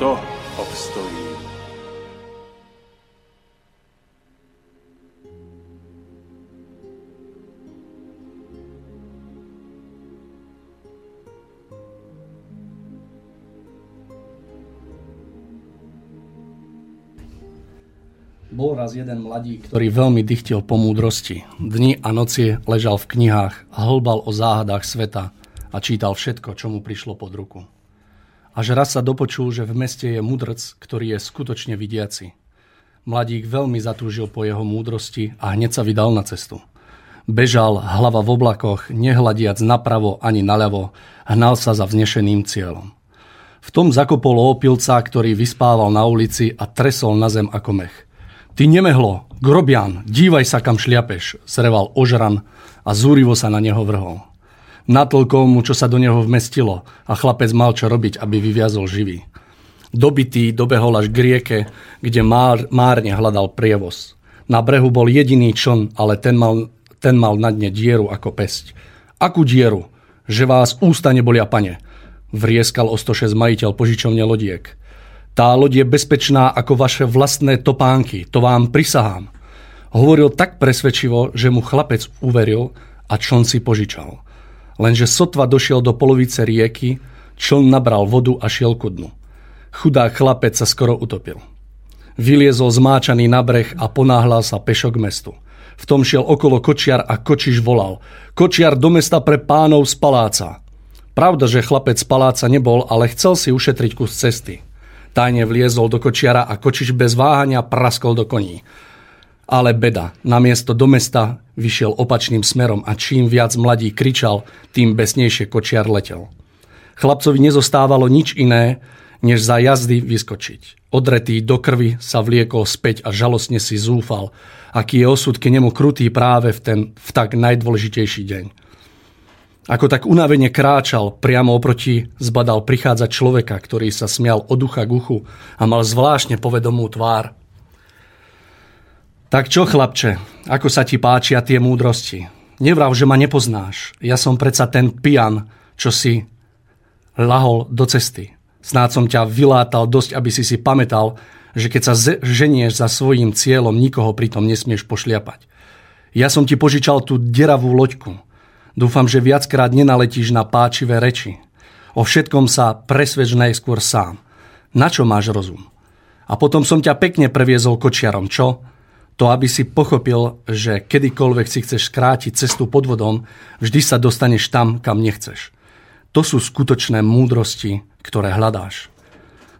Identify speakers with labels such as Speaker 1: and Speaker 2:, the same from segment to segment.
Speaker 1: kto obstojí.
Speaker 2: Bol raz jeden mladík, ktorý veľmi dychtil po múdrosti. Dni a noci ležal v knihách hlbal o záhadách sveta a čítal všetko, čo mu prišlo pod ruku. Až raz sa dopočul, že v meste je mudrc, ktorý je skutočne vidiaci. Mladík veľmi zatúžil po jeho múdrosti a hneď sa vydal na cestu. Bežal, hlava v oblakoch, nehľadiac napravo ani naľavo, hnal sa za vznešeným cieľom. V tom zakopol opilca, ktorý vyspával na ulici a tresol na zem ako mech. Ty nemehlo, grobian, dívaj sa kam šliapeš, zreval ožran a zúrivo sa na neho vrhol. Natlkol mu, čo sa do neho vmestilo a chlapec mal čo robiť, aby vyviazol živý. Dobitý dobehol až k rieke, kde már, márne hľadal prievoz. Na brehu bol jediný čln, ale ten mal, ten mal na dne dieru ako pesť. Akú dieru? Že vás ústa nebolia, pane. Vrieskal o 106 majiteľ požičovne lodiek. Tá loď je bezpečná ako vaše vlastné topánky, to vám prisahám. Hovoril tak presvedčivo, že mu chlapec uveril a čln si požičal. Lenže sotva došiel do polovice rieky, čln nabral vodu a šiel ku dnu. Chudá chlapec sa skoro utopil. Vyliezol zmáčaný na breh a ponáhľal sa pešo k mestu. V tom šiel okolo kočiar a kočiš volal. Kočiar do mesta pre pánov z paláca. Pravda, že chlapec z paláca nebol, ale chcel si ušetriť kus cesty. Tajne vliezol do kočiara a kočiš bez váhania praskol do koní. Ale beda, namiesto do mesta vyšiel opačným smerom a čím viac mladí kričal, tým besnejšie kočiar letel. Chlapcovi nezostávalo nič iné, než za jazdy vyskočiť. Odretý do krvi sa vliekol späť a žalostne si zúfal, aký je osud k nemu krutý práve v ten v tak najdôležitejší deň. Ako tak unavene kráčal, priamo oproti zbadal prichádzať človeka, ktorý sa smial od ducha k uchu a mal zvláštne povedomú tvár. Tak čo, chlapče, ako sa ti páčia tie múdrosti? Nevrav, že ma nepoznáš. Ja som predsa ten pijan, čo si lahol do cesty. Snáď som ťa vylátal dosť, aby si si pamätal, že keď sa ženieš za svojím cieľom, nikoho pritom nesmieš pošliapať. Ja som ti požičal tú deravú loďku. Dúfam, že viackrát nenaletíš na páčivé reči. O všetkom sa presvedč najskôr sám. Na čo máš rozum? A potom som ťa pekne previezol kočiarom, čo? To, aby si pochopil, že kedykoľvek si chceš skrátiť cestu pod vodom, vždy sa dostaneš tam, kam nechceš. To sú skutočné múdrosti, ktoré hľadáš.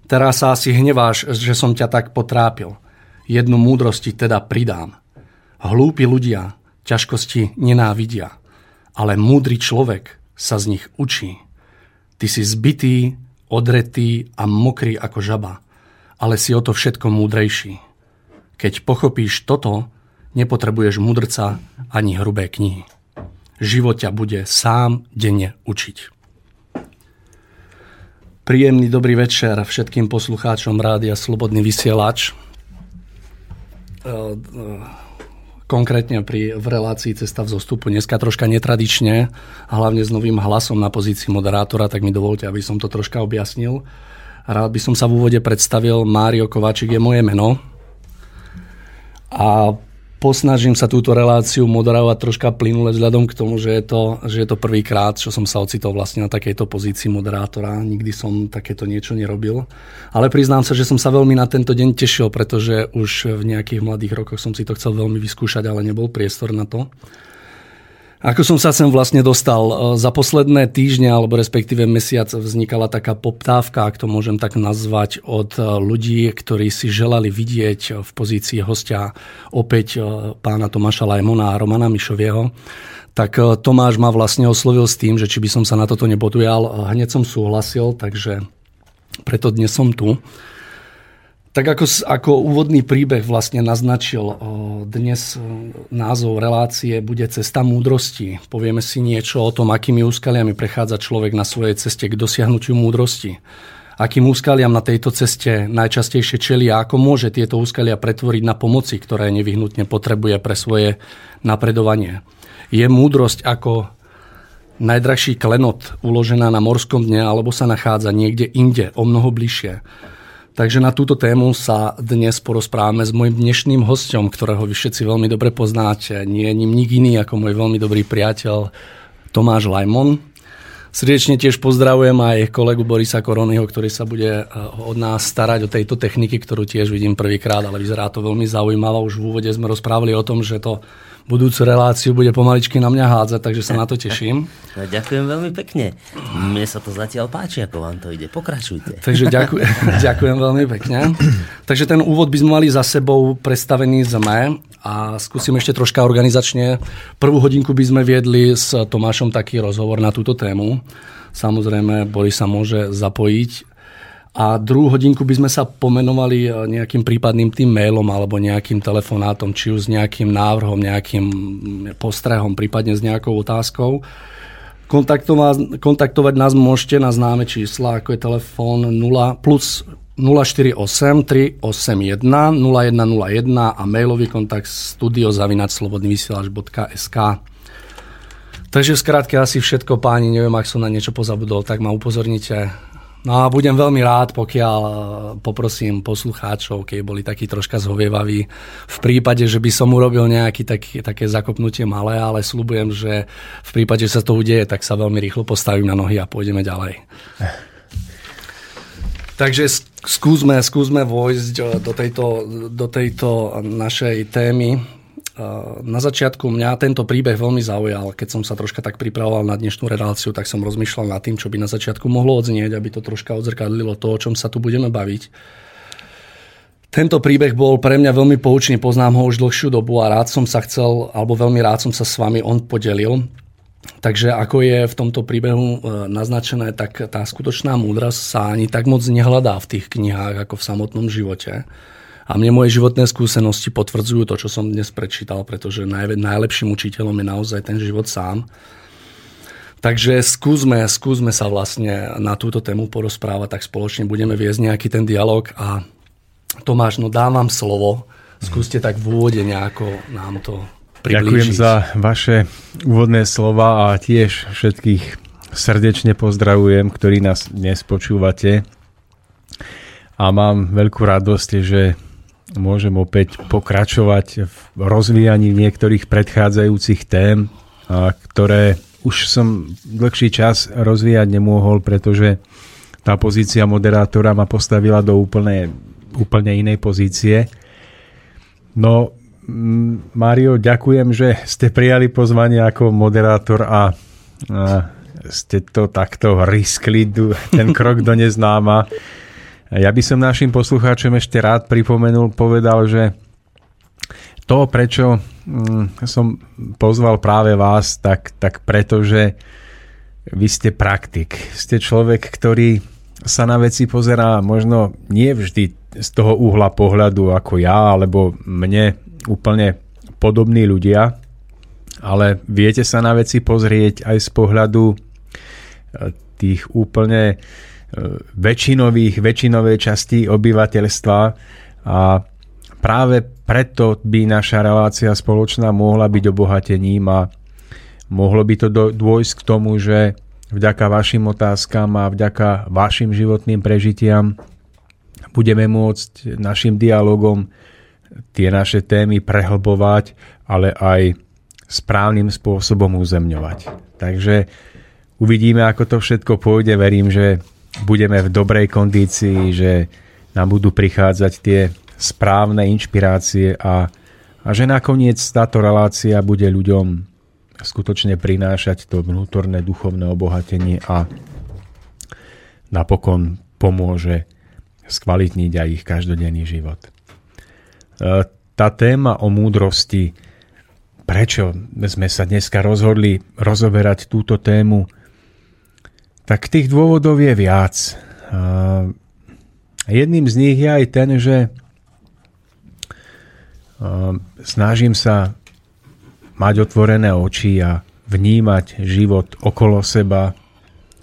Speaker 2: Teraz sa asi hneváš, že som ťa tak potrápil. Jednu múdrosti teda pridám. Hlúpi ľudia ťažkosti nenávidia, ale múdry človek sa z nich učí. Ty si zbytý, odretý a mokrý ako žaba, ale si o to všetko múdrejší. Keď pochopíš toto, nepotrebuješ mudrca ani hrubé knihy. Život ťa bude sám denne učiť. Príjemný dobrý večer všetkým poslucháčom Rádia Slobodný vysielač. E, e, konkrétne pri, v relácii Cesta v zostupu dneska troška netradične, hlavne s novým hlasom na pozícii moderátora, tak mi dovolte, aby som to troška objasnil. Rád by som sa v úvode predstavil. Mário Kováčik je moje meno. A posnažím sa túto reláciu moderovať troška plynule vzhľadom k tomu, že je to, to prvýkrát, čo som sa ocitol vlastne na takejto pozícii moderátora. Nikdy som takéto niečo nerobil. Ale priznám sa, že som sa veľmi na tento deň tešil, pretože už v nejakých mladých rokoch som si to chcel veľmi vyskúšať, ale nebol priestor na to. Ako som sa sem vlastne dostal? E, za posledné týždne alebo respektíve mesiac vznikala taká poptávka, ak to môžem tak nazvať, od e, ľudí, ktorí si želali vidieť v pozícii hostia opäť e, pána Tomáša Lajmona a Romana Mišovieho. Tak Tomáš ma vlastne oslovil s tým, že či by som sa na toto nepodujal. Hneď som súhlasil, takže preto dnes som tu. Tak ako, ako úvodný príbeh vlastne naznačil, dnes názov relácie bude Cesta múdrosti. Povieme si niečo o tom, akými úskaliami prechádza človek na svojej ceste k dosiahnutiu múdrosti. Akým úskaliam na tejto ceste najčastejšie čeli a ako môže tieto úskalia pretvoriť na pomoci, ktoré nevyhnutne potrebuje pre svoje napredovanie. Je múdrosť ako najdrahší klenot uložená na morskom dne alebo sa nachádza niekde inde, o mnoho bližšie. Takže na túto tému sa dnes porozprávame s mojim dnešným hostom, ktorého vy všetci veľmi dobre poznáte. Nie je ním nik iný ako môj veľmi dobrý priateľ Tomáš Lajmon. Srdečne tiež pozdravujem aj kolegu Borisa Koronyho, ktorý sa bude eh, od nás starať o tejto techniky, ktorú tiež vidím prvýkrát, ale vyzerá to veľmi zaujímavé. Už v úvode sme rozprávali o tom, že to budúcu reláciu bude pomaličky na mňa hádzať, takže sa na to teším.
Speaker 3: No, ďakujem veľmi pekne. Mne sa to zatiaľ páči, ako vám to ide. Pokračujte.
Speaker 2: Takže ďakujem, ďakujem veľmi pekne. Takže ten úvod by sme mali za sebou predstavený sme a skúsim ešte troška organizačne. Prvú hodinku by sme viedli s Tomášom taký rozhovor na túto tému. Samozrejme, Boris sa môže zapojiť a druhú hodinku by sme sa pomenovali e, nejakým prípadným tým mailom alebo nejakým telefonátom, či už s nejakým návrhom, nejakým postrehom, prípadne s nejakou otázkou. Kontaktovať, kontaktovať nás môžete na známe čísla, ako je telefón 0 plus 048 381 0101 a mailový kontakt studiozavinačslobodnyvysielač.sk Takže skrátke asi všetko, páni, neviem, ak som na niečo pozabudol, tak ma upozornite No a budem veľmi rád, pokiaľ e, poprosím poslucháčov, keď boli takí troška zhovievaví, v prípade, že by som urobil nejaké tak, také zakopnutie malé, ale slúbujem, že v prípade, že sa to udeje, tak sa veľmi rýchlo postavím na nohy a pôjdeme ďalej. Takže skúsme, skúsme vojsť e, do tejto, do tejto našej témy na začiatku mňa tento príbeh veľmi zaujal. Keď som sa troška tak pripravoval na dnešnú reláciu, tak som rozmýšľal nad tým, čo by na začiatku mohlo odznieť, aby to troška odzrkadlilo to, o čom sa tu budeme baviť. Tento príbeh bol pre mňa veľmi poučný, poznám ho už dlhšiu dobu a rád som sa chcel, alebo veľmi rád som sa s vami on podelil. Takže ako je v tomto príbehu e, naznačené, tak tá skutočná múdrosť sa ani tak moc nehľadá v tých knihách ako v samotnom živote. A mne moje životné skúsenosti potvrdzujú to, čo som dnes prečítal, pretože naj, najlepším učiteľom je naozaj ten život sám. Takže skúsme, skúsme sa vlastne na túto tému porozprávať, tak spoločne budeme viesť nejaký ten dialog a Tomáš, no dávam slovo, skúste tak v úvode nejako nám to priblížiť.
Speaker 1: Ďakujem za vaše úvodné slova a tiež všetkých srdečne pozdravujem, ktorí nás dnes počúvate. A mám veľkú radosť, že môžem opäť pokračovať v rozvíjaní niektorých predchádzajúcich tém, ktoré už som dlhší čas rozvíjať nemohol, pretože tá pozícia moderátora ma postavila do úplne, úplne inej pozície. No, Mário, ďakujem, že ste prijali pozvanie ako moderátor a, a ste to takto riskli, ten krok do neznáma. Ja by som našim poslucháčom ešte rád pripomenul, povedal, že to, prečo mm, som pozval práve vás, tak, tak preto, že vy ste praktik. Ste človek, ktorý sa na veci pozerá možno nie vždy z toho uhla pohľadu ako ja, alebo mne úplne podobní ľudia, ale viete sa na veci pozrieť aj z pohľadu e, tých úplne väčšinových, väčšinovej časti obyvateľstva a práve preto by naša relácia spoločná mohla byť obohatením a mohlo by to dôjsť k tomu, že vďaka vašim otázkam a vďaka vašim životným prežitiam budeme môcť našim dialogom tie naše témy prehlbovať, ale aj správnym spôsobom uzemňovať. Takže uvidíme, ako to všetko pôjde. Verím, že budeme v dobrej kondícii, že nám budú prichádzať tie správne inšpirácie a, a že nakoniec táto relácia bude ľuďom skutočne prinášať to vnútorné duchovné obohatenie a napokon pomôže skvalitniť aj ich každodenný život. E, tá téma o múdrosti, prečo sme sa dneska rozhodli rozoberať túto tému, tak tých dôvodov je viac. Jedným z nich je aj ten, že snažím sa mať otvorené oči a vnímať život okolo seba,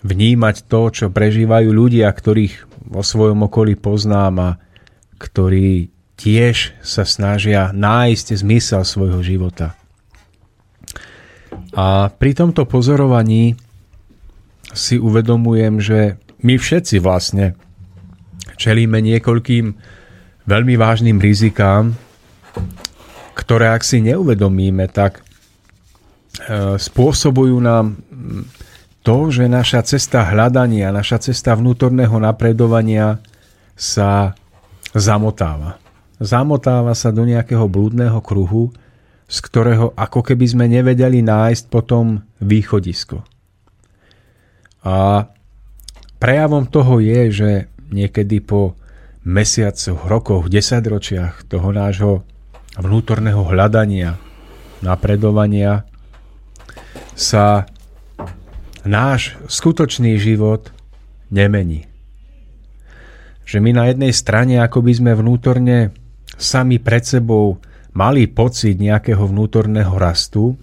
Speaker 1: vnímať to, čo prežívajú ľudia, ktorých vo svojom okolí poznám a ktorí tiež sa snažia nájsť zmysel svojho života. A pri tomto pozorovaní si uvedomujem, že my všetci vlastne čelíme niekoľkým veľmi vážnym rizikám, ktoré ak si neuvedomíme, tak e, spôsobujú nám to, že naša cesta hľadania, naša cesta vnútorného napredovania sa zamotáva zamotáva sa do nejakého blúdneho kruhu, z ktorého ako keby sme nevedeli nájsť potom východisko. A prejavom toho je, že niekedy po mesiacoch, rokoch, desaťročiach toho nášho vnútorného hľadania, napredovania sa náš skutočný život nemení. Že my na jednej strane ako by sme vnútorne sami pred sebou mali pocit nejakého vnútorného rastu,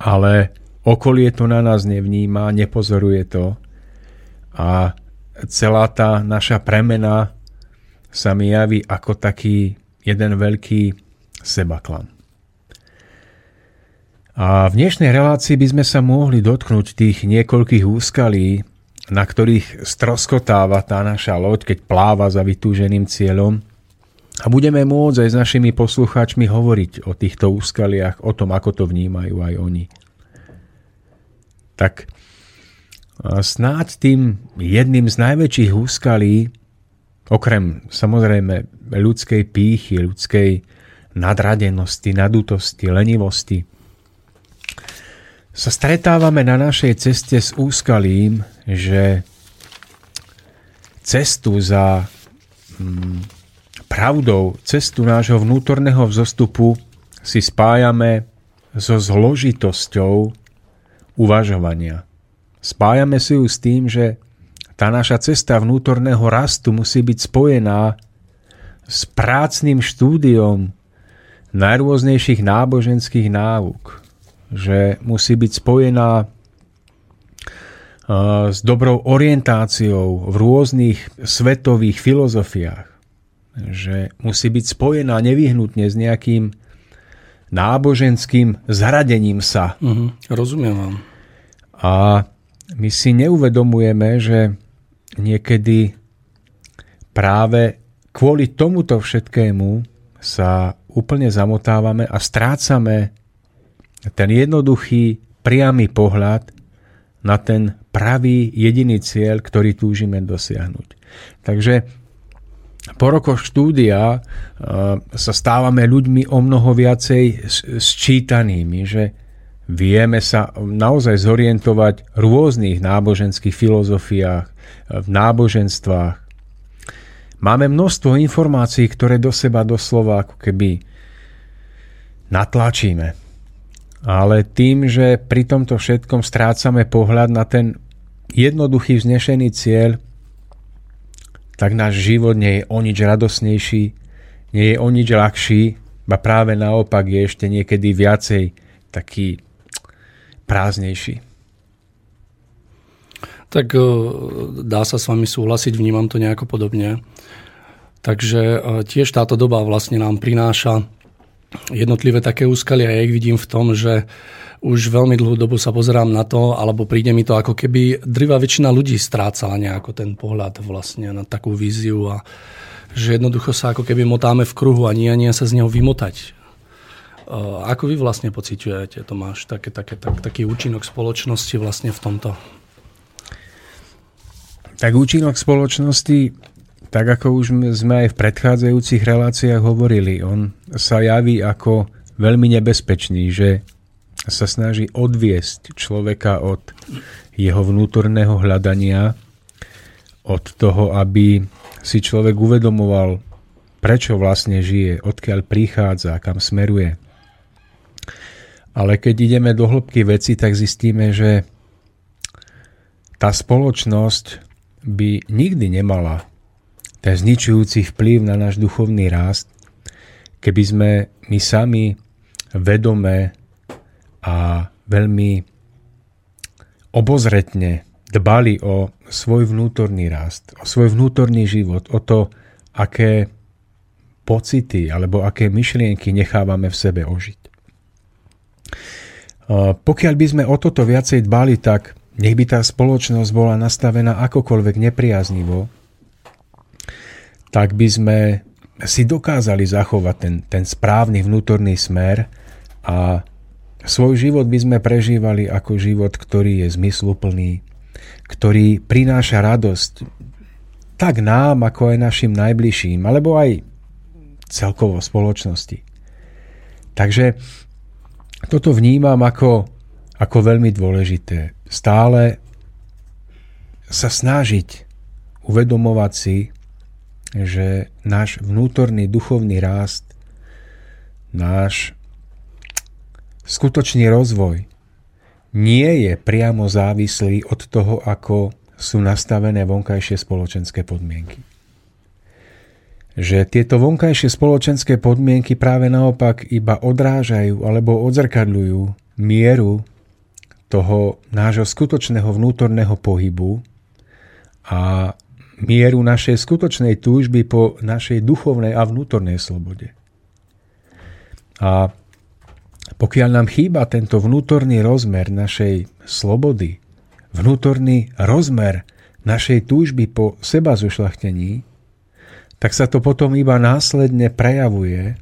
Speaker 1: ale okolie to na nás nevníma, nepozoruje to a celá tá naša premena sa mi javí ako taký jeden veľký sebaklam. A v dnešnej relácii by sme sa mohli dotknúť tých niekoľkých úskalí, na ktorých stroskotáva tá naša loď, keď pláva za vytúženým cieľom a budeme môcť aj s našimi poslucháčmi hovoriť o týchto úskaliach, o tom, ako to vnímajú aj oni. Tak snáď tým jedným z najväčších úskalí, okrem samozrejme ľudskej pýchy, ľudskej nadradenosti, nadutosti, lenivosti, sa stretávame na našej ceste s úskalím, že cestu za mm, pravdou cestu nášho vnútorného vzostupu si spájame so zložitosťou uvažovania. Spájame si ju s tým, že tá naša cesta vnútorného rastu musí byť spojená s prácným štúdiom najrôznejších náboženských náuk, že musí byť spojená uh, s dobrou orientáciou v rôznych svetových filozofiách že musí byť spojená nevyhnutne s nejakým náboženským zradením sa.
Speaker 2: Uh-huh, rozumiem vám.
Speaker 1: A my si neuvedomujeme, že niekedy práve kvôli tomuto všetkému sa úplne zamotávame a strácame ten jednoduchý, priamy pohľad na ten pravý jediný cieľ, ktorý túžime dosiahnuť. Takže po rokoch štúdia uh, sa stávame ľuďmi o mnoho viacej sčítanými, že vieme sa naozaj zorientovať v rôznych náboženských filozofiách, v náboženstvách. Máme množstvo informácií, ktoré do seba doslova ako keby natlačíme. Ale tým, že pri tomto všetkom strácame pohľad na ten jednoduchý vznešený cieľ, tak náš život nie je o nič radosnejší, nie je o nič ľahší, ba práve naopak je ešte niekedy viacej taký prázdnejší.
Speaker 2: Tak e, dá sa s vami súhlasiť, vnímam to nejako podobne. Takže e, tiež táto doba vlastne nám prináša jednotlivé také úskaly a ja ich vidím v tom, že už veľmi dlhú dobu sa pozerám na to, alebo príde mi to ako keby drvá väčšina ľudí strácala nejako ten pohľad vlastne na takú víziu a že jednoducho sa ako keby motáme v kruhu a nie, nie sa z neho vymotať. Ako vy vlastne pociťujete, Tomáš, také, také, tak, taký účinok spoločnosti vlastne v tomto?
Speaker 1: Tak účinok spoločnosti, tak ako už sme aj v predchádzajúcich reláciách hovorili, on sa javí ako veľmi nebezpečný, že sa snaží odviesť človeka od jeho vnútorného hľadania, od toho, aby si človek uvedomoval, prečo vlastne žije, odkiaľ prichádza, kam smeruje. Ale keď ideme do hĺbky veci, tak zistíme, že tá spoločnosť by nikdy nemala ten zničujúci vplyv na náš duchovný rást, keby sme my sami vedome a veľmi obozretne dbali o svoj vnútorný rast, o svoj vnútorný život, o to, aké pocity alebo aké myšlienky nechávame v sebe ožiť. Pokiaľ by sme o toto viacej dbali, tak nech by tá spoločnosť bola nastavená akokoľvek nepriaznivo, tak by sme si dokázali zachovať ten, ten správny vnútorný smer a svoj život by sme prežívali ako život, ktorý je zmysluplný, ktorý prináša radosť tak nám, ako aj našim najbližším, alebo aj celkovo spoločnosti. Takže toto vnímam ako, ako veľmi dôležité. Stále sa snažiť uvedomovať si, že náš vnútorný duchovný rást, náš skutočný rozvoj nie je priamo závislý od toho, ako sú nastavené vonkajšie spoločenské podmienky že tieto vonkajšie spoločenské podmienky práve naopak iba odrážajú alebo odzrkadľujú mieru toho nášho skutočného vnútorného pohybu a mieru našej skutočnej túžby po našej duchovnej a vnútornej slobode. A pokiaľ nám chýba tento vnútorný rozmer našej slobody, vnútorný rozmer našej túžby po seba zušlachtení, tak sa to potom iba následne prejavuje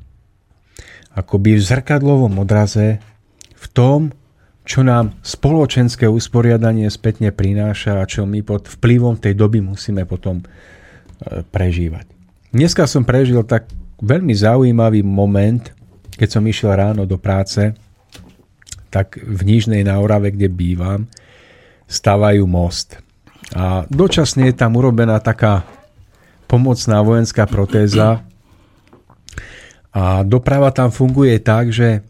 Speaker 1: akoby v zrkadlovom odraze v tom, čo nám spoločenské usporiadanie spätne prináša a čo my pod vplyvom tej doby musíme potom e, prežívať. Dneska som prežil tak veľmi zaujímavý moment, keď som išiel ráno do práce, tak v Nižnej na Orave, kde bývam, stavajú most. A dočasne je tam urobená taká pomocná vojenská protéza. A doprava tam funguje tak, že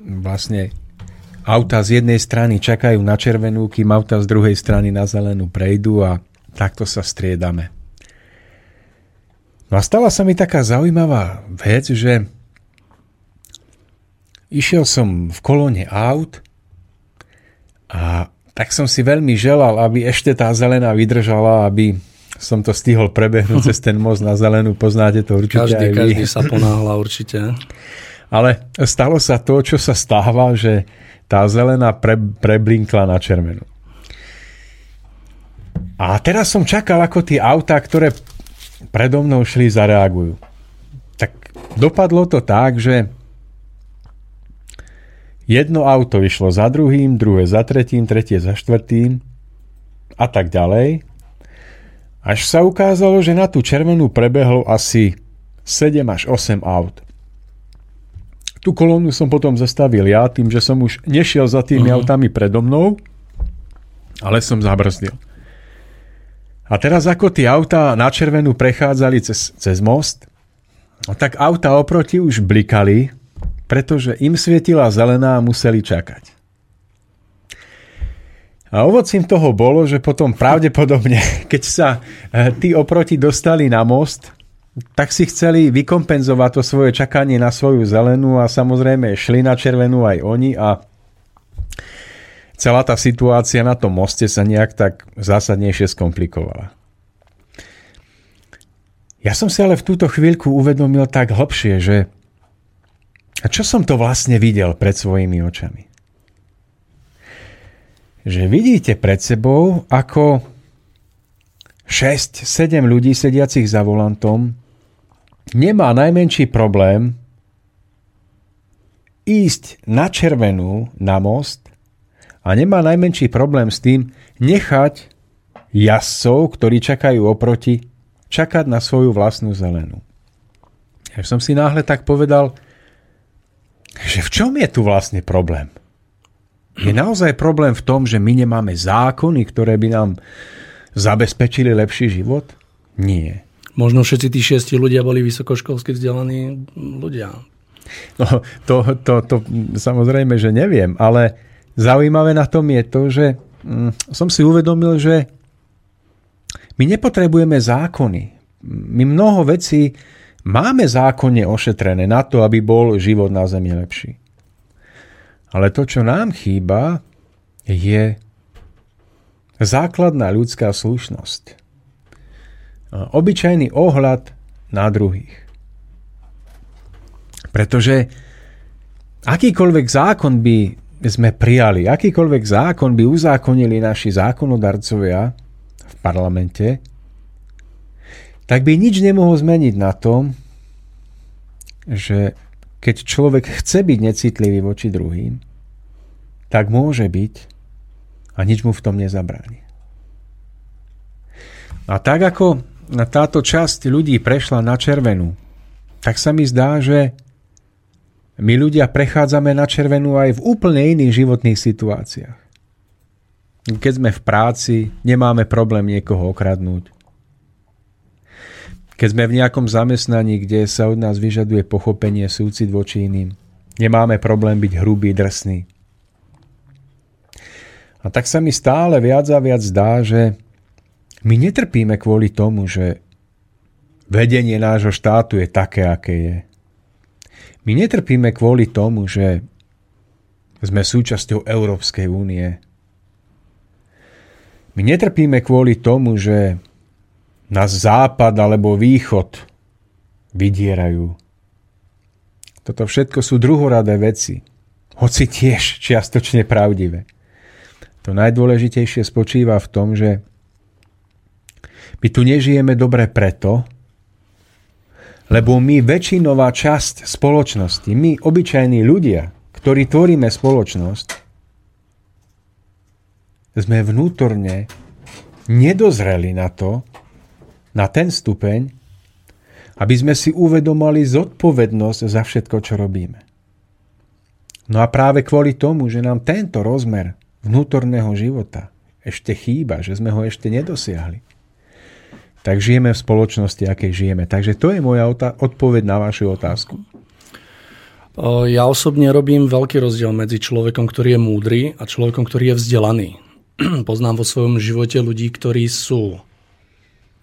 Speaker 1: vlastne auta z jednej strany čakajú na červenú, kým auta z druhej strany na zelenú prejdú a takto sa striedame. No a stala sa mi taká zaujímavá vec, že išiel som v kolóne aut a tak som si veľmi želal, aby ešte tá zelená vydržala, aby som to stihol prebehnúť cez ten most na zelenú, poznáte to určite
Speaker 2: každý,
Speaker 1: aj vy.
Speaker 2: Každý sa ponáhla určite.
Speaker 1: Ale stalo sa to, čo sa stáva, že tá zelená pre, preblinkla na červenú. A teraz som čakal, ako tie autá, ktoré predo mnou šli, zareagujú. Tak dopadlo to tak, že jedno auto išlo za druhým, druhé za tretím, tretie za štvrtým a tak ďalej. Až sa ukázalo, že na tú červenú prebehlo asi 7 až 8 aut. Tú kolónu som potom zastavil ja, tým, že som už nešiel za tými uh-huh. autami predo mnou, ale som zabrzdil. A teraz ako tie autá na červenú prechádzali cez, cez most, tak auta oproti už blikali, pretože im svietila zelená a museli čakať. A ovocím toho bolo, že potom pravdepodobne, keď sa eh, tí oproti dostali na most, tak si chceli vykompenzovať to svoje čakanie na svoju zelenú a samozrejme šli na červenú aj oni a celá tá situácia na tom moste sa nejak tak zásadnejšie skomplikovala. Ja som si ale v túto chvíľku uvedomil tak hlbšie, že čo som to vlastne videl pred svojimi očami že vidíte pred sebou, ako 6-7 ľudí sediacich za volantom nemá najmenší problém ísť na červenú na most a nemá najmenší problém s tým nechať jazdcov, ktorí čakajú oproti, čakať na svoju vlastnú zelenú. Ja som si náhle tak povedal, že v čom je tu vlastne problém? Je naozaj problém v tom, že my nemáme zákony, ktoré by nám zabezpečili lepší život? Nie.
Speaker 2: Možno všetci tí šiesti ľudia boli vysokoškolsky vzdelaní ľudia.
Speaker 1: No, to, to, to samozrejme, že neviem, ale zaujímavé na tom je to, že hm, som si uvedomil, že my nepotrebujeme zákony. My mnoho vecí máme zákonne ošetrené na to, aby bol život na Zemi lepší. Ale to, čo nám chýba, je základná ľudská slušnosť. Obyčajný ohľad na druhých. Pretože akýkoľvek zákon by sme prijali, akýkoľvek zákon by uzákonili naši zákonodarcovia v parlamente, tak by nič nemohol zmeniť na tom, že keď človek chce byť necitlivý voči druhým, tak môže byť a nič mu v tom nezabráni. A tak ako táto časť ľudí prešla na červenú, tak sa mi zdá, že my ľudia prechádzame na červenú aj v úplne iných životných situáciách. Keď sme v práci, nemáme problém niekoho okradnúť. Keď sme v nejakom zamestnaní, kde sa od nás vyžaduje pochopenie, súcit voči iným, nemáme problém byť hrubý, drsný. A tak sa mi stále viac a viac zdá, že my netrpíme kvôli tomu, že vedenie nášho štátu je také, aké je. My netrpíme kvôli tomu, že sme súčasťou Európskej únie. My netrpíme kvôli tomu, že nás západ alebo východ vydierajú. Toto všetko sú druhoradé veci, hoci tiež čiastočne pravdivé. To najdôležitejšie spočíva v tom, že my tu nežijeme dobre preto, lebo my väčšinová časť spoločnosti, my obyčajní ľudia, ktorí tvoríme spoločnosť, sme vnútorne nedozreli na to, na ten stupeň, aby sme si uvedomali zodpovednosť za všetko, čo robíme. No a práve kvôli tomu, že nám tento rozmer vnútorného života ešte chýba, že sme ho ešte nedosiahli, tak žijeme v spoločnosti, akej žijeme. Takže to je moja odpoveď na vašu otázku.
Speaker 2: Ja osobne robím veľký rozdiel medzi človekom, ktorý je múdry a človekom, ktorý je vzdelaný. Poznám vo svojom živote ľudí, ktorí sú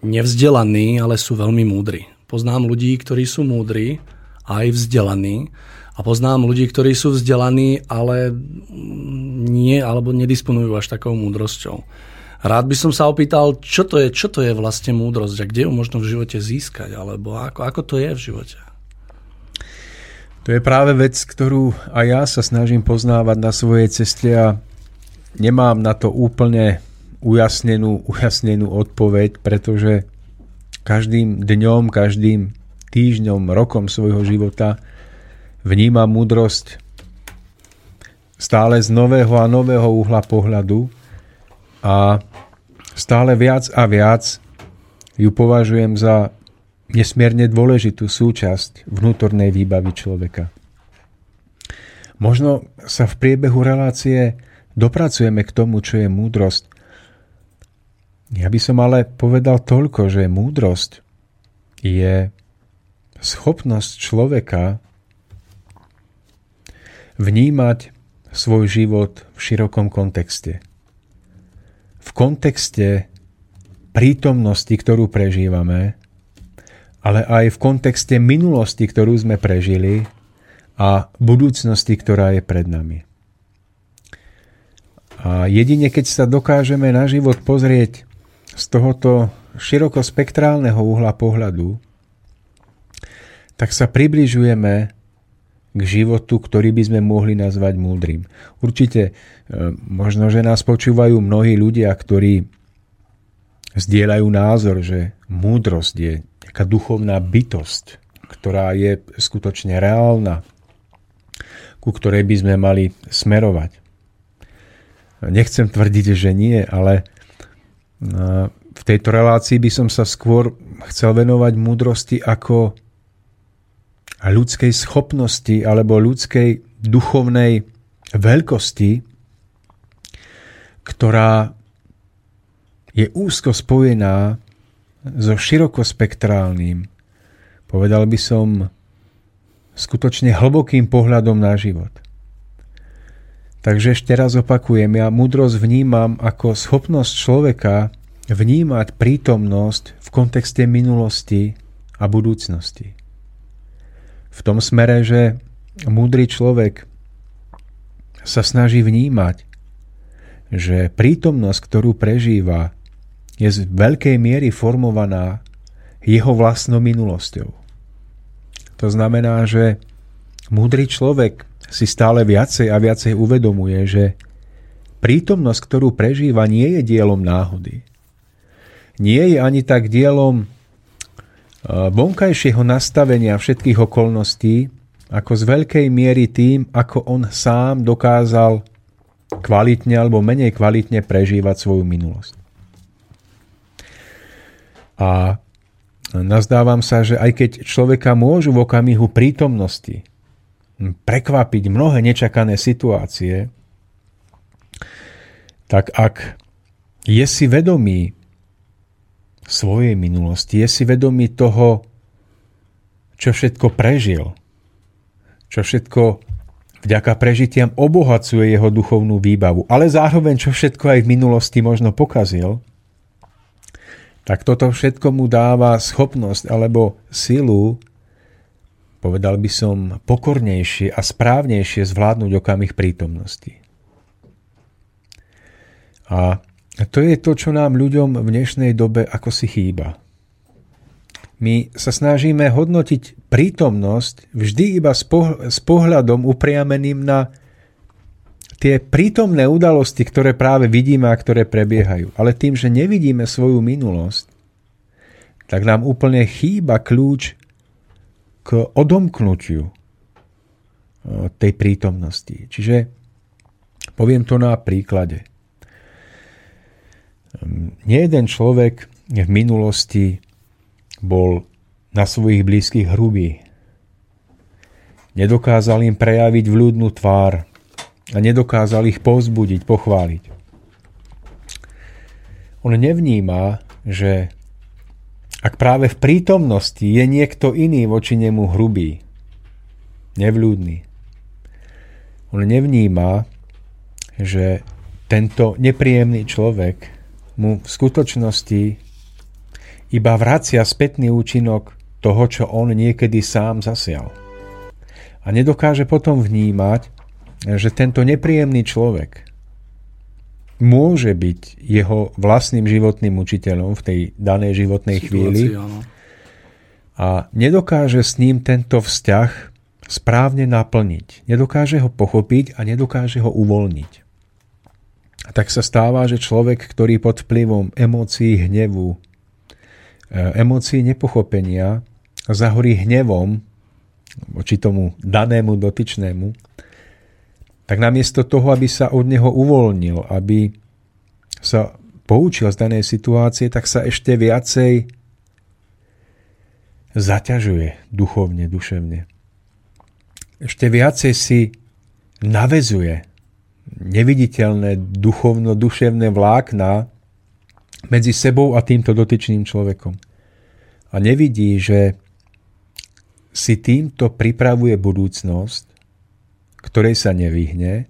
Speaker 2: nevzdelaní, ale sú veľmi múdri. Poznám ľudí, ktorí sú múdri aj vzdelaní a poznám ľudí, ktorí sú vzdelaní, ale nie, alebo nedisponujú až takou múdrosťou. Rád by som sa opýtal, čo to je, čo to je vlastne múdrosť a kde ju možno v živote získať, alebo ako, ako to je v živote?
Speaker 1: To je práve vec, ktorú aj ja sa snažím poznávať na svojej ceste a nemám na to úplne ujasnenú, ujasnenú odpoveď, pretože každým dňom, každým týždňom, rokom svojho života vníma múdrosť stále z nového a nového uhla pohľadu a stále viac a viac ju považujem za nesmierne dôležitú súčasť vnútornej výbavy človeka. Možno sa v priebehu relácie dopracujeme k tomu, čo je múdrosť. Ja by som ale povedal toľko, že múdrosť je schopnosť človeka vnímať svoj život v širokom kontexte. V kontexte prítomnosti, ktorú prežívame, ale aj v kontexte minulosti, ktorú sme prežili a budúcnosti, ktorá je pred nami. A jedine keď sa dokážeme na život pozrieť z tohoto širokospektrálneho uhla pohľadu, tak sa približujeme k životu, ktorý by sme mohli nazvať múdrym. Určite e, možno, že nás počúvajú mnohí ľudia, ktorí zdieľajú názor, že múdrosť je nejaká duchovná bytosť, ktorá je skutočne reálna, ku ktorej by sme mali smerovať. Nechcem tvrdiť, že nie, ale v tejto relácii by som sa skôr chcel venovať múdrosti ako ľudskej schopnosti alebo ľudskej duchovnej veľkosti, ktorá je úzko spojená so širokospektrálnym, povedal by som, skutočne hlbokým pohľadom na život. Takže ešte raz opakujem, ja múdrosť vnímam ako schopnosť človeka vnímať prítomnosť v kontexte minulosti a budúcnosti. V tom smere, že múdry človek sa snaží vnímať, že prítomnosť, ktorú prežíva, je z veľkej miery formovaná jeho vlastnou minulosťou. To znamená, že múdry človek si stále viacej a viacej uvedomuje, že prítomnosť, ktorú prežíva, nie je dielom náhody. Nie je ani tak dielom eh, vonkajšieho nastavenia všetkých okolností, ako z veľkej miery tým, ako on sám dokázal kvalitne alebo menej kvalitne prežívať svoju minulosť. A nazdávam sa, že aj keď človeka môžu v okamihu prítomnosti prekvapiť mnohé nečakané situácie, tak ak je si vedomý svojej minulosti, je si vedomý toho, čo všetko prežil, čo všetko vďaka prežitiam obohacuje jeho duchovnú výbavu, ale zároveň čo všetko aj v minulosti možno pokazil, tak toto všetko mu dáva schopnosť alebo silu, povedal by som, pokornejšie a správnejšie zvládnuť okamih prítomnosti. A to je to, čo nám ľuďom v dnešnej dobe ako si chýba. My sa snažíme hodnotiť prítomnosť vždy iba s pohľadom upriameným na tie prítomné udalosti, ktoré práve vidíme a ktoré prebiehajú. Ale tým, že nevidíme svoju minulosť, tak nám úplne chýba kľúč k odomknutiu e, tej prítomnosti. Čiže poviem to na príklade. Ehm, nie jeden človek v minulosti bol na svojich blízkych hrubý. Nedokázal im prejaviť vľúdnu tvár, a nedokázal ich povzbudiť, pochváliť. On nevníma, že ak práve v prítomnosti je niekto iný voči nemu hrubý, nevľúdny, on nevníma, že tento nepríjemný človek mu v skutočnosti iba vracia spätný účinok toho, čo on niekedy sám zasial. A nedokáže potom vnímať, že tento nepríjemný človek môže byť jeho vlastným životným učiteľom v tej danej životnej Situácii, chvíli áno. a nedokáže s ním tento vzťah správne naplniť. Nedokáže ho pochopiť a nedokáže ho uvoľniť. A tak sa stáva, že človek, ktorý pod vplyvom emócií hnevu, e, emócií nepochopenia zahorí hnevom voči tomu danému dotyčnému, tak namiesto toho, aby sa od neho uvoľnil, aby sa poučil z danej situácie, tak sa ešte viacej zaťažuje duchovne, duševne. Ešte viacej si navezuje neviditeľné duchovno-duševné vlákna medzi sebou a týmto dotyčným človekom. A nevidí, že si týmto pripravuje budúcnosť, ktorej sa nevyhne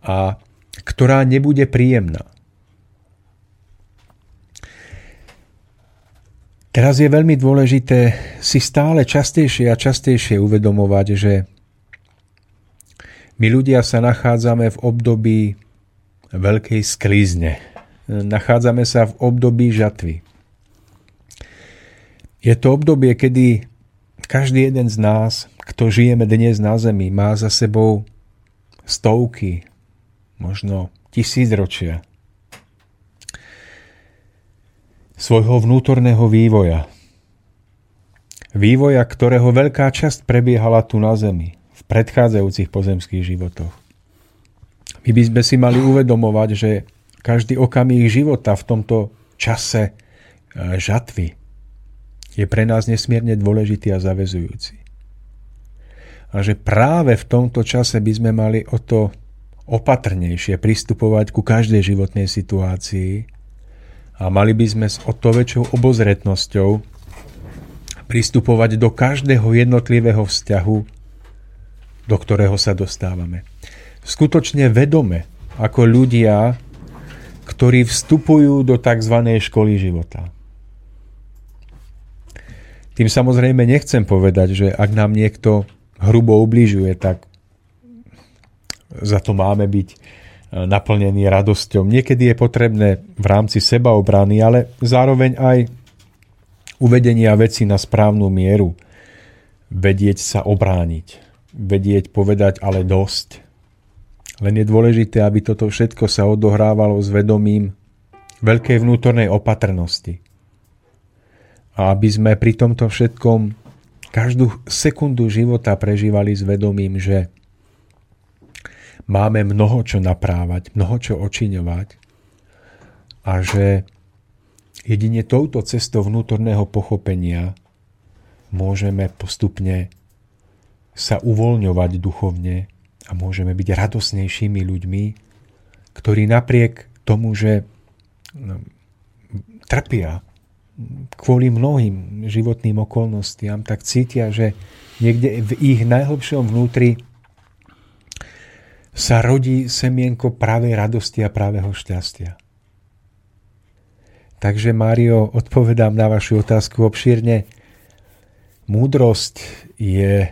Speaker 1: a ktorá nebude príjemná. Teraz je veľmi dôležité si stále častejšie a častejšie uvedomovať, že my ľudia sa nachádzame v období veľkej sklízne. Nachádzame sa v období žatvy. Je to obdobie, kedy každý jeden z nás kto žijeme dnes na Zemi, má za sebou stovky, možno tisícročia svojho vnútorného vývoja. vývoja ktorého veľká časť prebiehala tu na Zemi, v predchádzajúcich pozemských životoch. My by sme si mali uvedomovať, že každý okamih života v tomto čase e, žatvy je pre nás nesmierne dôležitý a zavezujúci. A že práve v tomto čase by sme mali o to opatrnejšie pristupovať ku každej životnej situácii a mali by sme s o to väčšou obozretnosťou pristupovať do každého jednotlivého vzťahu, do ktorého sa dostávame. Skutočne vedome, ako ľudia, ktorí vstupujú do tzv. školy života. Tým samozrejme nechcem povedať, že ak nám niekto hrubo ubližuje, tak za to máme byť e, naplnený radosťou. Niekedy je potrebné v rámci sebaobrany, ale zároveň aj uvedenia veci na správnu mieru. Vedieť sa obrániť. Vedieť povedať ale dosť. Len je dôležité, aby toto všetko sa odohrávalo s vedomím veľkej vnútornej opatrnosti. A aby sme pri tomto všetkom každú sekundu života prežívali s vedomím, že máme mnoho čo naprávať, mnoho čo očiňovať a že jedine touto cestou vnútorného pochopenia môžeme postupne sa uvoľňovať duchovne a môžeme byť radosnejšími ľuďmi, ktorí napriek tomu, že no, trpia kvôli mnohým životným okolnostiam, tak cítia, že niekde v ich najhlbšom vnútri sa rodí semienko pravej radosti a pravého šťastia. Takže, Mário, odpovedám na vašu otázku obšírne. Múdrosť je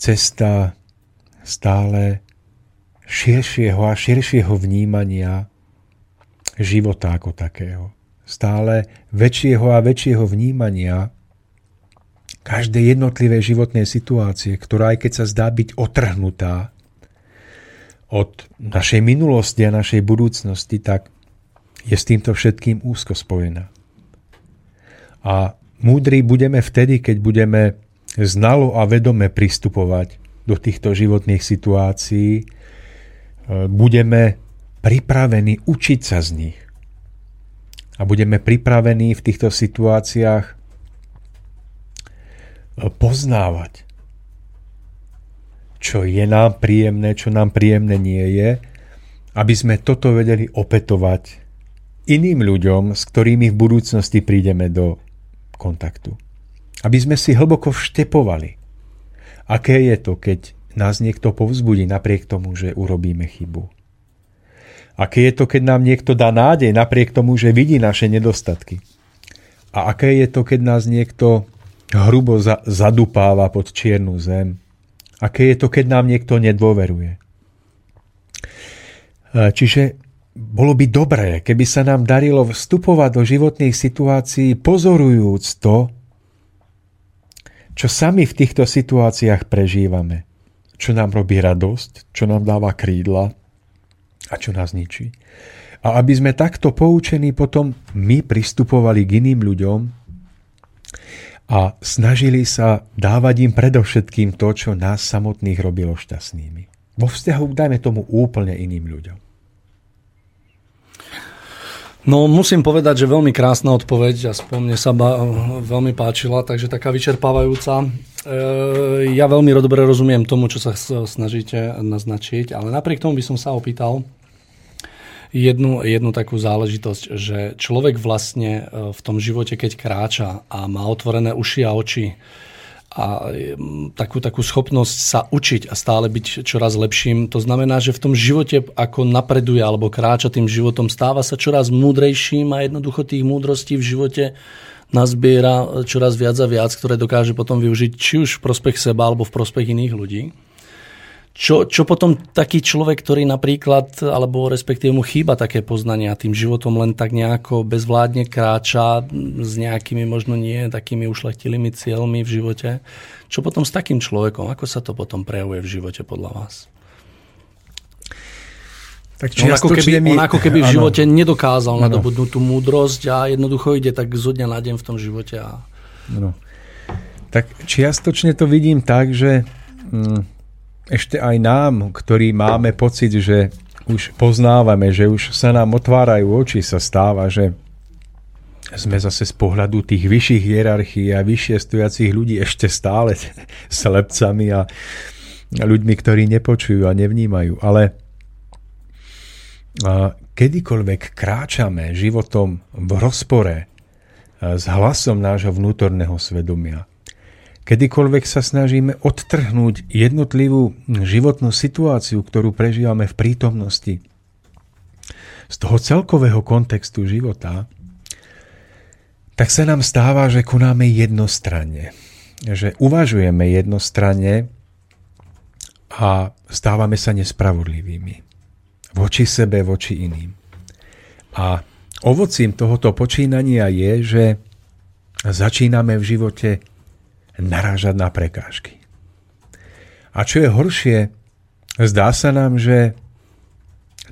Speaker 1: cesta stále širšieho a širšieho vnímania života ako takého stále väčšieho a väčšieho vnímania každej jednotlivej životnej situácie, ktorá aj keď sa zdá byť otrhnutá od našej minulosti a našej budúcnosti, tak je s týmto všetkým úzko spojená. A múdri budeme vtedy, keď budeme znalo a vedome pristupovať do týchto životných situácií, budeme pripravení učiť sa z nich a budeme pripravení v týchto situáciách e, poznávať, čo je nám príjemné, čo nám príjemné nie je, aby sme toto vedeli opetovať iným ľuďom, s ktorými v budúcnosti prídeme do kontaktu. Aby sme si hlboko vštepovali, aké je to, keď nás niekto povzbudí napriek tomu, že urobíme chybu Aké je to, keď nám niekto dá nádej napriek tomu, že vidí naše nedostatky? A aké je to, keď nás niekto hrubo za- zadupáva pod čiernu zem? Aké je to, keď nám niekto nedôveruje? E, čiže bolo by dobré, keby sa nám darilo vstupovať do životných situácií pozorujúc to, čo sami v týchto situáciách prežívame. Čo nám robí radosť, čo nám dáva krídla, a čo nás ničí. A aby sme takto poučení potom my pristupovali k iným ľuďom a snažili sa dávať im predovšetkým to, čo nás samotných robilo šťastnými. Vo vzťahu, dajme tomu, úplne iným ľuďom.
Speaker 2: No musím povedať, že veľmi krásna odpoveď, aspoň mne sa ba- veľmi páčila, takže taká vyčerpávajúca. E, ja veľmi dobre rozumiem tomu, čo sa snažíte naznačiť, ale napriek tomu by som sa opýtal, jednu, jednu takú záležitosť, že človek vlastne e, v tom živote, keď kráča a má otvorené uši a oči a takú, takú schopnosť sa učiť a stále byť čoraz lepším, to znamená, že v tom živote ako napreduje alebo kráča tým životom, stáva sa čoraz múdrejším a jednoducho tých múdrostí v živote nazbiera čoraz viac a viac, ktoré dokáže potom využiť či už v prospech seba alebo v prospech iných ľudí. Čo, čo potom taký človek, ktorý napríklad, alebo respektíve mu chýba také poznania tým životom len tak nejako bezvládne kráča s nejakými možno nie takými ušlechtilými cieľmi v živote, čo potom s takým človekom, ako sa to potom prejavuje v živote podľa vás? Tak on, ako keby, mi... on ako keby v živote ano. nedokázal ano. nadobudnúť tú múdrosť a jednoducho ide tak zo dňa na deň v tom živote a
Speaker 1: No. Tak čiastočne to vidím tak, že hm, ešte aj nám, ktorí máme pocit, že už poznávame, že už sa nám otvárajú oči, sa stáva, že sme zase z pohľadu tých vyšších hierarchií a vyššie stojacích ľudí ešte stále slepcami a ľuďmi, ktorí nepočujú a nevnímajú. Ale kedykoľvek kráčame životom v rozpore s hlasom nášho vnútorného svedomia, kedykoľvek sa snažíme odtrhnúť jednotlivú životnú situáciu, ktorú prežívame v prítomnosti, z toho celkového kontextu života, tak sa nám stáva, že konáme jednostranne. Že uvažujeme jednostranne a stávame sa nespravodlivými. Voči sebe, voči iným. A ovocím tohoto počínania je, že začíname v živote narážať na prekážky. A čo je horšie, zdá sa nám, že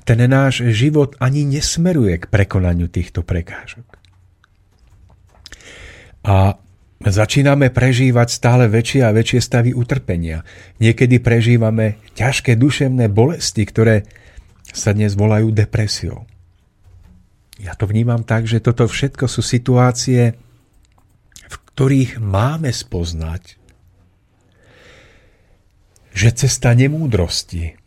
Speaker 1: ten náš život ani nesmeruje k prekonaniu týchto prekážok. A začíname prežívať stále väčšie a väčšie stavy utrpenia. Niekedy prežívame ťažké duševné bolesti, ktoré sa dnes volajú depresiou. Ja to vnímam tak, že toto všetko sú situácie, ktorých máme spoznať, že cesta nemúdrosti,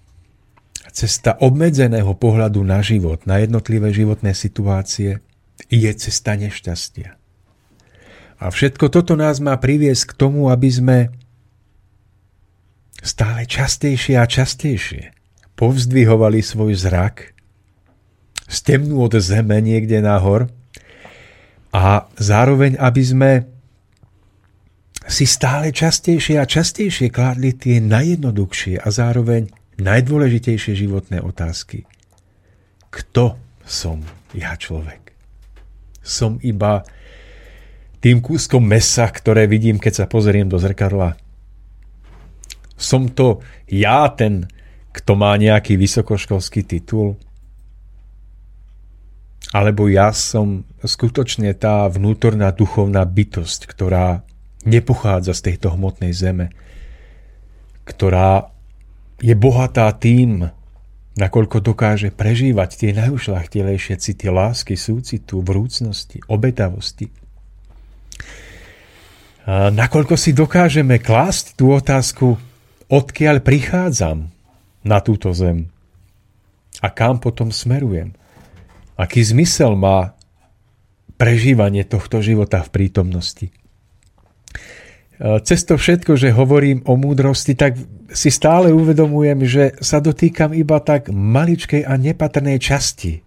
Speaker 1: cesta obmedzeného pohľadu na život, na jednotlivé životné situácie, je cesta nešťastia. A všetko toto nás má priviesť k tomu, aby sme stále častejšie a častejšie povzdvihovali svoj zrak z temnú od zeme niekde nahor a zároveň, aby sme si stále častejšie a častejšie kládli tie najjednoduchšie a zároveň najdôležitejšie životné otázky. Kto som ja človek? Som iba tým kúskom mesa, ktoré vidím, keď sa pozriem do zrkadla. Som to ja ten, kto má nejaký vysokoškolský titul? Alebo ja som skutočne tá vnútorná duchovná bytosť, ktorá nepochádza z tejto hmotnej zeme, ktorá je bohatá tým, nakoľko dokáže prežívať tie najušľachtilejšie city lásky, súcitu, vrúcnosti, obetavosti. Nakoľko si dokážeme klásť tú otázku, odkiaľ prichádzam na túto zem a kam potom smerujem. Aký zmysel má prežívanie tohto života v prítomnosti. Cez to všetko, že hovorím o múdrosti, tak si stále uvedomujem, že sa dotýkam iba tak maličkej a nepatrnej časti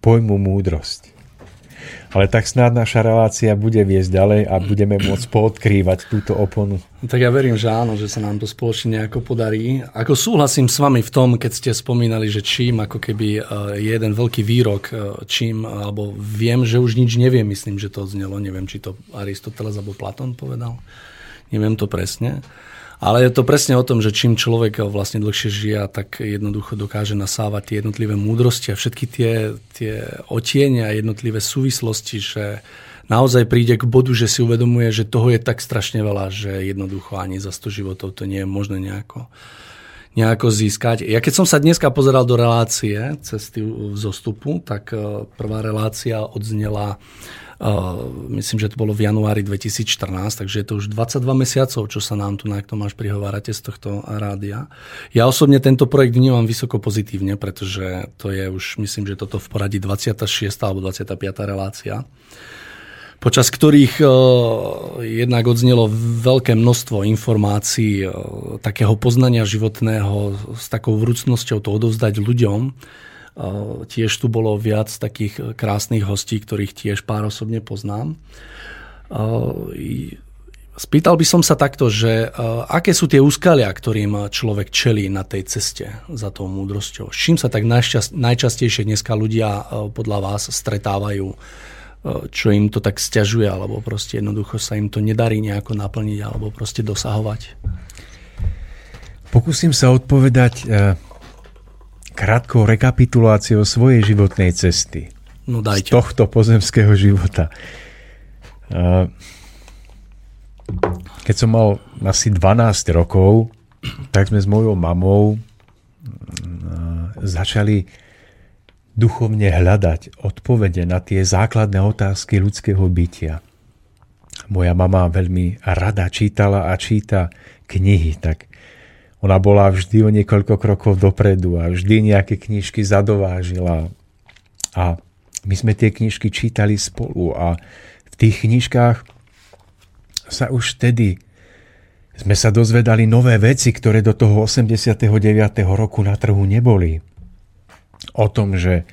Speaker 1: pojmu múdrosť. Ale tak snáď naša relácia bude viesť ďalej a budeme môcť poodkrývať túto oponu.
Speaker 2: Tak ja verím, že áno, že sa nám to spoločne nejako podarí. Ako súhlasím s vami v tom, keď ste spomínali, že čím ako keby e, je jeden veľký výrok, e, čím, alebo viem, že už nič neviem, myslím, že to znelo, neviem, či to Aristoteles alebo Platón povedal. Neviem to presne. Ale je to presne o tom, že čím človek vlastne dlhšie žije, tak jednoducho dokáže nasávať tie jednotlivé múdrosti a všetky tie, tie otienia a jednotlivé súvislosti, že naozaj príde k bodu, že si uvedomuje, že toho je tak strašne veľa, že jednoducho ani za 100 životov to nie je možné nejako, nejako získať. Ja keď som sa dneska pozeral do relácie cesty v zostupu, tak eh, prvá relácia odznela myslím, že to bolo v januári 2014, takže je to už 22 mesiacov, čo sa nám tu na Tomáš prihovárate z tohto rádia. Ja osobne tento projekt vnímam vysoko pozitívne, pretože to je už, myslím, že toto v poradí 26. alebo 25. relácia počas ktorých uh, jednak odznelo veľké množstvo informácií, uh, takého poznania životného, s takou vrúcnosťou to odovzdať ľuďom. Tiež tu bolo viac takých krásnych hostí, ktorých tiež pár osobne poznám. Spýtal by som sa takto, že aké sú tie úskalia, ktorým človek čelí na tej ceste za tou múdrosťou? S čím sa tak najčastejšie dneska ľudia podľa vás stretávajú? Čo im to tak stiažuje, alebo proste jednoducho sa im to nedarí nejako naplniť, alebo proste dosahovať?
Speaker 1: Pokúsim sa odpovedať e, krátkou rekapituláciou svojej životnej cesty.
Speaker 2: No dajte.
Speaker 1: Z tohto pozemského života. keď som mal asi 12 rokov, tak sme s mojou mamou začali duchovne hľadať odpovede na tie základné otázky ľudského bytia. Moja mama veľmi rada čítala a číta knihy, tak ona bola vždy o niekoľko krokov dopredu a vždy nejaké knižky zadovážila. A my sme tie knižky čítali spolu a v tých knižkách sa už vtedy sme sa dozvedali nové veci, ktoré do toho 89. roku na trhu neboli. O tom, že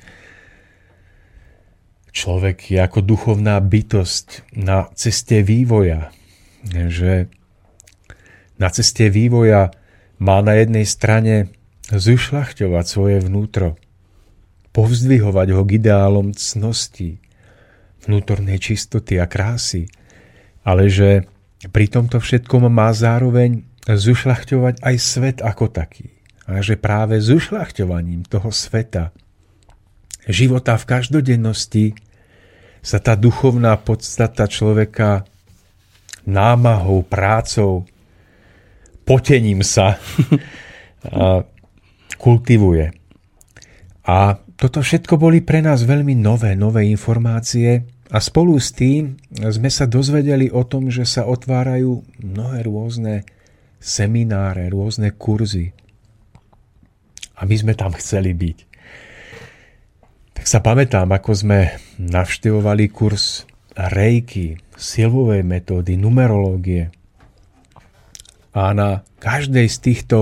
Speaker 1: človek je ako duchovná bytosť na ceste vývoja, že na ceste vývoja má na jednej strane zušľachťovať svoje vnútro, povzdvihovať ho k ideálom cnosti, vnútornej čistoty a krásy, ale že pri tomto všetkom má zároveň zušľachťovať aj svet ako taký. A že práve zušľachťovaním toho sveta, života v každodennosti, sa tá duchovná podstata človeka námahou, prácou, potením sa kultivuje. A toto všetko boli pre nás veľmi nové, nové informácie a spolu s tým sme sa dozvedeli o tom, že sa otvárajú mnohé rôzne semináre, rôzne kurzy. A my sme tam chceli byť. Tak sa pamätám, ako sme navštevovali kurz rejky, silovej metódy, numerológie, a na každej z týchto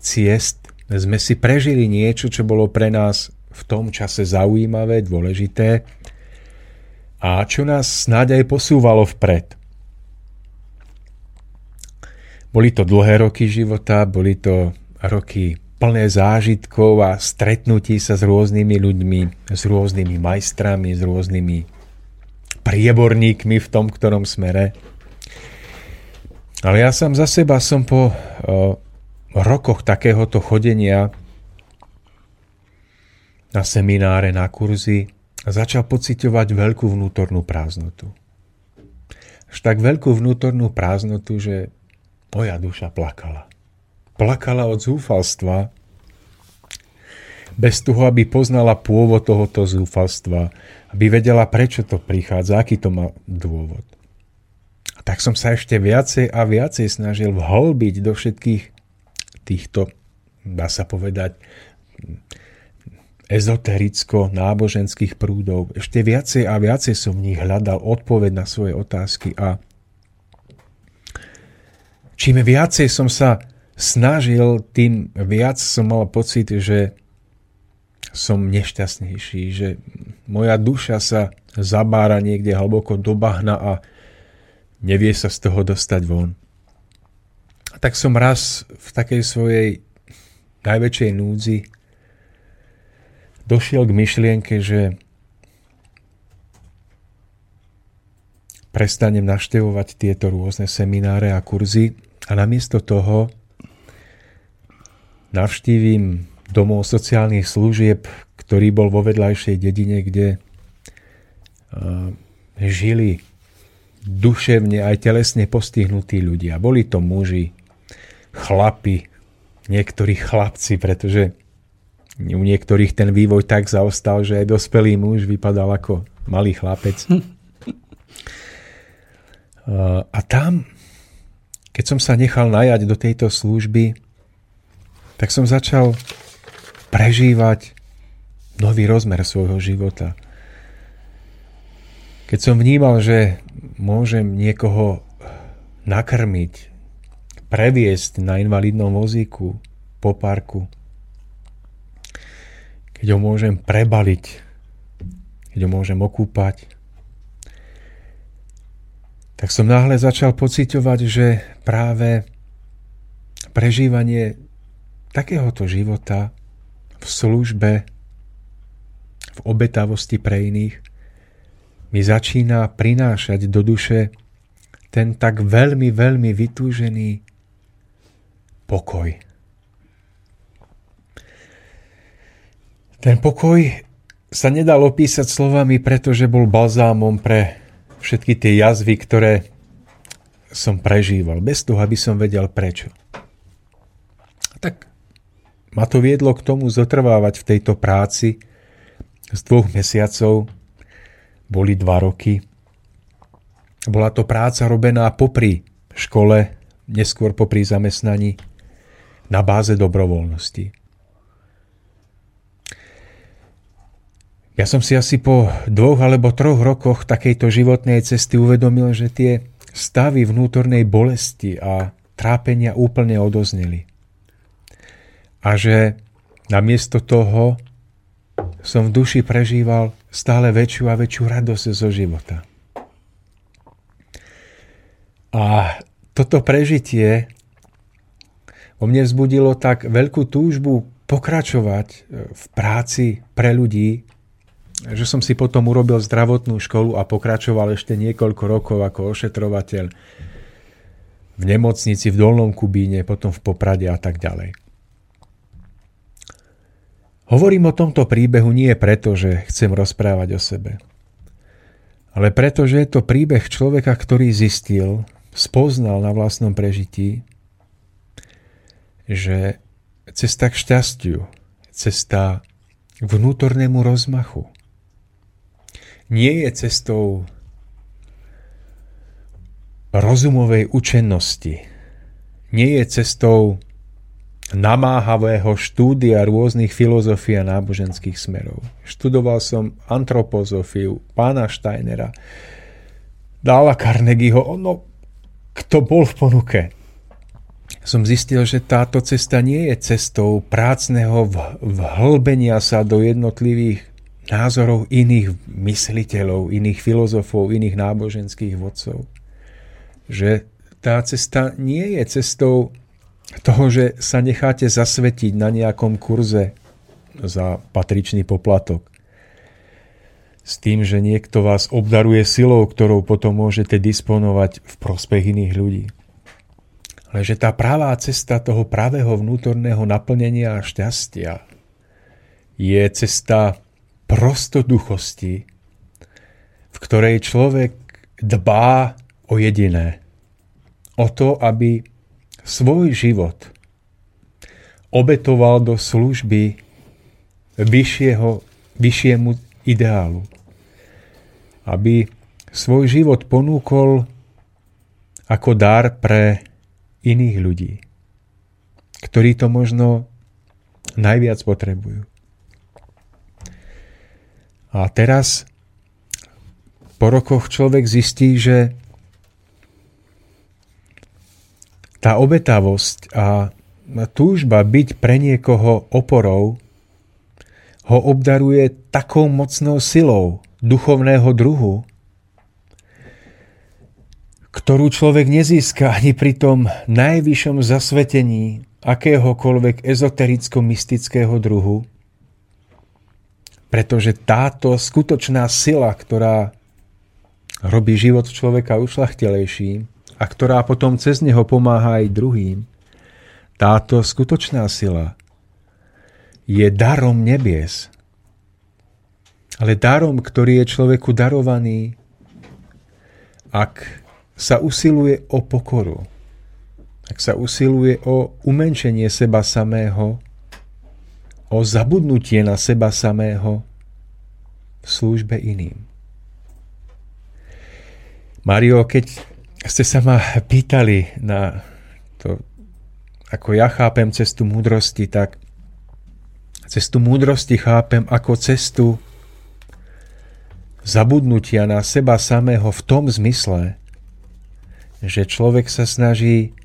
Speaker 1: ciest sme si prežili niečo, čo bolo pre nás v tom čase zaujímavé, dôležité a čo nás snáď aj posúvalo vpred. Boli to dlhé roky života, boli to roky plné zážitkov a stretnutí sa s rôznymi ľuďmi, s rôznymi majstrami, s rôznymi prieborníkmi v tom ktorom smere. Ale ja sám za seba som po rokoch takéhoto chodenia na semináre, na kurzy začal pociťovať veľkú vnútornú prázdnotu. Až tak veľkú vnútornú prázdnotu, že moja duša plakala. Plakala od zúfalstva, bez toho, aby poznala pôvod tohoto zúfalstva, aby vedela, prečo to prichádza, aký to má dôvod tak som sa ešte viacej a viacej snažil vhlbiť do všetkých týchto, dá sa povedať, ezotericko-náboženských prúdov. Ešte viacej a viacej som v nich hľadal odpoveď na svoje otázky a čím viacej som sa snažil, tým viac som mal pocit, že som nešťastnejší, že moja duša sa zabára niekde hlboko do bahna a nevie sa z toho dostať von. Tak som raz v takej svojej najväčšej núdzi došiel k myšlienke, že prestanem naštevovať tieto rôzne semináre a kurzy a namiesto toho navštívim domov sociálnych služieb, ktorý bol vo vedľajšej dedine, kde uh, žili duševne aj telesne postihnutí ľudia. Boli to muži, chlapi, niektorí chlapci, pretože u niektorých ten vývoj tak zaostal, že aj dospelý muž vypadal ako malý chlapec. A tam, keď som sa nechal najať do tejto služby, tak som začal prežívať nový rozmer svojho života. Keď som vnímal, že môžem niekoho nakrmiť, previesť na invalidnom vozíku po parku, keď ho môžem prebaliť, keď ho môžem okúpať, tak som náhle začal pociťovať, že práve prežívanie takéhoto života v službe, v obetavosti pre iných mi začína prinášať do duše ten tak veľmi, veľmi vytúžený pokoj. Ten pokoj sa nedal opísať slovami, pretože bol balzámom pre všetky tie jazvy, ktoré som prežíval, bez toho, aby som vedel prečo. Tak ma to viedlo k tomu zotrvávať v tejto práci. Z dvoch mesiacov boli dva roky. Bola to práca robená popri škole, neskôr popri zamestnaní, na báze dobrovoľnosti. Ja som si asi po dvoch alebo troch rokoch takejto životnej cesty uvedomil, že tie stavy vnútornej bolesti a trápenia úplne odozneli. A že namiesto toho som v duši prežíval stále väčšiu a väčšiu radosť zo života. A toto prežitie o mne vzbudilo tak veľkú túžbu pokračovať v práci pre ľudí, že som si potom urobil zdravotnú školu a pokračoval ešte niekoľko rokov ako ošetrovateľ v nemocnici v Dolnom Kubíne, potom v Poprade a tak ďalej. Hovorím o tomto príbehu nie preto, že chcem rozprávať o sebe, ale preto, že je to príbeh človeka, ktorý zistil, spoznal na vlastnom prežití, že cesta k šťastiu, cesta k vnútornému rozmachu, nie je cestou rozumovej učenosti, nie je cestou namáhavého štúdia rôznych filozofií a náboženských smerov. Študoval som antropozofiu, pána Steinera, Dála Carnegieho, no kto bol v ponuke. Som zistil, že táto cesta nie je cestou prácneho vhlbenia sa do jednotlivých názorov iných mysliteľov, iných filozofov, iných náboženských vodcov. Že tá cesta nie je cestou toho, že sa necháte zasvetiť na nejakom kurze za patričný poplatok. S tým, že niekto vás obdaruje silou, ktorou potom môžete disponovať v prospech iných ľudí. Ale že tá pravá cesta toho pravého vnútorného naplnenia a šťastia je cesta prostoduchosti, v ktorej človek dbá o jediné. O to, aby svoj život obetoval do služby vyššieho, vyššiemu ideálu. Aby svoj život ponúkol ako dar pre iných ľudí, ktorí to možno najviac potrebujú. A teraz po rokoch človek zistí, že tá obetavosť a túžba byť pre niekoho oporou ho obdaruje takou mocnou silou duchovného druhu, ktorú človek nezíska ani pri tom najvyššom zasvetení akéhokoľvek ezotericko-mystického druhu, pretože táto skutočná sila, ktorá robí život človeka ušlachtelejším a ktorá potom cez neho pomáha aj druhým, táto skutočná sila je darom nebies. Ale darom, ktorý je človeku darovaný, ak sa usiluje o pokoru, ak sa usiluje o umenšenie seba samého, o zabudnutie na seba samého v službe iným. Mario, keď ste sa ma pýtali na to, ako ja chápem cestu múdrosti, tak cestu múdrosti chápem ako cestu zabudnutia na seba samého v tom zmysle, že človek sa snaží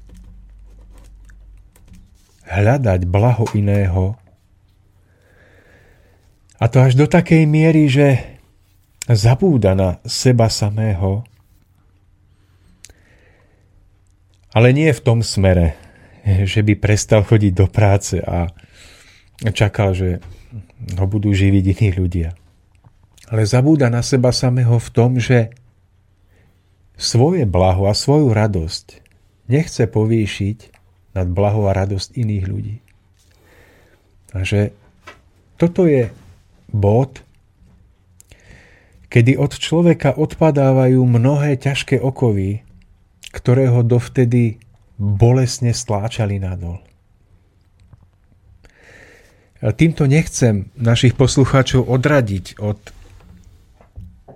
Speaker 1: hľadať blaho iného. A to až do takej miery, že zabúda na seba samého, ale nie v tom smere, že by prestal chodiť do práce a čakal, že ho budú živiť iní ľudia. Ale zabúda na seba samého v tom, že svoje blaho a svoju radosť nechce povýšiť nad blaho a radosť iných ľudí. A že toto je bod, kedy od človeka odpadávajú mnohé ťažké okovy, ktoré ho dovtedy bolesne stláčali nadol. Týmto nechcem našich poslucháčov odradiť od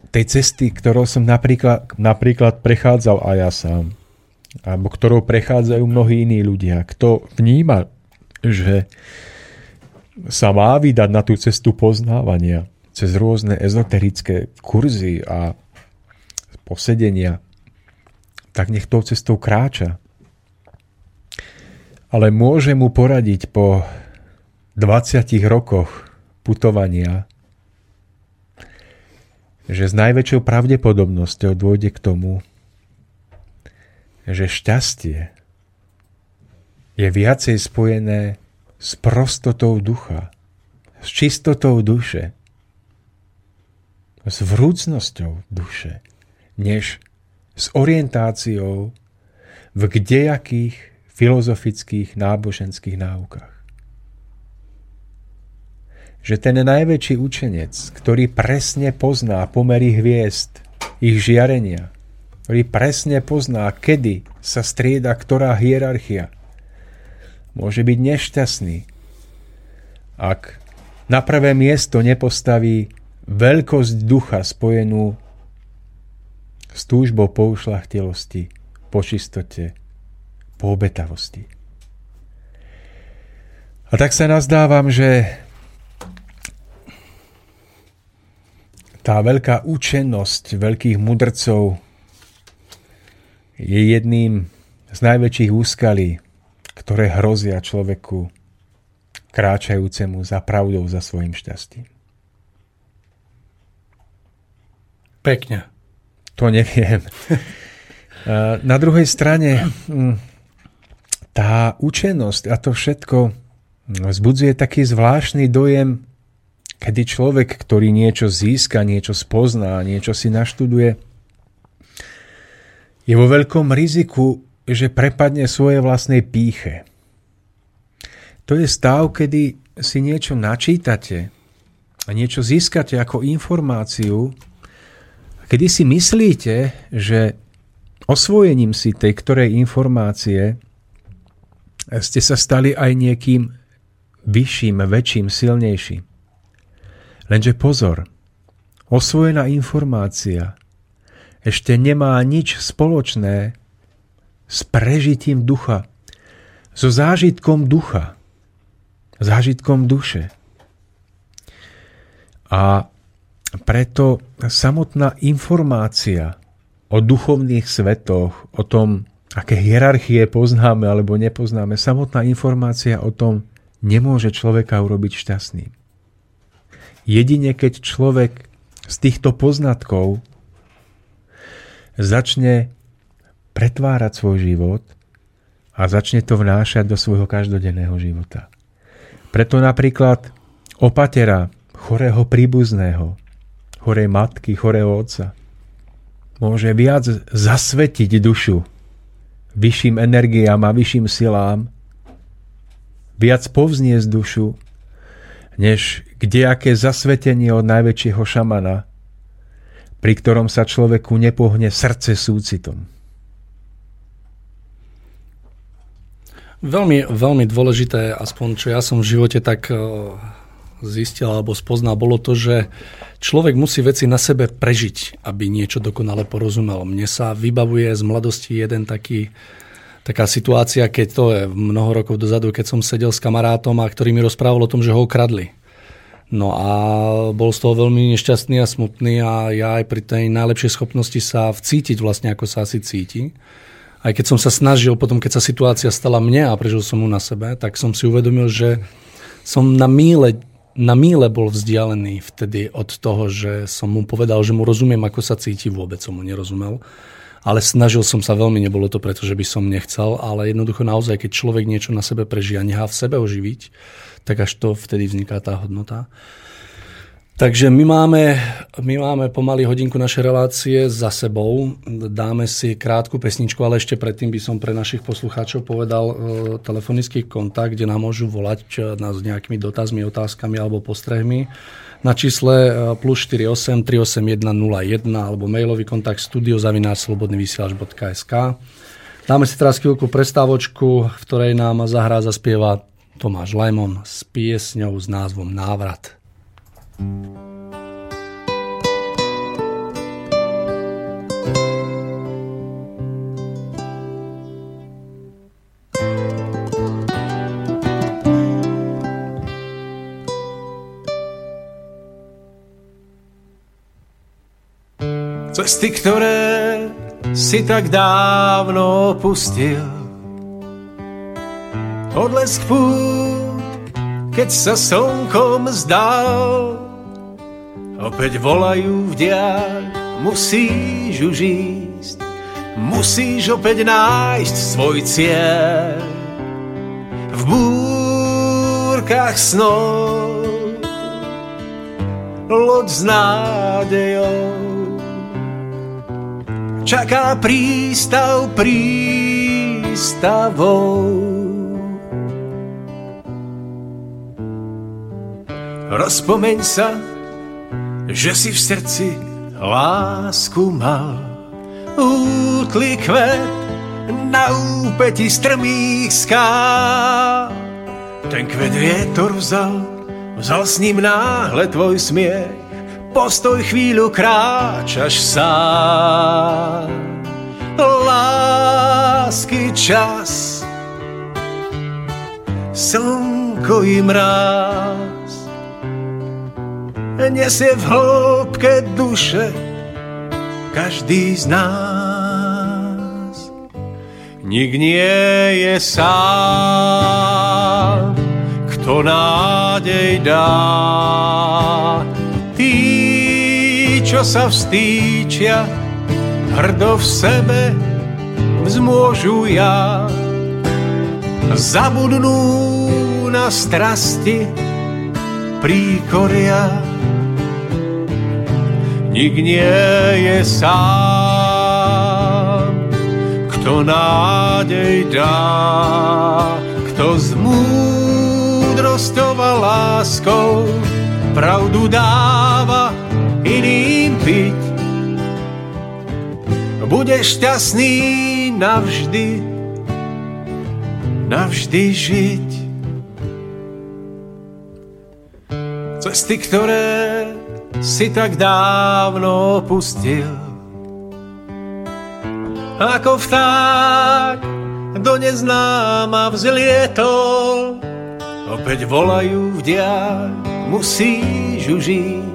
Speaker 1: tej cesty, ktorou som napríklad, napríklad prechádzal aj ja sám, alebo ktorou prechádzajú mnohí iní ľudia. Kto vníma, že sa má vydať na tú cestu poznávania cez rôzne ezoterické kurzy a posedenia, tak nech tou cestou kráča. Ale môže mu poradiť po 20 rokoch putovania, že s najväčšou pravdepodobnosťou dôjde k tomu, že šťastie je viacej spojené s prostotou ducha, s čistotou duše, s vrúcnosťou duše, než s orientáciou v kdejakých filozofických náboženských náukách. Že ten najväčší učenec, ktorý presne pozná pomery hviezd, ich žiarenia, ktorý presne pozná, kedy sa strieda ktorá hierarchia, môže byť nešťastný, ak na prvé miesto nepostaví veľkosť ducha spojenú s túžbou po ušlachtilosti, po čistote, po obetavosti. A tak sa nazdávam, že tá veľká účennosť veľkých mudrcov je jedným z najväčších úskalí, ktoré hrozia človeku kráčajúcemu za pravdou, za svojim šťastím.
Speaker 2: Pekne.
Speaker 1: To neviem. Na druhej strane hm, tá učenosť a to všetko vzbudzuje taký zvláštny dojem kedy človek, ktorý niečo získa, niečo spozná, niečo si naštuduje, je vo veľkom riziku, že prepadne svoje vlastnej píche. To je stav, kedy si niečo načítate a niečo získate ako informáciu, kedy si myslíte, že osvojením si tej ktorej informácie ste sa stali aj niekým vyšším, väčším, silnejším. Lenže pozor, osvojená informácia ešte nemá nič spoločné s prežitím ducha, so zážitkom ducha, zážitkom duše. A preto samotná informácia o duchovných svetoch, o tom, aké hierarchie poznáme alebo nepoznáme, samotná informácia o tom nemôže človeka urobiť šťastným. Jedine keď človek z týchto poznatkov začne pretvárať svoj život a začne to vnášať do svojho každodenného života. Preto napríklad opatera chorého príbuzného, chorej matky, chorého otca, môže viac zasvetiť dušu vyšším energiám a vyšším silám, viac povzniesť dušu, než kdejaké zasvetenie od najväčšieho šamana, pri ktorom sa človeku nepohne srdce súcitom.
Speaker 2: Veľmi, veľmi dôležité, aspoň čo ja som v živote tak eh, zistil alebo spoznal, bolo to, že človek musí veci na sebe prežiť, aby niečo dokonale porozumel. Mne sa vybavuje z mladosti jeden taký, taká situácia, keď to je mnoho rokov dozadu, keď som sedel s kamarátom a ktorý mi rozprával o tom, že ho ukradli. No a bol z toho veľmi nešťastný a smutný a ja aj pri tej najlepšej schopnosti sa vcítiť vlastne, ako sa asi cíti. Aj keď som sa snažil, potom keď sa situácia stala mne a prežil som mu na sebe, tak som si uvedomil, že som na míle, na míle bol vzdialený vtedy od toho, že som mu povedal, že mu rozumiem, ako sa cíti, vôbec som mu nerozumel. Ale snažil som sa veľmi, nebolo to preto, že by som nechcel, ale jednoducho naozaj, keď človek niečo na sebe prežíva, nechá v sebe oživiť, tak až to vtedy vzniká tá hodnota. Takže my máme, my máme pomaly hodinku naše relácie za sebou. Dáme si krátku pesničku, ale ešte predtým by som pre našich poslucháčov povedal e, telefonický kontakt, kde nám môžu volať čo, nás s nejakými dotazmi, otázkami alebo postrehmi na čísle e, plus 48 381 01 alebo mailový kontakt studiozavináčslobodnyvysielač.sk Dáme si teraz chvíľku prestávočku, v ktorej nám zahrá, zaspieva Tomáš Lajmon s piesňou s názvom Návrat.
Speaker 1: Cesty, ktoré si tak dávno opustil. Odlesk pút, keď sa slnkom zdal. Opäť volajú v diaľ, musíš už ísť. Musíš opäť nájsť svoj cieľ. V búrkach snov, loď s nádejou čaká prístav prístavou. Rozpomeň sa, že si v srdci lásku mal. Útli kvet na úpeti strmých ská. Ten kvet vietor vzal, vzal s ním náhle tvoj smiech postoj chvíľu kráčaš sám. Lásky čas, slnko i mráz, nesie v hĺbke duše každý z nás. Nik nie je sám, kto nádej dá, čo sa vstýčia, hrdo v sebe vzmôžu ja. Zabudnú na strasti príkoria. Nik nie je sám, kto nádej dá, kto s múdrosťou a láskou pravdu dáva iným piť. Budeš šťastný navždy, navždy žiť. Cesty, ktoré si tak dávno opustil. Ako vták do neznáma vzlietol, opäť volajú v diaľ, musíš už ísť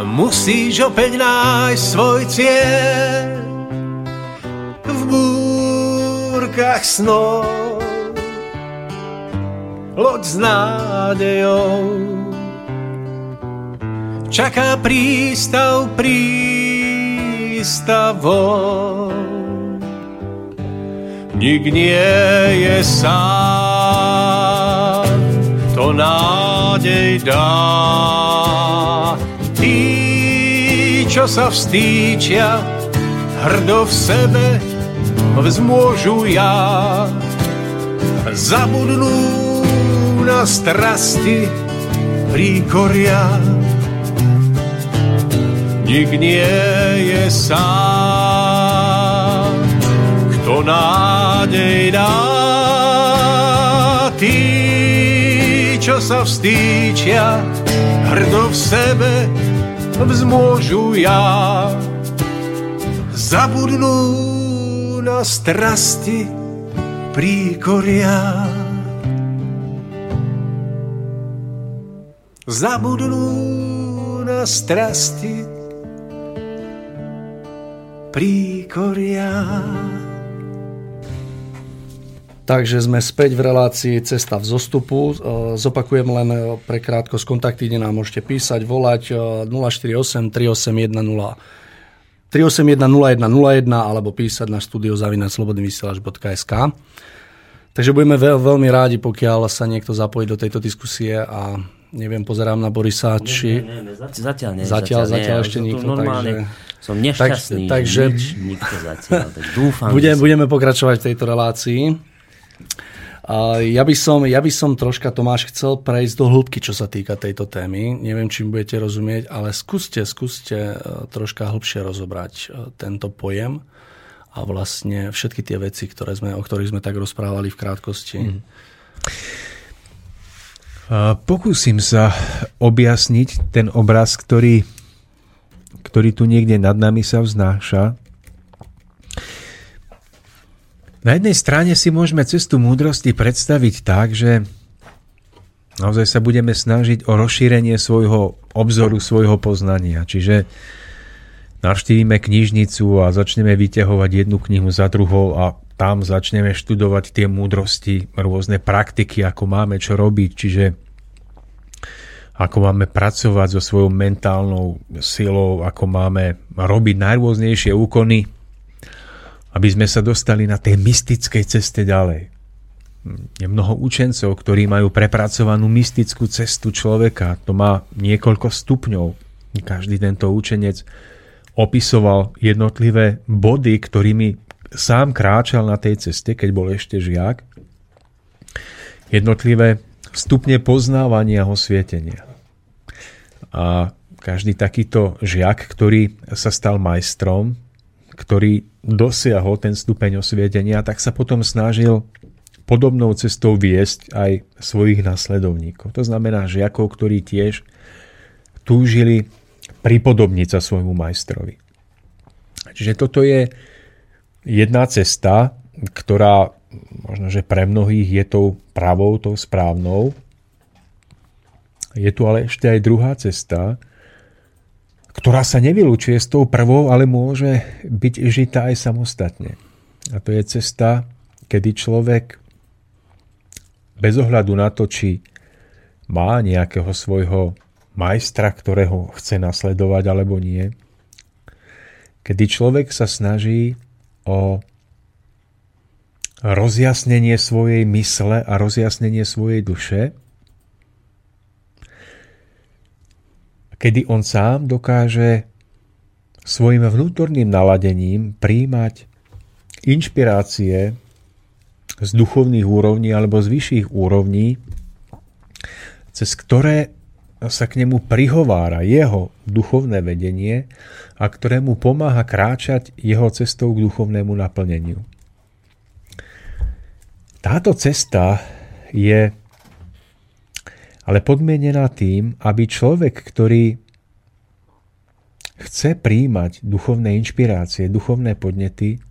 Speaker 1: musíš opäť nájsť svoj cieľ v búrkach snov. Loď s nádejou čaká prístav prístavou. Nik nie je sám, to nádej dá čo sa vstýčia, hrdo v sebe vzmôžu ja. Zabudnú na strasti príkoria. Nik nie je sám, kto nádej dá. Tí, čo sa vstýčia, hrdo v sebe vzmôžu ja. Zabudnú na strasti príkoria. Zabudnú na strasti príkoria.
Speaker 2: Takže sme späť v relácii Cesta v zostupu. E, zopakujem len pre krátkosť kontakty, kde nám môžete písať, volať 048 381 381 0101 alebo písať na studiozavinaslobodnyvysielač.sk Takže budeme veľ, veľmi rádi, pokiaľ sa niekto zapojí do tejto diskusie a neviem, pozerám na Borisa, či...
Speaker 3: Nie, nie, nie, zatiaľ, zatiaľ, nie,
Speaker 2: Zatiaľ,
Speaker 3: nie,
Speaker 2: zatiaľ
Speaker 3: ale
Speaker 2: ešte nikto,
Speaker 3: Normálne
Speaker 2: takže-
Speaker 3: som nešťastný,
Speaker 2: tak- takže-
Speaker 3: že nič, nikto zatiaľ. Tak dúfam,
Speaker 2: Budem,
Speaker 3: sa-
Speaker 2: budeme pokračovať v tejto relácii. A ja, by som, ja by som troška, Tomáš, chcel prejsť do hĺbky, čo sa týka tejto témy. Neviem, či mi budete rozumieť, ale skúste, skúste e, troška hĺbšie rozobrať e, tento pojem a vlastne všetky tie veci, ktoré sme, o ktorých sme tak rozprávali v krátkosti. Mm.
Speaker 1: Pokúsim sa objasniť ten obraz, ktorý, ktorý tu niekde nad nami sa vznáša. Na jednej strane si môžeme cestu múdrosti predstaviť tak, že naozaj sa budeme snažiť o rozšírenie svojho obzoru, svojho poznania. Čiže navštívime knižnicu a začneme vyťahovať jednu knihu za druhou a tam začneme študovať tie múdrosti, rôzne praktiky, ako máme čo robiť, čiže ako máme pracovať so svojou mentálnou silou, ako máme robiť najrôznejšie úkony, aby sme sa dostali na tej mystickej ceste ďalej. Je mnoho učencov, ktorí majú prepracovanú mystickú cestu človeka. To má niekoľko stupňov. Každý tento učenec opisoval jednotlivé body, ktorými sám kráčal na tej ceste, keď bol ešte žiak. Jednotlivé stupne poznávania ho svietenia. A každý takýto žiak, ktorý sa stal majstrom, ktorý dosiahol ten stupeň osvietenia, tak sa potom snažil podobnou cestou viesť aj svojich nasledovníkov. To znamená žiakov, ktorí tiež túžili pripodobniť sa svojmu majstrovi. Čiže toto je jedna cesta, ktorá možno, že pre mnohých je tou pravou, tou správnou. Je tu ale ešte aj druhá cesta, ktorá sa nevylučuje s tou prvou, ale môže byť žitá aj samostatne. A to je cesta, kedy človek bez ohľadu na to, či má nejakého svojho majstra, ktorého chce nasledovať alebo nie, kedy človek sa snaží o rozjasnenie svojej mysle a rozjasnenie svojej duše, kedy on sám dokáže svojim vnútorným naladením príjmať inšpirácie z duchovných úrovní alebo z vyšších úrovní, cez ktoré sa k nemu prihovára jeho duchovné vedenie a ktorému pomáha kráčať jeho cestou k duchovnému naplneniu. Táto cesta je ale podmienená tým, aby človek, ktorý chce príjmať duchovné inšpirácie, duchovné podnety,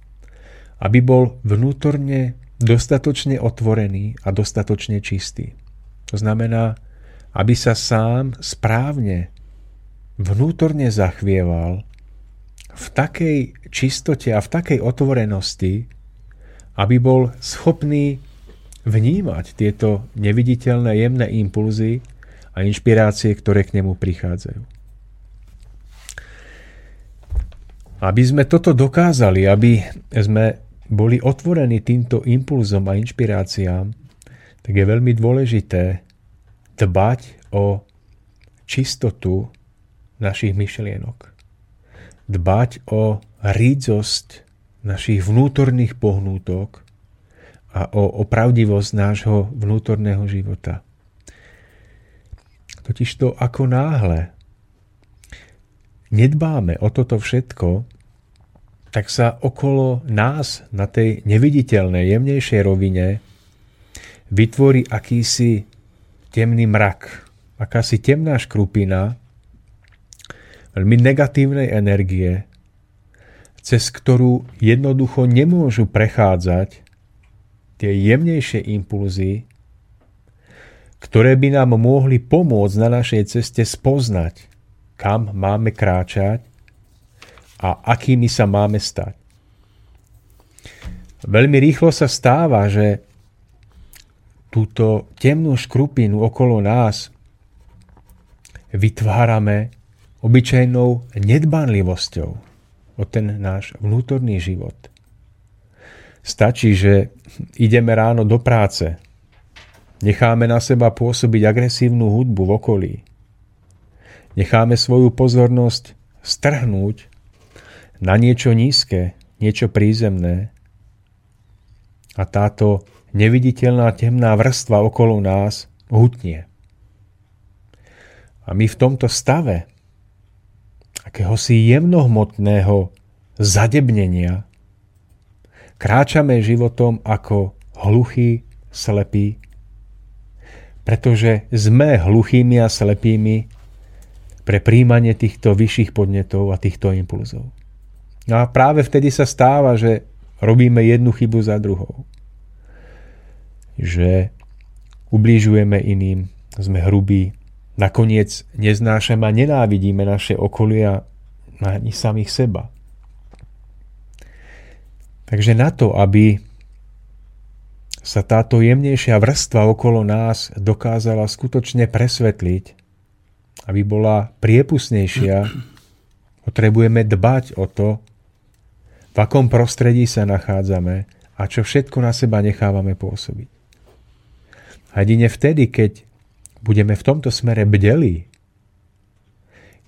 Speaker 1: aby bol vnútorne dostatočne otvorený a dostatočne čistý. To znamená, aby sa sám správne vnútorne zachvieval v takej čistote a v takej otvorenosti, aby bol schopný vnímať tieto neviditeľné jemné impulzy a inšpirácie, ktoré k nemu prichádzajú. Aby sme toto dokázali, aby sme boli otvorení týmto impulzom a inšpiráciám, tak je veľmi dôležité dbať o čistotu našich myšlienok. Dbať o rídzosť našich vnútorných pohnútok a o, o pravdivosť nášho vnútorného života. Totižto ako náhle nedbáme o toto všetko, tak sa okolo nás na tej neviditeľnej, jemnejšej rovine vytvorí akýsi temný mrak, akási temná škrupina veľmi negatívnej energie, cez ktorú jednoducho nemôžu prechádzať tie jemnejšie impulzy, ktoré by nám mohli pomôcť na našej ceste spoznať, kam máme kráčať a akými sa máme stať. Veľmi rýchlo sa stáva, že túto temnú škrupinu okolo nás vytvárame obyčajnou nedbanlivosťou o ten náš vnútorný život. Stačí, že ideme ráno do práce, necháme na seba pôsobiť agresívnu hudbu v okolí, necháme svoju pozornosť strhnúť na niečo nízke, niečo prízemné a táto neviditeľná temná vrstva okolo nás hutnie. A my v tomto stave akéhosi jemnohmotného zadebnenia kráčame životom ako hluchí, slepí, pretože sme hluchými a slepými pre príjmanie týchto vyšších podnetov a týchto impulzov. No a práve vtedy sa stáva, že robíme jednu chybu za druhou. Že ubližujeme iným, sme hrubí, Nakoniec neznášame a nenávidíme naše okolia ani samých seba. Takže na to, aby sa táto jemnejšia vrstva okolo nás dokázala skutočne presvetliť, aby bola priepustnejšia, potrebujeme dbať o to, v akom prostredí sa nachádzame a čo všetko na seba nechávame pôsobiť. A jedine vtedy, keď budeme v tomto smere bdelí,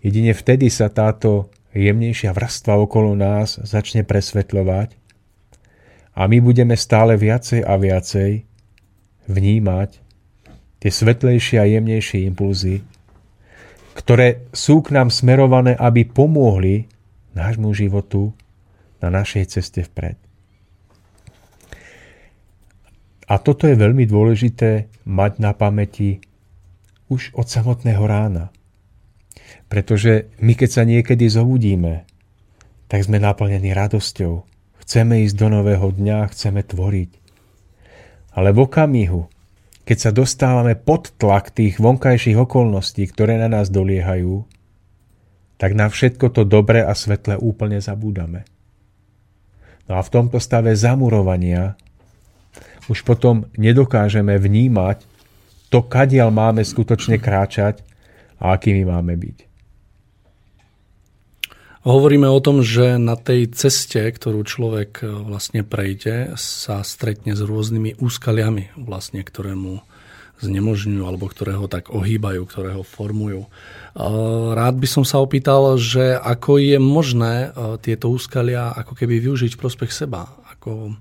Speaker 1: jedine vtedy sa táto jemnejšia vrstva okolo nás začne presvetľovať a my budeme stále viacej a viacej vnímať tie svetlejšie a jemnejšie impulzy, ktoré sú k nám smerované, aby pomohli nášmu životu na našej ceste vpred. A toto je veľmi dôležité mať na pamäti už od samotného rána. Pretože my, keď sa niekedy zobudíme, tak sme naplnení radosťou. Chceme ísť do nového dňa, chceme tvoriť. Ale v okamihu, keď sa dostávame pod tlak tých vonkajších okolností, ktoré na nás doliehajú, tak na všetko to dobré a svetlé úplne zabúdame. No a v tomto stave zamurovania už potom nedokážeme vnímať to, kadiaľ máme skutočne kráčať a akými máme byť.
Speaker 2: Hovoríme o tom, že na tej ceste, ktorú človek e, vlastne prejde, sa stretne s rôznymi úskaliami, vlastne, ktoré mu znemožňujú alebo ktoré ho tak ohýbajú, ktoré ho formujú. E, rád by som sa opýtal, že ako je možné e, tieto úskalia ako keby využiť v prospech seba. Ako,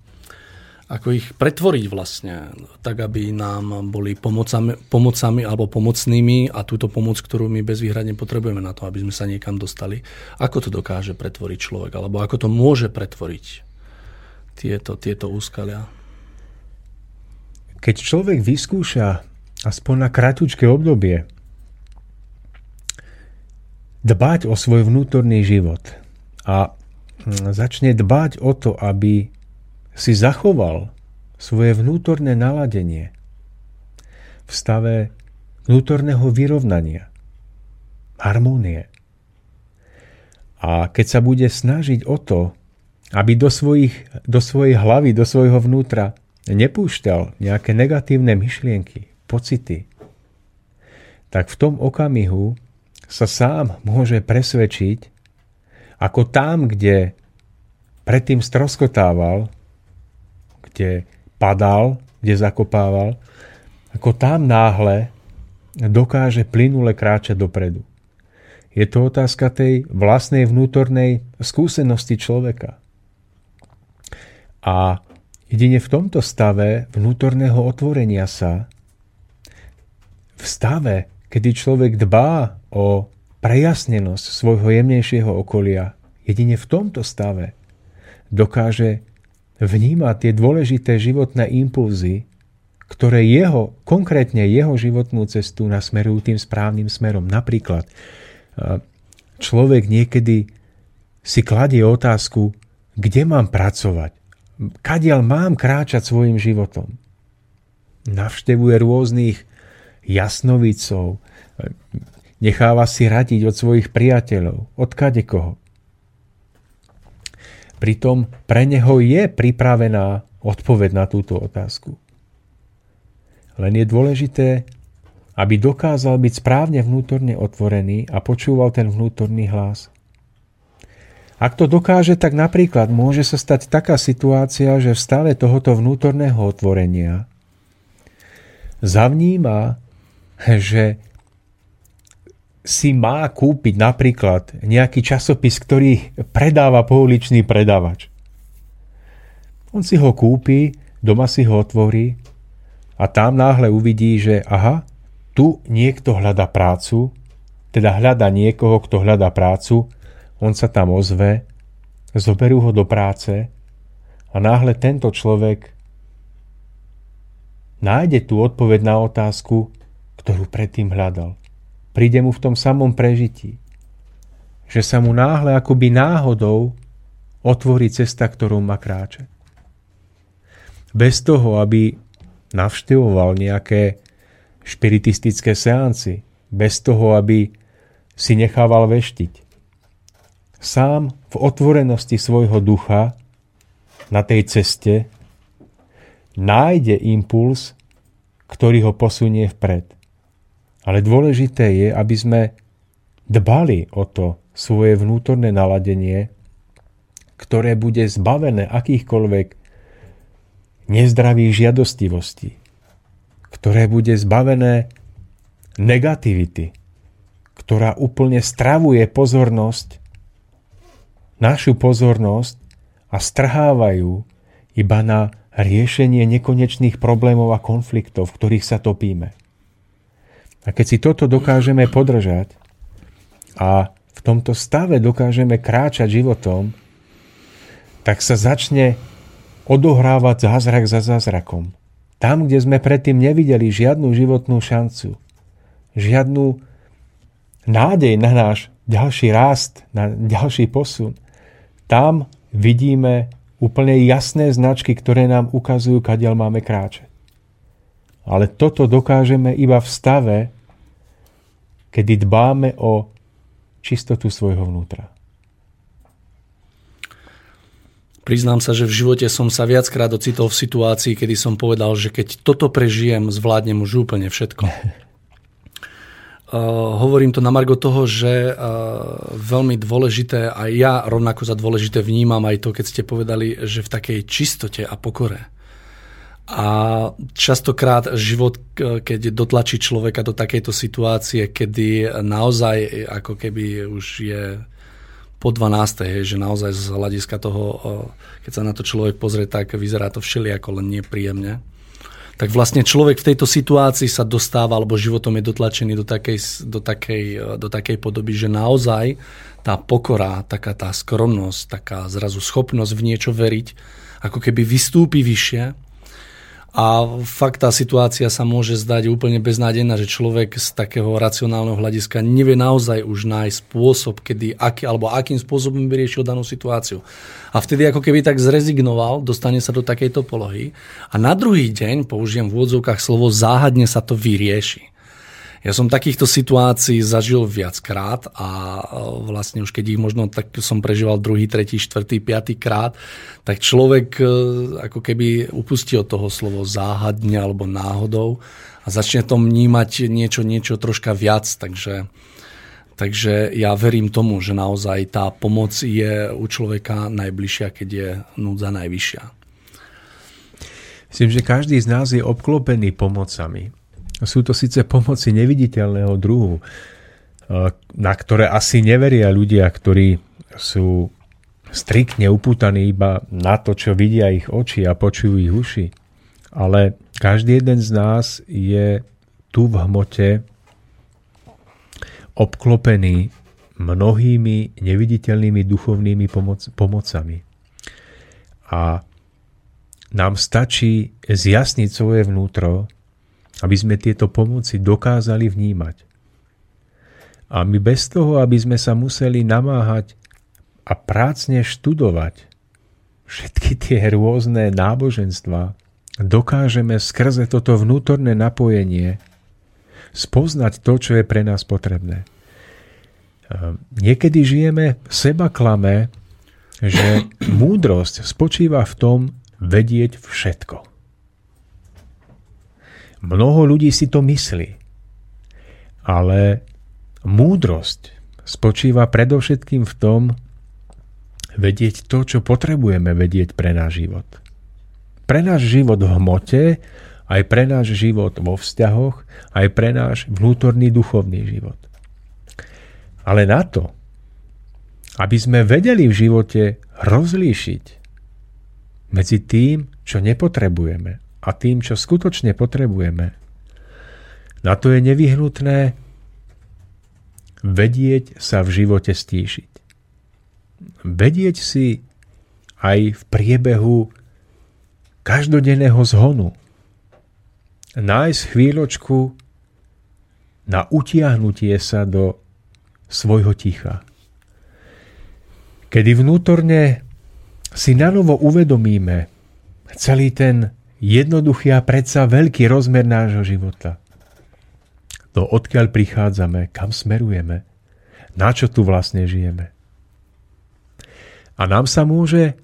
Speaker 2: ako ich pretvoriť vlastne, tak aby nám boli pomocami, pomocami alebo pomocnými a túto pomoc, ktorú my bezvýhradne potrebujeme na to, aby sme sa niekam dostali. Ako to dokáže pretvoriť človek, alebo ako to môže pretvoriť tieto, tieto úskalia?
Speaker 1: Keď človek vyskúša aspoň na kratučké obdobie dbať o svoj vnútorný život a začne dbať o to, aby si zachoval svoje vnútorné naladenie v stave vnútorného vyrovnania, harmónie. A keď sa bude snažiť o to, aby do, svojich, do svojej hlavy, do svojho vnútra nepúšťal nejaké negatívne myšlienky, pocity, tak v tom okamihu sa sám môže presvedčiť, ako tam, kde predtým stroskotával, kde padal, kde zakopával, ako tam náhle dokáže plynule kráčať dopredu. Je to otázka tej vlastnej vnútornej skúsenosti človeka. A jedine v tomto stave vnútorného otvorenia sa, v stave, kedy človek dbá o prejasnenosť svojho jemnejšieho okolia, jedine v tomto stave dokáže vníma tie dôležité životné impulzy, ktoré jeho, konkrétne jeho životnú cestu nasmerujú tým správnym smerom. Napríklad človek niekedy si kladie otázku, kde mám pracovať, kadiaľ mám kráčať svojim životom. Navštevuje rôznych jasnovicov, necháva si radiť od svojich priateľov, od kadekoho. Pritom pre neho je pripravená odpoveď na túto otázku. Len je dôležité, aby dokázal byť správne vnútorne otvorený a počúval ten vnútorný hlas. Ak to dokáže, tak napríklad môže sa stať taká situácia, že v stave tohoto vnútorného otvorenia zavníma, že si má kúpiť napríklad nejaký časopis, ktorý predáva pouličný predávač. On si ho kúpi, doma si ho otvorí a tam náhle uvidí, že aha, tu niekto hľada prácu, teda hľada niekoho, kto hľada prácu, on sa tam ozve, zoberú ho do práce a náhle tento človek nájde tú odpoveď na otázku, ktorú predtým hľadal. Príde mu v tom samom prežití. Že sa mu náhle akoby náhodou otvorí cesta, ktorou má kráčať. Bez toho, aby navštevoval nejaké špiritistické seanci, bez toho, aby si nechával veštiť. Sám v otvorenosti svojho ducha na tej ceste nájde impuls, ktorý ho posunie vpred. Ale dôležité je, aby sme dbali o to svoje vnútorné naladenie, ktoré bude zbavené akýchkoľvek nezdravých žiadostivostí, ktoré bude zbavené negativity, ktorá úplne stravuje pozornosť, našu pozornosť a strhávajú iba na riešenie nekonečných problémov a konfliktov, v ktorých sa topíme. A keď si toto dokážeme podržať a v tomto stave dokážeme kráčať životom, tak sa začne odohrávať zázrak za zázrakom. Tam, kde sme predtým nevideli žiadnu životnú šancu, žiadnu nádej na náš ďalší rast, na ďalší posun, tam vidíme úplne jasné značky, ktoré nám ukazujú, kadiaľ máme kráčať. Ale toto dokážeme iba v stave, kedy dbáme o čistotu svojho vnútra.
Speaker 2: Priznám sa, že v živote som sa viackrát ocitol v situácii, kedy som povedal, že keď toto prežijem, zvládnem už úplne všetko. Uh, hovorím to na margo toho, že uh, veľmi dôležité, a ja rovnako za dôležité vnímam aj to, keď ste povedali, že v takej čistote a pokore. A častokrát život, keď dotlačí človeka do takejto situácie, kedy naozaj ako keby už je po 12. Hej, že naozaj z hľadiska toho, keď sa na to človek pozrie, tak vyzerá to všelijako len nepríjemne tak vlastne človek v tejto situácii sa dostáva, alebo životom je dotlačený do takej, do takej, do takej podoby, že naozaj tá pokora, taká tá skromnosť, taká zrazu schopnosť v niečo veriť, ako keby vystúpi vyššie a fakt tá situácia sa môže zdať úplne beznádejná, že človek z takého racionálneho hľadiska nevie naozaj už nájsť spôsob, kedy, aký, alebo akým spôsobom by riešil danú situáciu. A vtedy ako keby tak zrezignoval, dostane sa do takejto polohy a na druhý deň, použijem v úvodzovkách slovo záhadne sa to vyrieši. Ja som takýchto situácií zažil viackrát a vlastne už keď ich možno tak som prežíval druhý, tretí, štvrtý, piatý krát, tak človek e, ako keby upustí od toho slovo záhadne alebo náhodou a začne to vnímať niečo, niečo troška viac, takže Takže ja verím tomu, že naozaj tá pomoc je u človeka najbližšia, keď je núdza najvyššia.
Speaker 1: Myslím, že každý z nás je obklopený pomocami. Sú to síce pomoci neviditeľného druhu, eh, na ktoré asi neveria ľudia, ktorí sú striktne upútaní iba na to, čo vidia ich oči a počujú ich uši. Ale každý jeden z nás je tu v hmote obklopený mnohými neviditeľnými duchovnými pomoc- pomocami. A nám stačí zjasniť svoje vnútro aby sme tieto pomoci dokázali vnímať. A my bez toho, aby sme sa museli namáhať a prácne študovať všetky tie rôzne náboženstva, dokážeme skrze toto vnútorné napojenie spoznať to, čo je pre nás potrebné. Niekedy žijeme v seba klame, že múdrosť spočíva v tom vedieť všetko. Mnoho ľudí si to myslí. Ale múdrosť spočíva predovšetkým v tom vedieť to, čo potrebujeme vedieť pre náš život. Pre náš život v hmote, aj pre náš život vo vzťahoch, aj pre náš vnútorný duchovný život. Ale na to, aby sme vedeli v živote rozlíšiť medzi tým, čo nepotrebujeme a tým, čo skutočne potrebujeme, na to je nevyhnutné vedieť sa v živote stíšiť. Vedieť si aj v priebehu každodenného zhonu nájsť chvíľočku na utiahnutie sa do svojho ticha. Kedy vnútorne si nanovo uvedomíme celý ten jednoduchý a predsa veľký rozmer nášho života. To odkiaľ prichádzame, kam smerujeme, na čo tu vlastne žijeme. A nám sa môže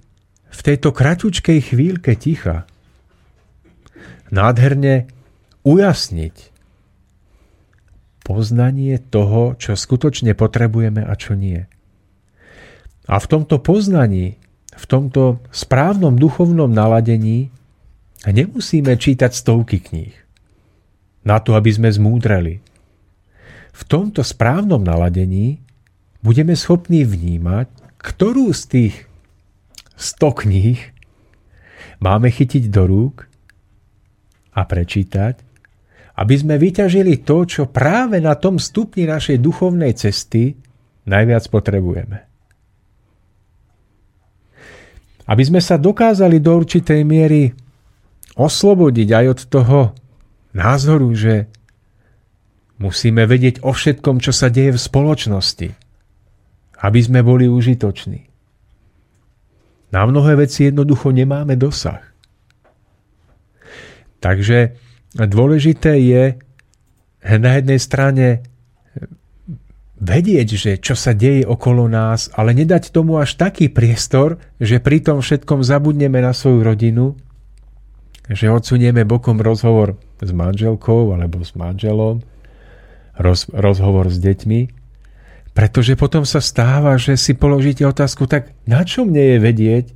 Speaker 1: v tejto kratučkej chvíľke ticha nádherne ujasniť poznanie toho, čo skutočne potrebujeme a čo nie. A v tomto poznaní, v tomto správnom duchovnom naladení nemusíme čítať stovky kníh na to, aby sme zmúdreli. V tomto správnom naladení budeme schopní vnímať, ktorú z tých 100 kníh máme chytiť do rúk a prečítať aby sme vyťažili to, čo práve na tom stupni našej duchovnej cesty najviac potrebujeme. Aby sme sa dokázali do určitej miery oslobodiť aj od toho názoru, že musíme vedieť o všetkom, čo sa deje v spoločnosti, aby sme boli užitoční. Na mnohé veci jednoducho nemáme dosah. Takže dôležité je na jednej strane vedieť, že čo sa deje okolo nás, ale nedať tomu až taký priestor, že pri tom všetkom zabudneme na svoju rodinu, že odsunieme bokom rozhovor s manželkou alebo s manželom, roz, rozhovor s deťmi, pretože potom sa stáva, že si položíte otázku, tak na čo mne je vedieť,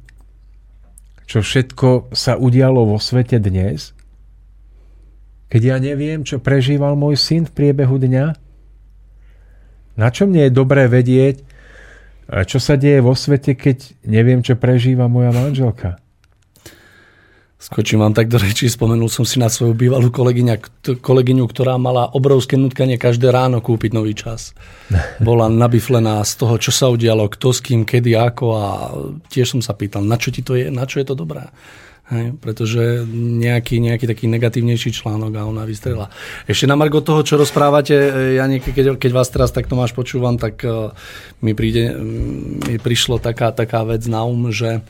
Speaker 1: čo všetko sa udialo vo svete dnes, keď ja neviem, čo prežíval môj syn v priebehu dňa? Na čo mne je dobré vedieť, čo sa deje vo svete, keď neviem, čo prežíva moja manželka?
Speaker 2: Skočím vám tak do rečí, spomenul som si na svoju bývalú kolegyňu, ktorá mala obrovské nutkanie každé ráno kúpiť nový čas. Bola nabiflená z toho, čo sa udialo, kto s kým, kedy, ako a tiež som sa pýtal, na čo ti to je, na čo je to dobré. Hej, pretože nejaký, nejaký taký negatívnejší článok a ona vystrela. Ešte na margo toho, čo rozprávate, e, ja niekedy, keď, keď vás teraz takto máš počúvam, tak uh, mi, príde, mi prišlo taká, taká vec na um, že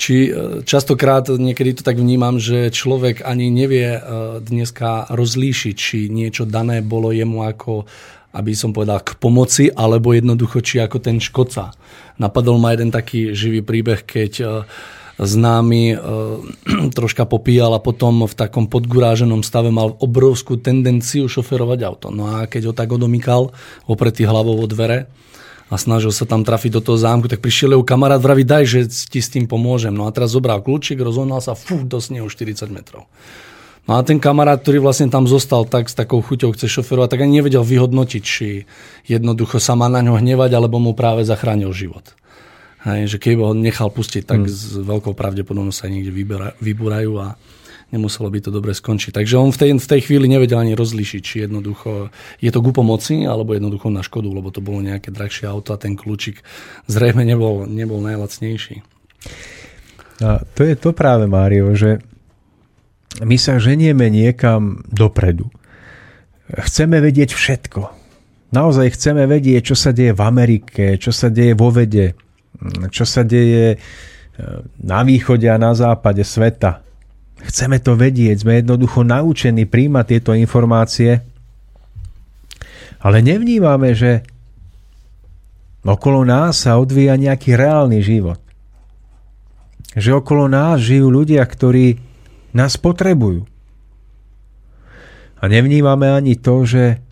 Speaker 2: či uh, častokrát niekedy to tak vnímam, že človek ani nevie uh, dneska rozlíšiť, či niečo dané bolo jemu ako aby som povedal, k pomoci, alebo jednoducho, či ako ten škodca. Napadol ma jeden taký živý príbeh, keď uh, známy e, troška popíjal a potom v takom podguráženom stave mal obrovskú tendenciu šoferovať auto. No a keď ho tak odomýkal, opretý hlavou o dvere a snažil sa tam trafiť do toho zámku, tak prišiel jeho kamarát, vraví, daj, že ti s tým pomôžem. No a teraz zobral kľúčik, rozhodnal sa, fú, do snehu 40 metrov. No a ten kamarát, ktorý vlastne tam zostal tak s takou chuťou chce šoferovať, tak ani nevedel vyhodnotiť, či jednoducho sa má na ňo hnevať, alebo mu práve zachránil život. Hej, že keby ho nechal pustiť, tak hmm. s veľkou pravdepodobnosťou sa niekde vybúrajú a nemuselo by to dobre skončiť. Takže on v tej, v tej chvíli nevedel ani rozlišiť, či jednoducho je to ku pomoci, alebo jednoducho na škodu, lebo to bolo nejaké drahšie auto a ten kľúčik zrejme nebol, nebol najlacnejší.
Speaker 1: A to je to práve, Mário, že my sa ženieme niekam dopredu. Chceme vedieť všetko. Naozaj chceme vedieť, čo sa deje v Amerike, čo sa deje vo vede, čo sa deje e, na východe a na západe sveta. Chceme to vedieť, sme jednoducho naučení príjmať tieto informácie, ale nevnímame, že okolo nás sa odvíja nejaký reálny život. Že okolo nás žijú ľudia, ktorí nás potrebujú. A nevnímame ani to, že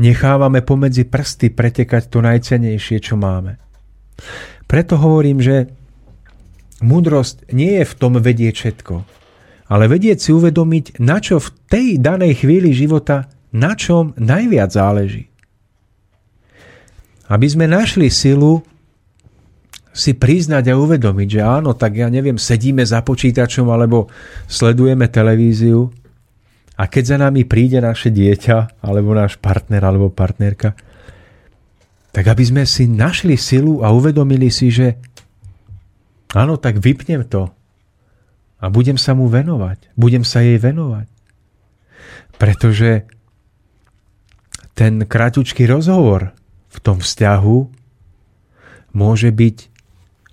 Speaker 1: nechávame pomedzi prsty pretekať to najcenejšie, čo máme Preto hovorím, že múdrosť nie je v tom vedieť všetko, ale vedieť si uvedomiť, na čo v tej danej chvíli života, na čom najviac záleží. Aby sme našli silu si priznať a uvedomiť, že áno, tak ja neviem, sedíme za počítačom alebo sledujeme televíziu a keď za nami príde naše dieťa alebo náš partner alebo partnerka, tak aby sme si našli silu a uvedomili si, že áno, tak vypnem to a budem sa mu venovať. Budem sa jej venovať. Pretože ten krátučký rozhovor v tom vzťahu môže byť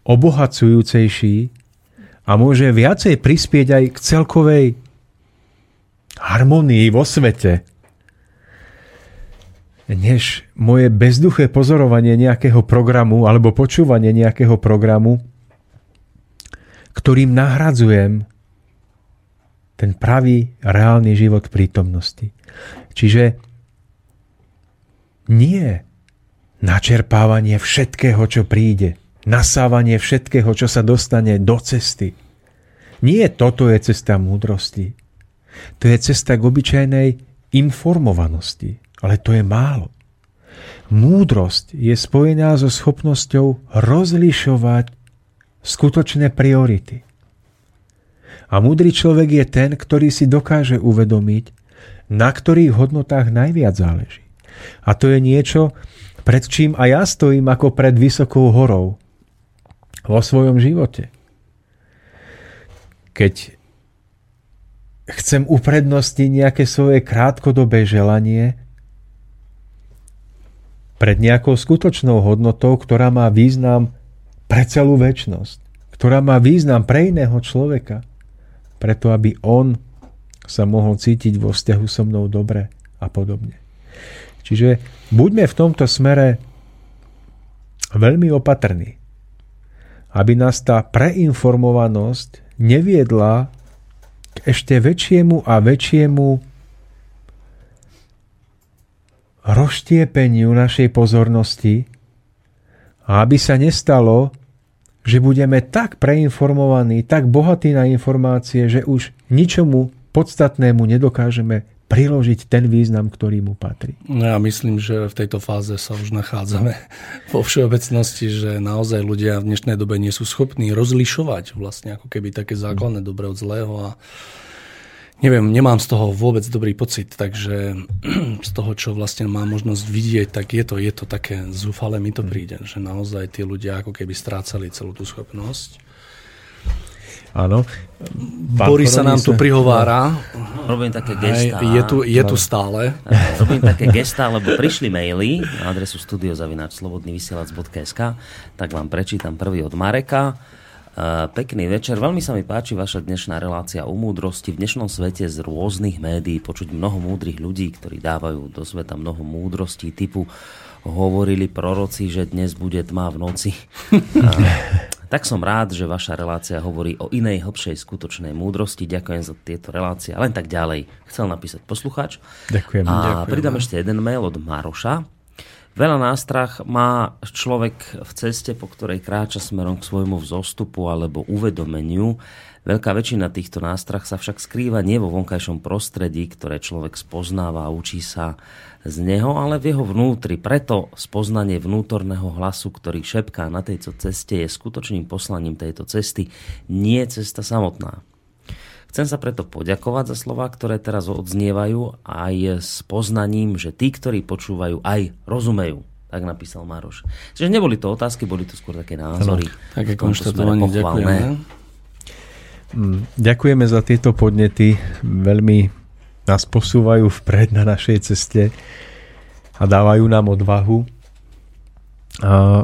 Speaker 1: obohacujúcejší a môže viacej prispieť aj k celkovej harmonii vo svete, než moje bezduché pozorovanie nejakého programu alebo počúvanie nejakého programu, ktorým nahradzujem ten pravý, reálny život prítomnosti. Čiže nie načerpávanie všetkého, čo príde, nasávanie všetkého, čo sa dostane do cesty. Nie toto je cesta múdrosti. To je cesta k obyčajnej informovanosti. Ale to je málo. Múdrosť je spojená so schopnosťou rozlišovať skutočné priority. A múdry človek je ten, ktorý si dokáže uvedomiť, na ktorých hodnotách najviac záleží. A to je niečo, pred čím aj ja stojím ako pred vysokou horou vo svojom živote. Keď chcem uprednostiť nejaké svoje krátkodobé želanie pred nejakou skutočnou hodnotou, ktorá má význam pre celú väčnosť, ktorá má význam pre iného človeka, preto aby on sa mohol cítiť vo vzťahu so mnou dobre a podobne. Čiže buďme v tomto smere veľmi opatrní, aby nás tá preinformovanosť neviedla k ešte väčšiemu a väčšiemu rozštiepeniu našej pozornosti a aby sa nestalo, že budeme tak preinformovaní, tak bohatí na informácie, že už ničomu podstatnému nedokážeme priložiť ten význam, ktorý mu patrí.
Speaker 2: No ja myslím, že v tejto fáze sa už nachádzame vo všeobecnosti, že naozaj ľudia v dnešnej dobe nie sú schopní rozlišovať vlastne ako keby také základné dobre od zlého a neviem, nemám z toho vôbec dobrý pocit, takže z toho, čo vlastne mám možnosť vidieť, tak je to, je to také zúfale mi to mm. príde, že naozaj tí ľudia ako keby strácali celú tú schopnosť.
Speaker 1: Áno.
Speaker 2: Boris sa nám tu prihovára.
Speaker 3: Robím také gesta.
Speaker 2: Je tu, je tu stále.
Speaker 3: Robím také gesta, lebo prišli maily na adresu studiozavináčslobodnyvysielac.sk tak vám prečítam prvý od Mareka. Eh, pekný večer. Veľmi sa mi páči vaša dnešná relácia o múdrosti. V dnešnom svete z rôznych médií počuť mnoho múdrych ľudí, ktorí dávajú do sveta mnoho múdrostí typu hovorili proroci, že dnes bude tma v noci. A, tak som rád, že vaša relácia hovorí o inej hlbšej skutočnej múdrosti. Ďakujem za tieto relácie. Len tak ďalej. Chcel napísať poslucháč.
Speaker 1: Ďakujem.
Speaker 3: A
Speaker 1: ďakujem.
Speaker 3: pridám ešte jeden mail od Maroša. Veľa nástrach má človek v ceste, po ktorej kráča smerom k svojmu vzostupu alebo uvedomeniu. Veľká väčšina týchto nástrach sa však skrýva nie vo vonkajšom prostredí, ktoré človek spoznáva a učí sa z neho, ale v jeho vnútri. Preto spoznanie vnútorného hlasu, ktorý šepká na tejto ceste, je skutočným poslaním tejto cesty, nie cesta samotná. Chcem sa preto poďakovať za slova, ktoré teraz odznievajú aj s poznaním, že tí, ktorí počúvajú, aj rozumejú. Tak napísal Maroš. Čiže neboli to otázky, boli to skôr také názory.
Speaker 2: Ano, také konštatovanie, ďakujeme.
Speaker 1: Mm, ďakujeme za tieto podnety. Veľmi nás posúvajú vpred na našej ceste a dávajú nám odvahu. A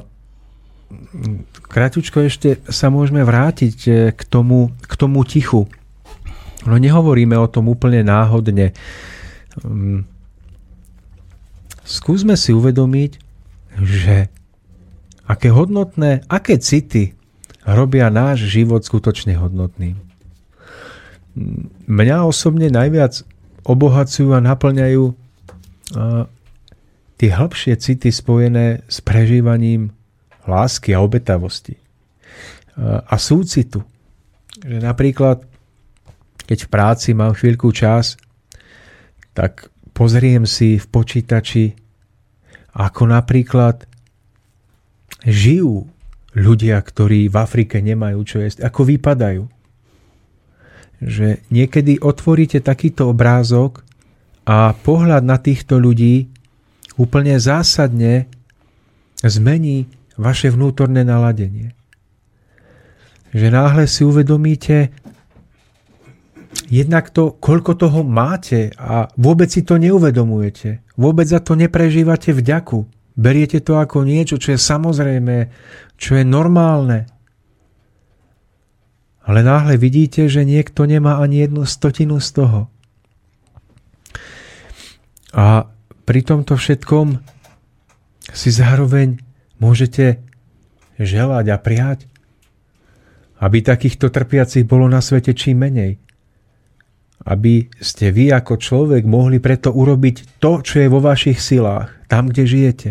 Speaker 1: Kráťučko ešte sa môžeme vrátiť eh, k tomu, k tomu tichu, No nehovoríme o tom úplne náhodne. Um, skúsme si uvedomiť, že aké hodnotné, aké city robia náš život skutočne hodnotným. Mňa osobne najviac obohacujú a naplňajú tie hĺbšie city spojené s prežívaním lásky a obetavosti a súcitu. Že napríklad, keď v práci mám chvíľku čas, tak pozriem si v počítači, ako napríklad žijú ľudia, ktorí v Afrike nemajú čo jesť, ako vypadajú. Že niekedy otvoríte takýto obrázok a pohľad na týchto ľudí úplne zásadne zmení vaše vnútorné naladenie. Že náhle si uvedomíte jednak to, koľko toho máte a vôbec si to neuvedomujete. Vôbec za to neprežívate vďaku. Beriete to ako niečo, čo je samozrejme, čo je normálne. Ale náhle vidíte, že niekto nemá ani jednu stotinu z toho. A pri tomto všetkom si zároveň môžete želať a prijať, aby takýchto trpiacich bolo na svete čím menej. Aby ste vy ako človek mohli preto urobiť to, čo je vo vašich silách, tam, kde žijete.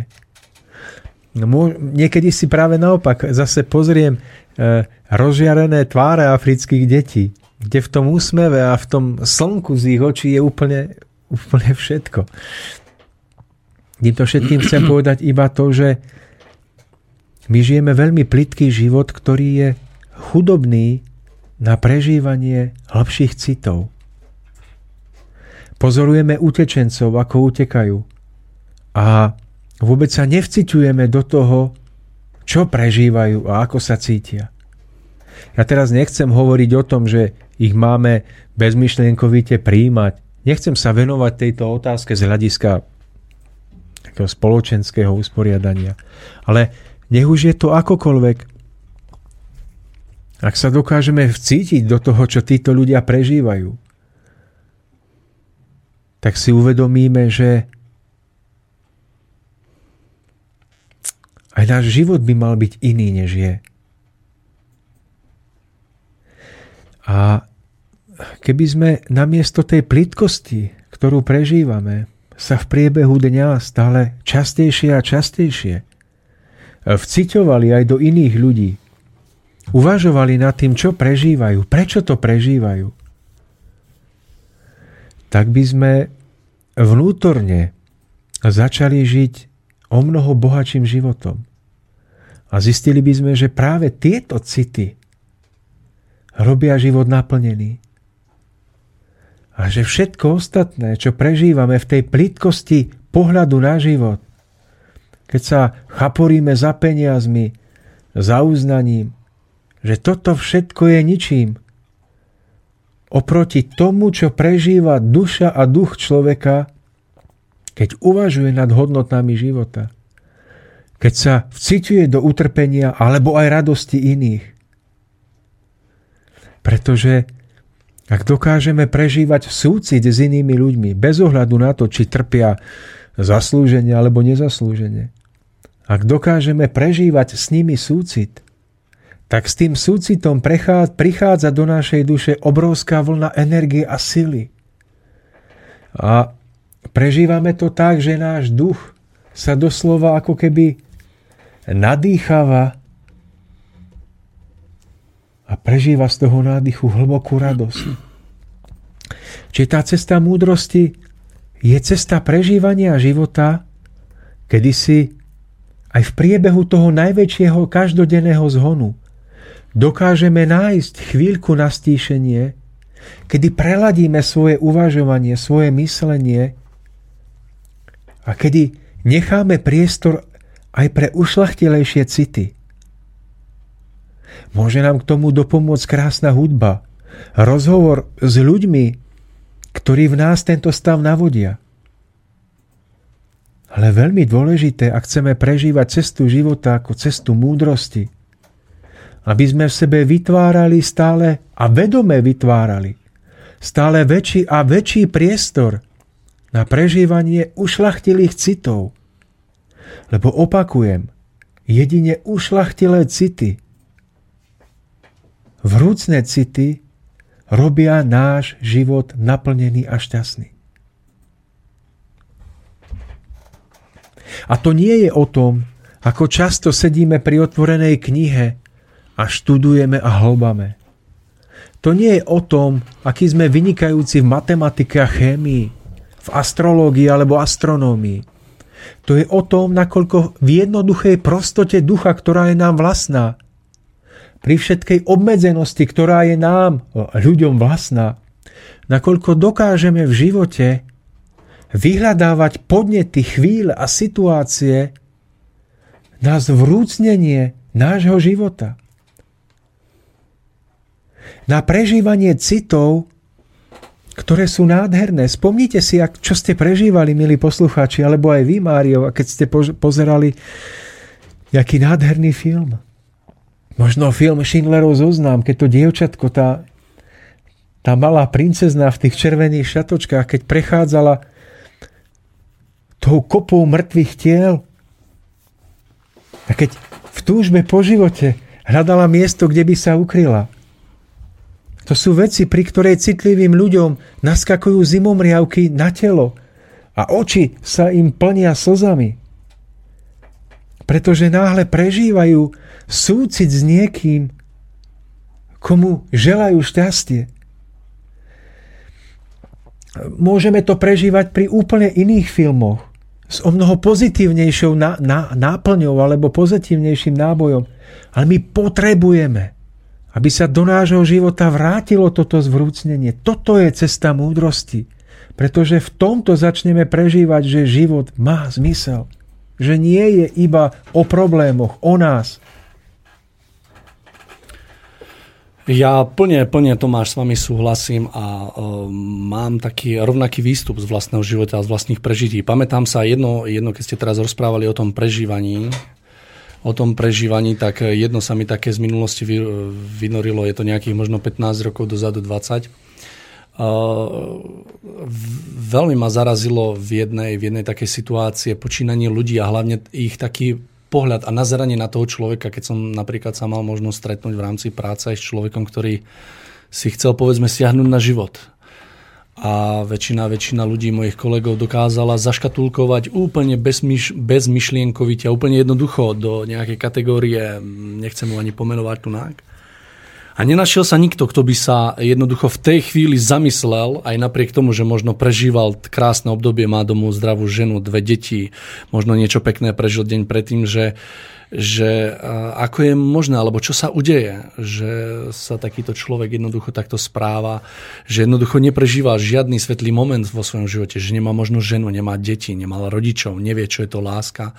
Speaker 1: No, niekedy si práve naopak zase pozriem e, rozžiarené tváre afrických detí, kde v tom úsmeve a v tom slnku z ich očí je úplne, úplne všetko. Týmto všetkým chcem povedať iba to, že my žijeme veľmi plitký život, ktorý je chudobný na prežívanie hlbších citov. Pozorujeme utečencov, ako utekajú. A Vôbec sa nevciťujeme do toho, čo prežívajú a ako sa cítia. Ja teraz nechcem hovoriť o tom, že ich máme bezmyšlienkovite príjmať. Nechcem sa venovať tejto otázke z hľadiska takého spoločenského usporiadania. Ale nech už je to akokoľvek. Ak sa dokážeme vcítiť do toho, čo títo ľudia prežívajú, tak si uvedomíme, že Aj náš život by mal byť iný, než je. A keby sme namiesto tej plitkosti, ktorú prežívame, sa v priebehu dňa stále častejšie a častejšie vciťovali aj do iných ľudí, uvažovali nad tým, čo prežívajú, prečo to prežívajú, tak by sme vnútorne začali žiť o mnoho bohatším životom. A zistili by sme, že práve tieto city robia život naplnený. A že všetko ostatné, čo prežívame v tej plitkosti pohľadu na život, keď sa chaporíme za peniazmi, za uznaním, že toto všetko je ničím. Oproti tomu, čo prežíva duša a duch človeka, keď uvažuje nad hodnotami života, keď sa vciťuje do utrpenia alebo aj radosti iných. Pretože ak dokážeme prežívať súcit s inými ľuďmi, bez ohľadu na to, či trpia zaslúženie alebo nezaslúženie, ak dokážeme prežívať s nimi súcit, tak s tým súcitom prichádza do našej duše obrovská vlna energie a sily. A Prežívame to tak, že náš duch sa doslova ako keby nadýchava a prežíva z toho nádychu hlbokú radosť. Čiže tá cesta múdrosti je cesta prežívania života, kedy si aj v priebehu toho najväčšieho každodenného zhonu dokážeme nájsť chvíľku na stíšenie, kedy preladíme svoje uvažovanie, svoje myslenie a kedy necháme priestor aj pre ušlachtilejšie city. Môže nám k tomu dopomôcť krásna hudba, rozhovor s ľuďmi, ktorí v nás tento stav navodia. Ale veľmi dôležité, ak chceme prežívať cestu života ako cestu múdrosti, aby sme v sebe vytvárali stále a vedome vytvárali stále väčší a väčší priestor na prežívanie ušlachtilých citov. Lebo opakujem, jedine ušlachtilé city, vrúcne city robia náš život naplnený a šťastný. A to nie je o tom, ako často sedíme pri otvorenej knihe a študujeme a hlbame. To nie je o tom, aký sme vynikajúci v matematike a chémii, v astrológii alebo astronómii. To je o tom, nakoľko v jednoduchej prostote ducha, ktorá je nám vlastná, pri všetkej obmedzenosti, ktorá je nám, ľuďom vlastná, nakoľko dokážeme v živote vyhľadávať podnety, chvíle a situácie na zvrúcnenie nášho života na prežívanie citov, ktoré sú nádherné. Spomnite si, čo ste prežívali, milí poslucháči, alebo aj vy, Mário, a keď ste pozerali nejaký nádherný film. Možno film Schindlerov zoznám, keď to dievčatko, tá, tá malá princezna v tých červených šatočkách, keď prechádzala tou kopou mŕtvych tiel a keď v túžbe po živote hľadala miesto, kde by sa ukryla. To sú veci, pri ktorej citlivým ľuďom naskakujú zimomriavky na telo a oči sa im plnia slzami. Pretože náhle prežívajú súcit s niekým, komu želajú šťastie. Môžeme to prežívať pri úplne iných filmoch s o mnoho pozitívnejšou náplňou alebo pozitívnejším nábojom. Ale my potrebujeme aby sa do nášho života vrátilo toto zvrúcnenie. Toto je cesta múdrosti. Pretože v tomto začneme prežívať, že život má zmysel. Že nie je iba o problémoch, o nás.
Speaker 2: Ja plne, plne Tomáš s vami súhlasím a uh, mám taký rovnaký výstup z vlastného života a z vlastných prežití. Pamätám sa jedno, jedno, keď ste teraz rozprávali o tom prežívaní, o tom prežívaní, tak jedno sa mi také z minulosti vynorilo, je to nejakých možno 15 rokov dozadu, 20. Uh, veľmi ma zarazilo v jednej, v jednej takej situácie počínanie ľudí a hlavne ich taký pohľad a nazeranie na toho človeka, keď som napríklad sa mal možnosť stretnúť v rámci práce aj s človekom, ktorý si chcel povedzme siahnuť na život a väčšina, väčšina ľudí, mojich kolegov dokázala zaškatulkovať úplne bezmyš, bezmyšlienkovite a úplne jednoducho do nejakej kategórie, nechcem mu ani pomenovať tu nák. A nenašiel sa nikto, kto by sa jednoducho v tej chvíli zamyslel, aj napriek tomu, že možno prežíval krásne obdobie, má domov zdravú ženu, dve deti, možno niečo pekné prežil deň predtým, že že ako je možné, alebo čo sa udeje, že sa takýto človek jednoducho takto správa, že jednoducho neprežíva žiadny svetlý moment vo svojom živote, že nemá možno ženu, nemá deti, nemal rodičov, nevie, čo je to láska.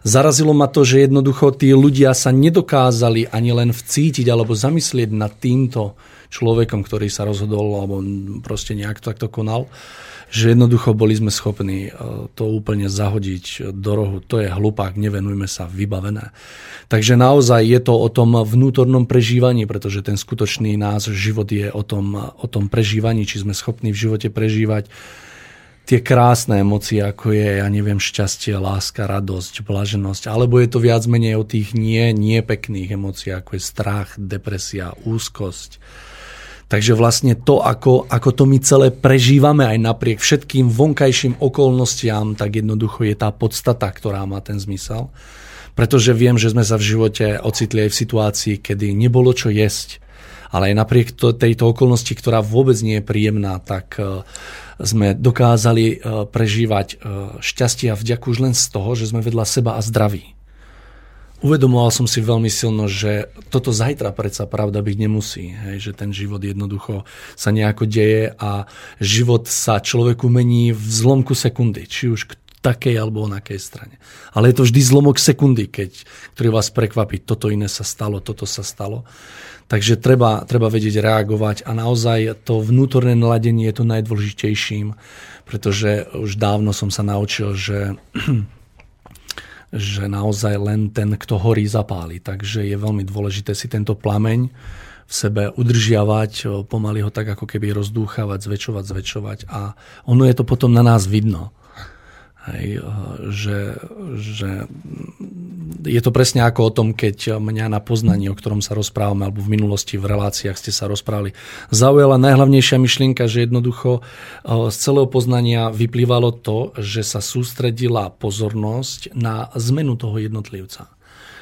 Speaker 2: Zarazilo ma to, že jednoducho tí ľudia sa nedokázali ani len vcítiť alebo zamyslieť nad týmto človekom, ktorý sa rozhodol alebo proste nejak takto konal že jednoducho boli sme schopní e, to úplne zahodiť do rohu. To je hlupák, nevenujme sa, vybavené. Takže naozaj je to o tom vnútornom prežívaní, pretože ten skutočný nás život je o tom, o tom prežívaní, či sme schopní v živote prežívať tie krásne emócie, ako je, ja neviem, šťastie, láska, radosť, blaženosť, alebo je to viac menej o tých nie, nie pekných emóciách, ako je strach, depresia, úzkosť, Takže vlastne to, ako, ako to my celé prežívame aj napriek všetkým vonkajším okolnostiam, tak jednoducho je tá podstata, ktorá má ten zmysel. Pretože viem, že sme sa v živote ocitli aj v situácii, kedy nebolo čo jesť. Ale aj napriek to, tejto okolnosti, ktorá vôbec nie je príjemná, tak uh, sme dokázali uh, prežívať uh, šťastie a vďaku už len z toho, že sme vedľa seba a zdraví. Uvedomoval som si veľmi silno, že toto zajtra predsa pravda byť nemusí. Hej, že ten život jednoducho sa nejako deje a život sa človeku mení v zlomku sekundy. Či už k takej alebo onakej strane. Ale je to vždy zlomok sekundy, keď, ktorý vás prekvapí. Toto iné sa stalo, toto sa stalo. Takže treba, treba vedieť reagovať a naozaj to vnútorné naladenie je to najdôležitejším, pretože už dávno som sa naučil, že že naozaj len ten, kto horí, zapáli. Takže je veľmi dôležité si tento plameň v sebe udržiavať, pomaly ho tak ako keby rozdúchavať, zväčšovať, zväčšovať a ono je to potom na nás vidno. Hej, že, že je to presne ako o tom, keď mňa na poznaní, o ktorom sa rozprávame, alebo v minulosti v reláciách ste sa rozprávali, zaujala najhlavnejšia myšlienka, že jednoducho z celého poznania vyplývalo to, že sa sústredila pozornosť na zmenu toho jednotlivca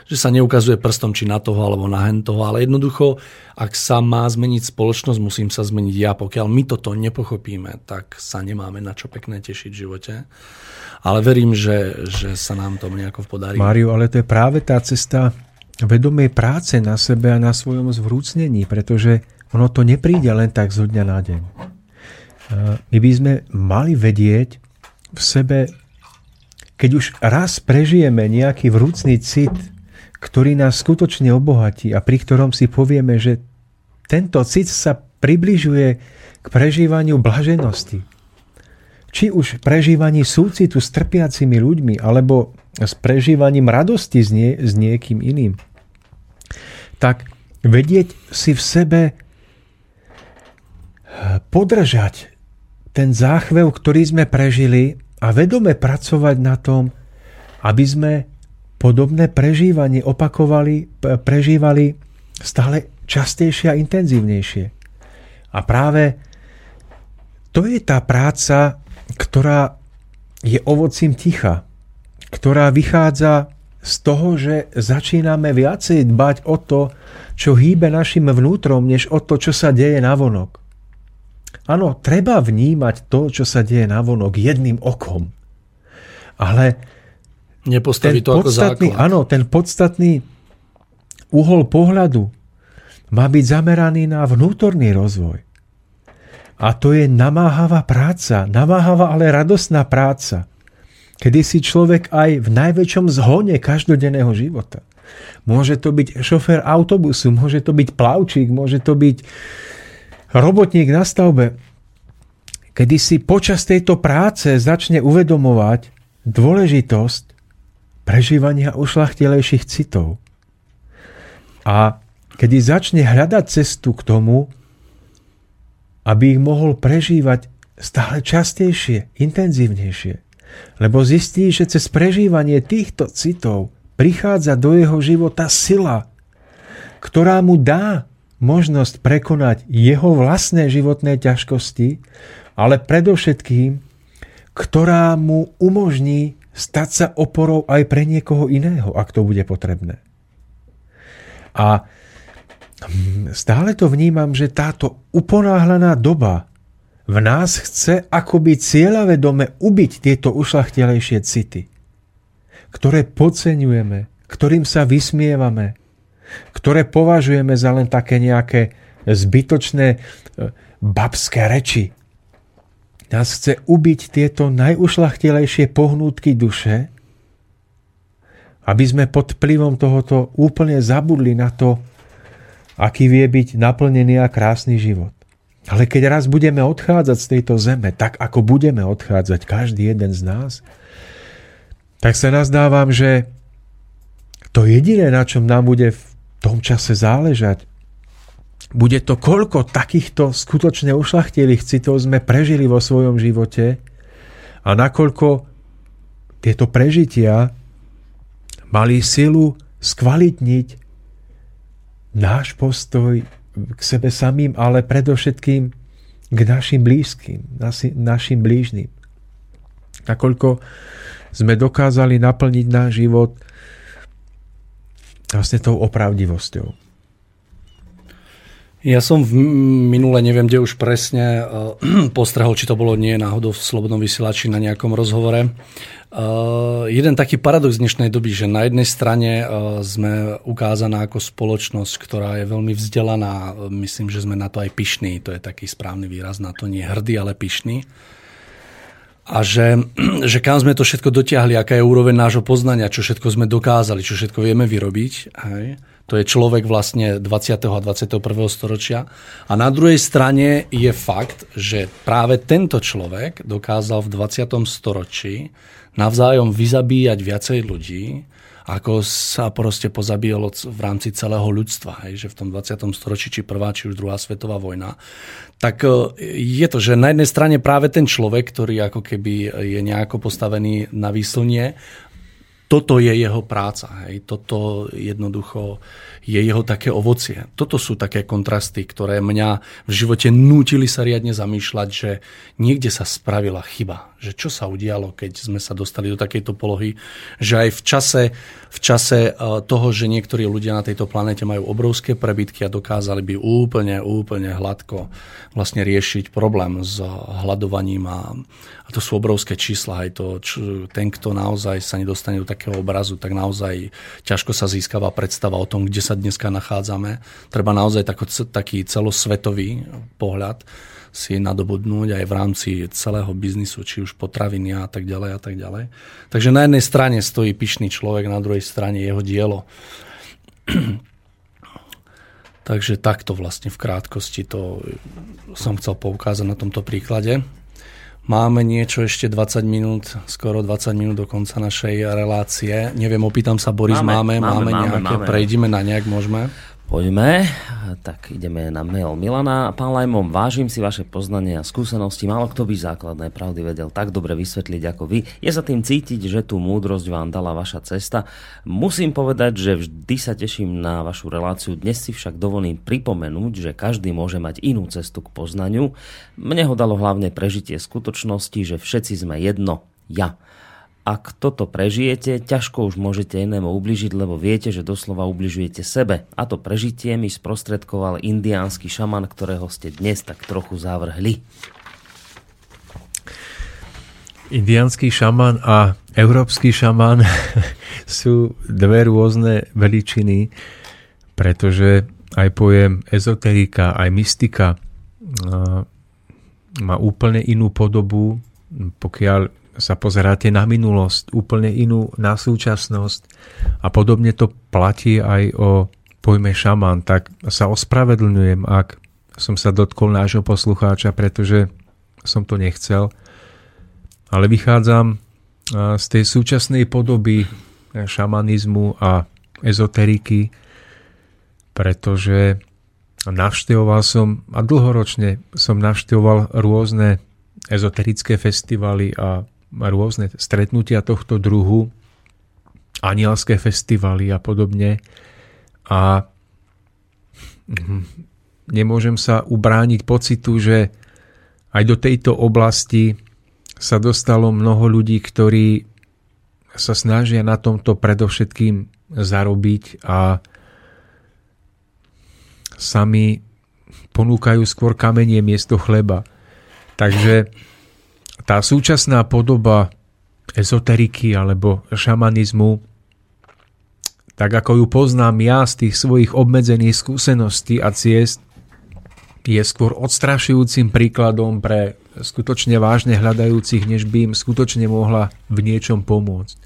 Speaker 2: že sa neukazuje prstom či na toho alebo na hen toho, ale jednoducho, ak sa má zmeniť spoločnosť, musím sa zmeniť ja. Pokiaľ my toto nepochopíme, tak sa nemáme na čo pekné tešiť v živote. Ale verím, že, že sa nám to nejako podarí.
Speaker 1: Mário, ale to je práve tá cesta vedomej práce na sebe a na svojom zvrúcnení, pretože ono to nepríde len tak zo dňa na deň. My by sme mali vedieť v sebe, keď už raz prežijeme nejaký vrúcný cit, ktorý nás skutočne obohatí a pri ktorom si povieme, že tento cit sa približuje k prežívaniu blaženosti. Či už prežívaní súcitu s trpiacimi ľuďmi, alebo s prežívaním radosti s, nie, s niekým iným. Tak vedieť si v sebe eh, podržať ten záchvev, ktorý sme prežili a vedome pracovať na tom, aby sme podobné prežívanie opakovali, prežívali stále častejšie a intenzívnejšie. A práve to je tá práca, ktorá je ovocím ticha, ktorá vychádza z toho, že začíname viacej dbať o to, čo hýbe našim vnútrom, než o to, čo sa deje na vonok. Áno, treba vnímať to, čo sa deje na vonok jedným okom. Ale
Speaker 2: Nepostaví to ako základ.
Speaker 1: Áno, ten podstatný uhol pohľadu má byť zameraný na vnútorný rozvoj. A to je namáhavá práca, namáhavá, ale radostná práca, kedy si človek aj v najväčšom zhone každodenného života. Môže to byť šofér autobusu, môže to byť plavčík, môže to byť robotník na stavbe. Kedy si počas tejto práce začne uvedomovať dôležitosť prežívania ušlachtilejších citov. A kedy začne hľadať cestu k tomu, aby ich mohol prežívať stále častejšie, intenzívnejšie. Lebo zistí, že cez prežívanie týchto citov prichádza do jeho života sila, ktorá mu dá možnosť prekonať jeho vlastné životné ťažkosti, ale predovšetkým, ktorá mu umožní stať sa oporou aj pre niekoho iného, ak to bude potrebné. A stále to vnímam, že táto uponáhlaná doba v nás chce akoby cieľavedome ubiť tieto ušlachtelejšie city, ktoré podceňujeme, ktorým sa vysmievame, ktoré považujeme za len také nejaké zbytočné e, babské reči, nás chce ubiť tieto najušlachtilejšie pohnútky duše, aby sme pod vplyvom tohoto úplne zabudli na to, aký vie byť naplnený a krásny život. Ale keď raz budeme odchádzať z tejto zeme, tak ako budeme odchádzať každý jeden z nás, tak sa nazdávam, že to jediné, na čom nám bude v tom čase záležať, bude to, koľko takýchto skutočne ušlachtilých citov sme prežili vo svojom živote a nakoľko tieto prežitia mali silu skvalitniť náš postoj k sebe samým, ale predovšetkým k našim blízkym, našim blížnym. Nakoľko sme dokázali naplniť náš život vlastne tou opravdivosťou.
Speaker 2: Ja som v minule, neviem kde už presne, uh, postrehol, či to bolo nie náhodou v Slobodnom vysielači na nejakom rozhovore. Uh, jeden taký paradox dnešnej doby, že na jednej strane uh, sme ukázaná ako spoločnosť, ktorá je veľmi vzdelaná. Myslím, že sme na to aj pyšní. To je taký správny výraz na to. Nie hrdý, ale pyšný. A že, že kam sme to všetko dotiahli, aká je úroveň nášho poznania, čo všetko sme dokázali, čo všetko vieme vyrobiť. Hej to je človek vlastne 20. a 21. storočia. A na druhej strane je fakt, že práve tento človek dokázal v 20. storočí navzájom vyzabíjať viacej ľudí ako sa proste pozabíjalo v rámci celého ľudstva, hej, že v tom 20. storočí, či prvá, či už druhá svetová vojna, tak e, je to, že na jednej strane práve ten človek, ktorý ako keby je nejako postavený na výslnie, toto je jeho práca. Hej. Toto jednoducho je jeho také ovocie. Toto sú také kontrasty, ktoré mňa v živote nútili sa riadne zamýšľať, že niekde sa spravila chyba. Že čo sa udialo, keď sme sa dostali do takejto polohy, že aj v čase, v čase e, toho, že niektorí ľudia na tejto planete majú obrovské prebytky a dokázali by úplne, úplne hladko vlastne riešiť problém s hľadovaním a, a to sú obrovské čísla. Aj to, čo, ten, kto naozaj sa nedostane do takého obrazu, tak naozaj ťažko sa získava predstava o tom, kde sa dneska nachádzame. Treba naozaj tako, taký celosvetový pohľad si nadobudnúť aj v rámci celého biznisu, či už potraviny a tak ďalej a tak ďalej. Takže na jednej strane stojí pyšný človek, na druhej strane jeho dielo. Takže takto vlastne v krátkosti to som chcel poukázať na tomto príklade. Máme niečo ešte 20 minút, skoro 20 minút do konca našej relácie. Neviem, opýtam sa, Boris, máme, máme, máme, máme nejaké, máme. prejdime na nejak, môžeme?
Speaker 3: Poďme, tak ideme na mail Milana. Pán Lajmom, vážim si vaše poznanie a skúsenosti. Málo kto by základné pravdy vedel tak dobre vysvetliť ako vy. Je sa tým cítiť, že tú múdrosť vám dala vaša cesta. Musím povedať, že vždy sa teším na vašu reláciu. Dnes si však dovolím pripomenúť, že každý môže mať inú cestu k poznaniu. Mne ho dalo hlavne prežitie skutočnosti, že všetci sme jedno, ja ak toto prežijete, ťažko už môžete inému ubližiť, lebo viete, že doslova ubližujete sebe. A to prežitie mi sprostredkoval indiánsky šaman, ktorého ste dnes tak trochu zavrhli.
Speaker 1: Indiánsky šaman a európsky šaman sú dve rôzne veličiny, pretože aj pojem ezoterika, aj mystika má úplne inú podobu, pokiaľ sa pozeráte na minulosť, úplne inú na súčasnosť. A podobne to platí aj o pojme šaman, tak sa ospravedlňujem, ak som sa dotkol nášho poslucháča, pretože som to nechcel, ale vychádzam z tej súčasnej podoby šamanizmu a ezoteriky, pretože navštevoval som a dlhoročne som navštevoval rôzne ezoterické festivaly a rôzne stretnutia tohto druhu, anielské festivaly a podobne. A mhm, nemôžem sa ubrániť pocitu, že aj do tejto oblasti sa dostalo mnoho ľudí, ktorí sa snažia na tomto predovšetkým zarobiť a sami ponúkajú skôr kamenie miesto chleba. Takže tá súčasná podoba ezoteriky alebo šamanizmu, tak ako ju poznám ja z tých svojich obmedzených skúseností a ciest, je skôr odstrašujúcim príkladom pre skutočne vážne hľadajúcich, než by im skutočne mohla v niečom pomôcť.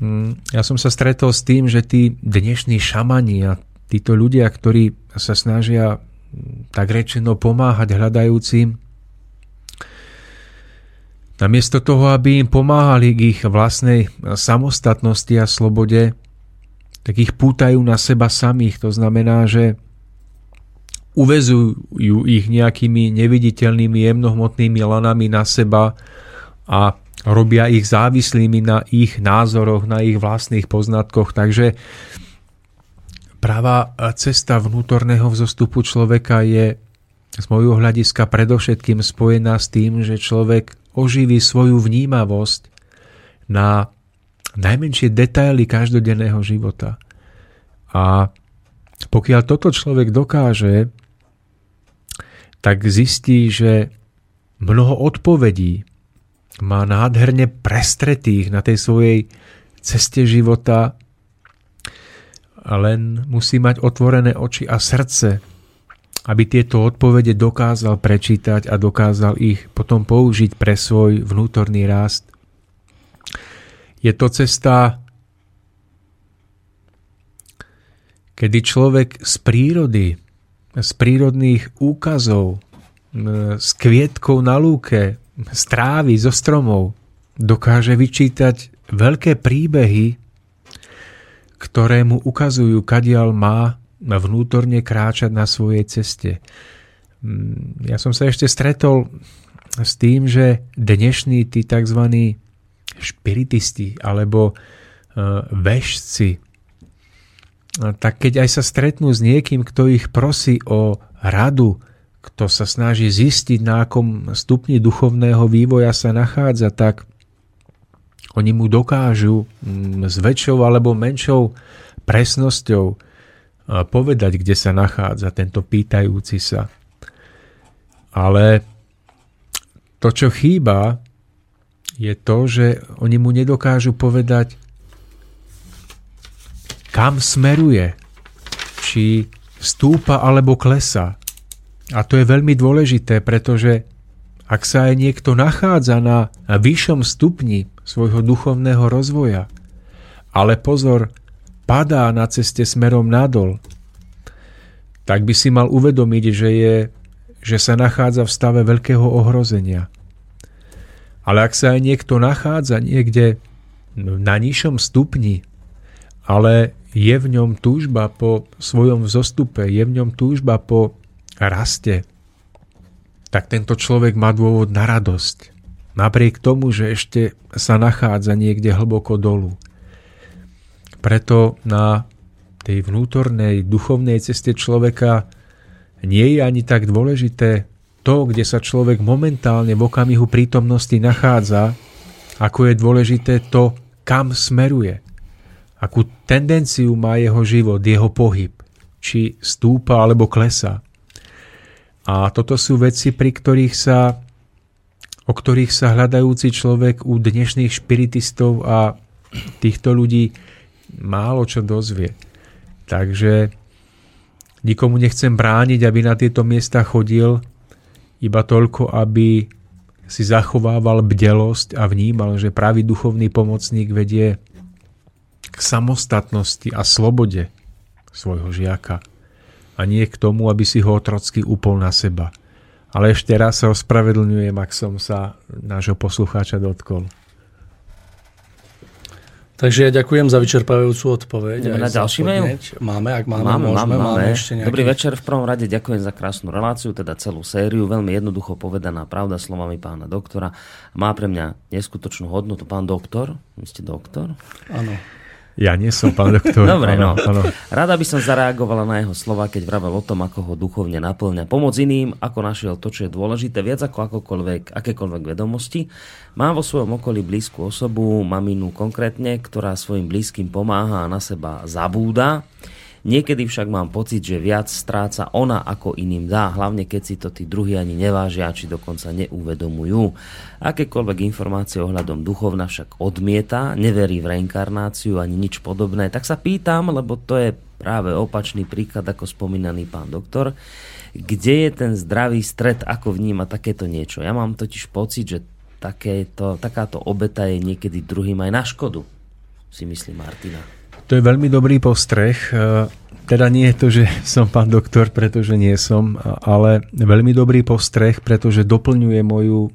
Speaker 1: Mm, ja som sa stretol s tým, že tí dnešní šamani a títo ľudia, ktorí sa snažia mm, tak rečeno pomáhať hľadajúcim, Namiesto toho, aby im pomáhali k ich vlastnej samostatnosti a slobode, tak ich pútajú na seba samých. To znamená, že uvezujú ich nejakými neviditeľnými jemnohmotnými lanami na seba a robia ich závislými na ich názoroch, na ich vlastných poznatkoch. Takže práva cesta vnútorného vzostupu človeka je z môjho hľadiska predovšetkým spojená s tým, že človek oživí svoju vnímavosť na najmenšie detaily každodenného života. A pokiaľ toto človek dokáže, tak zistí, že mnoho odpovedí má nádherne prestretých na tej svojej ceste života, len musí mať otvorené oči a srdce aby tieto odpovede dokázal prečítať a dokázal ich potom použiť pre svoj vnútorný rast. Je to cesta, kedy človek z prírody, z prírodných úkazov, z kvietkov na lúke, z trávy, zo stromov, dokáže vyčítať veľké príbehy ktoré mu ukazujú, kadiaľ má vnútorne kráčať na svojej ceste. Mm, ja som sa ešte stretol s tým, že dnešní tí tzv. špiritisti alebo e, vešci, tak keď aj sa stretnú s niekým, kto ich prosí o radu, kto sa snaží zistiť, na akom stupni duchovného vývoja sa nachádza, tak oni mu dokážu mm, s väčšou alebo menšou presnosťou povedať, kde sa nachádza tento pýtajúci sa. Ale to, čo chýba, je to, že oni mu nedokážu povedať, kam smeruje, či stúpa alebo klesa. A to je veľmi dôležité, pretože ak sa aj niekto nachádza na vyššom stupni svojho duchovného rozvoja, ale pozor, padá na ceste smerom nadol, tak by si mal uvedomiť, že, je, že sa nachádza v stave veľkého ohrozenia. Ale ak sa aj niekto nachádza niekde na nižšom stupni, ale je v ňom túžba po svojom vzostupe, je v ňom túžba po raste, tak tento človek má dôvod na radosť. Napriek tomu, že ešte sa nachádza niekde hlboko dolu. Preto na tej vnútornej duchovnej ceste človeka nie je ani tak dôležité to, kde sa človek momentálne v okamihu prítomnosti nachádza, ako je dôležité to, kam smeruje. Akú tendenciu má jeho život, jeho pohyb, či stúpa alebo klesa. A toto sú veci, pri ktorých sa, o ktorých sa hľadajúci človek u dnešných špiritistov a týchto ľudí málo čo dozvie. Takže nikomu nechcem brániť, aby na tieto miesta chodil, iba toľko, aby si zachovával bdelosť a vnímal, že pravý duchovný pomocník vedie k samostatnosti a slobode svojho žiaka a nie k tomu, aby si ho otrocky upol na seba. Ale ešte raz sa ospravedlňujem, ak som sa nášho poslucháča dotkol.
Speaker 2: Takže ja ďakujem za vyčerpávajúcu odpoveď.
Speaker 3: Ideme na ďalší mail?
Speaker 2: Máme, ak máme,
Speaker 3: máme,
Speaker 2: môžeme,
Speaker 3: máme, máme.
Speaker 2: ešte nejaký...
Speaker 3: Dobrý večer, v prvom rade ďakujem za krásnu reláciu, teda celú sériu, veľmi jednoducho povedaná pravda slovami pána doktora. Má pre mňa neskutočnú hodnotu. Pán doktor, vy ste doktor?
Speaker 2: Áno.
Speaker 1: Ja nie som pán doktor.
Speaker 3: Dobre, no. Ano. Rada by som zareagovala na jeho slova, keď vravel o tom, ako ho duchovne naplňa. Pomoc iným, ako našiel to, čo je dôležité, viac ako akokoľvek, akékoľvek vedomosti. Mám vo svojom okolí blízku osobu, maminu konkrétne, ktorá svojim blízkym pomáha a na seba zabúda. Niekedy však mám pocit, že viac stráca ona ako iným dá, hlavne keď si to tí druhí ani nevážia, či dokonca neuvedomujú. Akékoľvek informácie ohľadom duchovna však odmieta, neverí v reinkarnáciu ani nič podobné, tak sa pýtam, lebo to je práve opačný príklad ako spomínaný pán doktor, kde je ten zdravý stred, ako vníma takéto niečo. Ja mám totiž pocit, že takéto, takáto obeta je niekedy druhým aj na škodu, si myslí Martina.
Speaker 1: To je veľmi dobrý postreh. E, teda nie je to, že som pán doktor, pretože nie som, ale veľmi dobrý postreh, pretože doplňuje moju,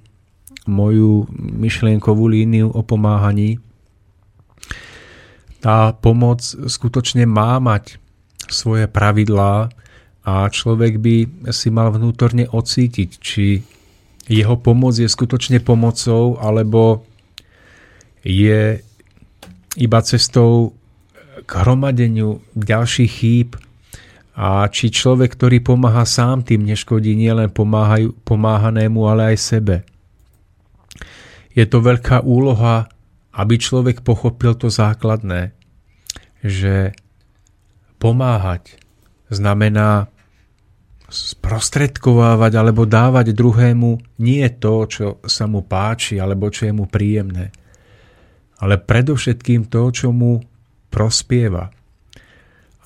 Speaker 1: moju myšlienkovú líniu o pomáhaní. Tá pomoc skutočne má mať svoje pravidlá a človek by si mal vnútorne ocítiť, či jeho pomoc je skutočne pomocou, alebo je iba cestou k hromadeniu ďalších chýb a či človek, ktorý pomáha sám tým, neškodí nielen pomáhanému, ale aj sebe. Je to veľká úloha, aby človek pochopil to základné, že pomáhať znamená sprostredkovávať alebo dávať druhému nie to, čo sa mu páči alebo čo je mu príjemné, ale predovšetkým to, čo mu prospieva.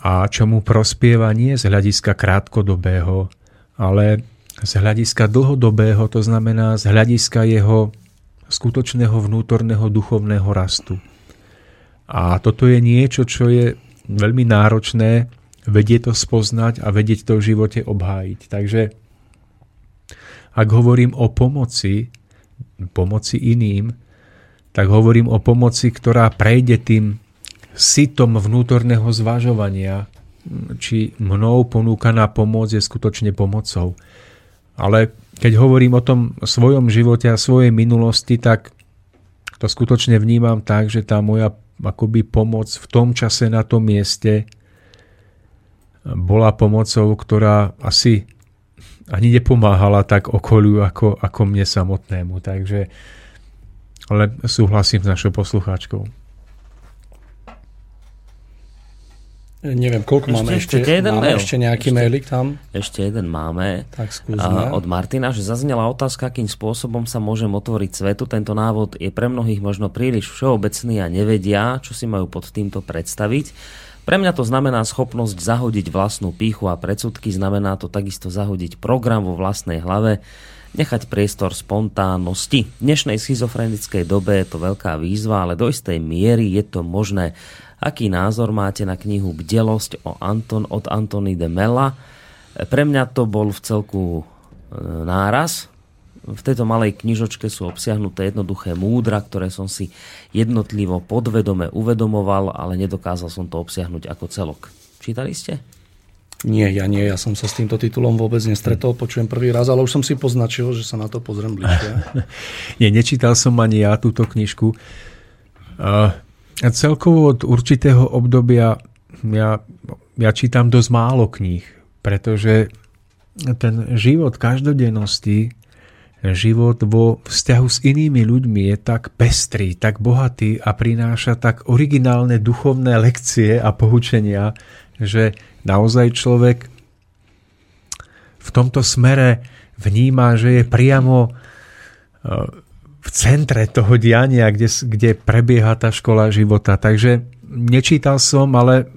Speaker 1: A čo mu prospieva nie z hľadiska krátkodobého, ale z hľadiska dlhodobého, to znamená z hľadiska jeho skutočného vnútorného duchovného rastu. A toto je niečo, čo je veľmi náročné vedieť to spoznať a vedieť to v živote obhájiť. Takže ak hovorím o pomoci, pomoci iným, tak hovorím o pomoci, ktorá prejde tým sitom vnútorného zvažovania, či mnou ponúkaná pomoc je skutočne pomocou. Ale keď hovorím o tom svojom živote a svojej minulosti, tak to skutočne vnímam tak, že tá moja akoby pomoc v tom čase na tom mieste bola pomocou, ktorá asi ani nepomáhala tak okoliu ako, ako mne samotnému. Takže ale súhlasím s našou poslucháčkou.
Speaker 2: Neviem, koľko ešte, máme ešte. Ešte, jeden máme mail. ešte nejaký ešte, mailik tam?
Speaker 3: Ešte jeden máme.
Speaker 2: Tak skúsme.
Speaker 3: Od Martina, že zaznela otázka, akým spôsobom sa môžem otvoriť svetu. Tento návod je pre mnohých možno príliš všeobecný a nevedia, čo si majú pod týmto predstaviť. Pre mňa to znamená schopnosť zahodiť vlastnú píchu a predsudky, znamená to takisto zahodiť program vo vlastnej hlave, nechať priestor spontánnosti. V dnešnej schizofrenickej dobe je to veľká výzva, ale do istej miery je to možné. Aký názor máte na knihu Bdelosť o Anton, od Antony de Mela? Pre mňa to bol v celku e, náraz. V tejto malej knižočke sú obsiahnuté jednoduché múdra, ktoré som si jednotlivo podvedome uvedomoval, ale nedokázal som to obsiahnuť ako celok. Čítali ste?
Speaker 2: Nie, ja nie, ja som sa s týmto titulom vôbec nestretol, počujem prvý raz, ale už som si poznačil, že sa na to pozriem bližšie.
Speaker 1: nie, nečítal som ani ja túto knižku. Uh, celkovo od určitého obdobia ja, ja čítam dosť málo kníh, pretože ten život každodennosti, život vo vzťahu s inými ľuďmi je tak pestrý, tak bohatý a prináša tak originálne duchovné lekcie a poučenia, že naozaj človek v tomto smere vníma, že je priamo v centre toho diania, kde, kde prebieha tá škola života. Takže nečítal som, ale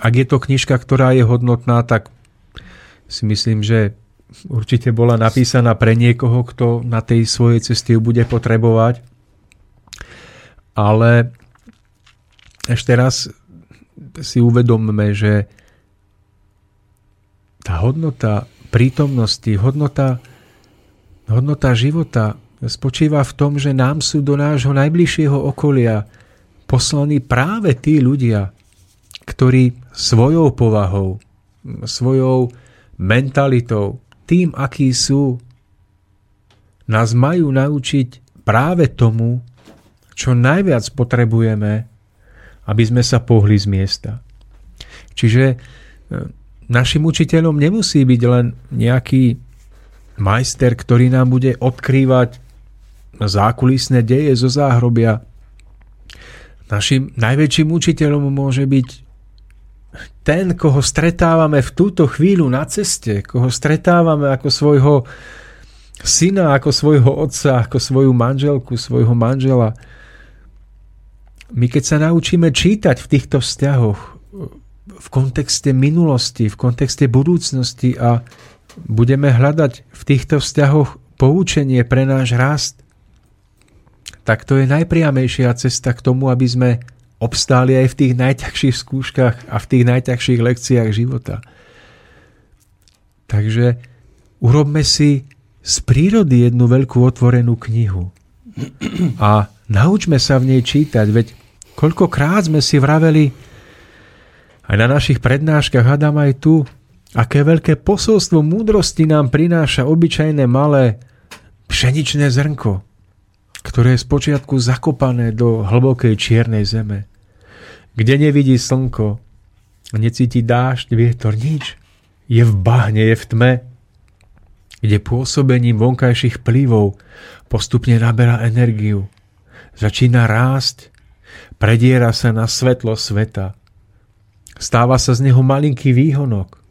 Speaker 1: ak je to knižka, ktorá je hodnotná, tak si myslím, že určite bola napísaná pre niekoho, kto na tej svojej ceste ju bude potrebovať. Ale ešte raz si uvedomme, že tá hodnota prítomnosti, hodnota, hodnota života spočíva v tom, že nám sú do nášho najbližšieho okolia poslaní práve tí ľudia, ktorí svojou povahou, svojou mentalitou, tým, akí sú, nás majú naučiť práve tomu, čo najviac potrebujeme, aby sme sa pohli z miesta. Čiže e, našim učiteľom nemusí byť len nejaký majster, ktorý nám bude odkrývať zákulisné deje zo záhrobia. Našim najväčším učiteľom môže byť ten, koho stretávame v túto chvíľu na ceste, koho stretávame ako svojho syna, ako svojho otca, ako svoju manželku, svojho manžela. My keď sa naučíme čítať v týchto vzťahoch v kontexte minulosti, v kontexte budúcnosti a budeme hľadať v týchto vzťahoch poučenie pre náš rast, tak to je najpriamejšia cesta k tomu, aby sme obstáli aj v tých najťažších skúškach a v tých najťažších lekciách života. Takže urobme si z prírody jednu veľkú otvorenú knihu a naučme sa v nej čítať, veď koľkokrát sme si vraveli aj na našich prednáškach, hádam aj tu, aké veľké posolstvo múdrosti nám prináša obyčajné malé pšeničné zrnko ktoré je spočiatku zakopané do hlbokej čiernej zeme, kde nevidí slnko, necíti dážď, vietor, nič. Je v bahne, je v tme, kde pôsobením vonkajších plivov postupne naberá energiu. Začína rásť, prediera sa na svetlo sveta. Stáva sa z neho malinký výhonok.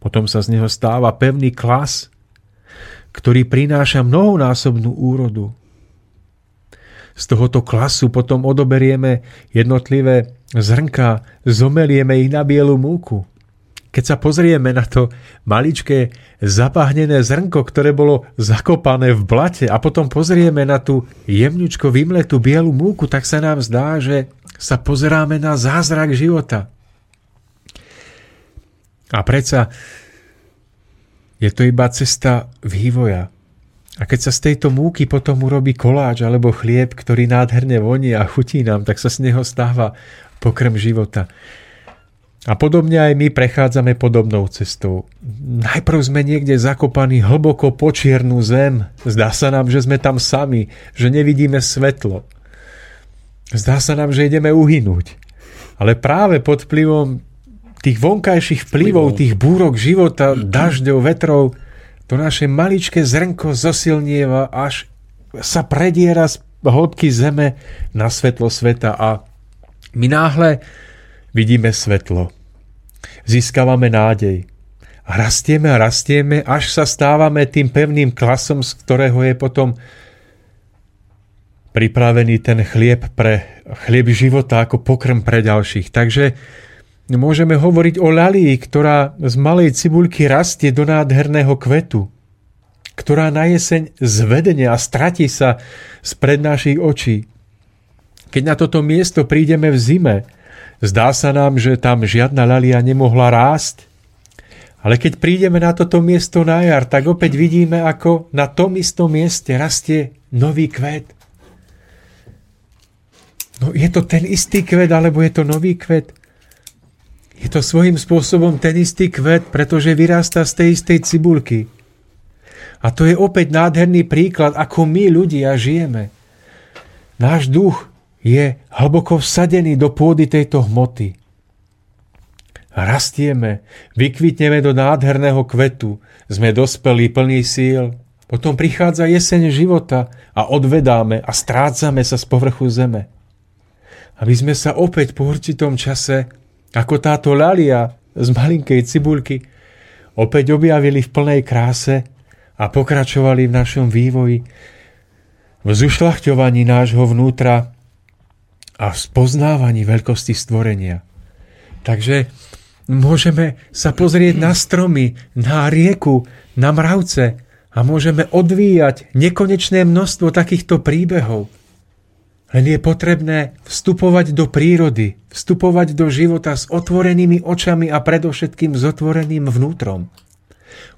Speaker 1: Potom sa z neho stáva pevný klas, ktorý prináša mnohonásobnú úrodu z tohoto klasu potom odoberieme jednotlivé zrnka, zomelieme ich na bielu múku. Keď sa pozrieme na to maličké zapahnené zrnko, ktoré bolo zakopané v blate a potom pozrieme na tú jemňučko vymletú bielu múku, tak sa nám zdá, že sa pozeráme na zázrak života. A predsa je to iba cesta vývoja. A keď sa z tejto múky potom urobí koláč alebo chlieb, ktorý nádherne voní a chutí nám, tak sa z neho stáva pokrm života. A podobne aj my prechádzame podobnou cestou. Najprv sme niekde zakopaní hlboko po čiernu zem. Zdá sa nám, že sme tam sami, že nevidíme svetlo. Zdá sa nám, že ideme uhynúť. Ale práve pod vplyvom tých vonkajších vplyvov, tých búrok života, dažďov, vetrov, to naše maličké zrnko zosilnieva, až sa prediera z hĺbky zeme na svetlo sveta a my náhle vidíme svetlo získavame nádej. A rastieme a rastieme, až sa stávame tým pevným klasom, z ktorého je potom pripravený ten chlieb pre chlieb života ako pokrm pre ďalších. Takže môžeme hovoriť o lalii, ktorá z malej cibulky rastie do nádherného kvetu, ktorá na jeseň zvedenie a stratí sa spred našich očí. Keď na toto miesto prídeme v zime, Zdá sa nám, že tam žiadna lalia nemohla rásť, ale keď prídeme na toto miesto na jar, tak opäť vidíme, ako na tom istom mieste rastie nový kvet. No je to ten istý kvet, alebo je to nový kvet? Je to svojím spôsobom ten istý kvet, pretože vyrastá z tej istej cibulky. A to je opäť nádherný príklad, ako my ľudia žijeme. Náš duch je hlboko vsadený do pôdy tejto hmoty. Rastieme, vykvitneme do nádherného kvetu, sme dospelí plní síl, potom prichádza jeseň života a odvedáme a strácame sa z povrchu zeme. Aby sme sa opäť po určitom čase, ako táto lalia z malinkej cibulky, opäť objavili v plnej kráse a pokračovali v našom vývoji, v zušľachťovaní nášho vnútra a v spoznávaní veľkosti stvorenia. Takže môžeme sa pozrieť na stromy, na rieku, na mravce a môžeme odvíjať nekonečné množstvo takýchto príbehov. Len je potrebné vstupovať do prírody, vstupovať do života s otvorenými očami a predovšetkým s otvoreným vnútrom.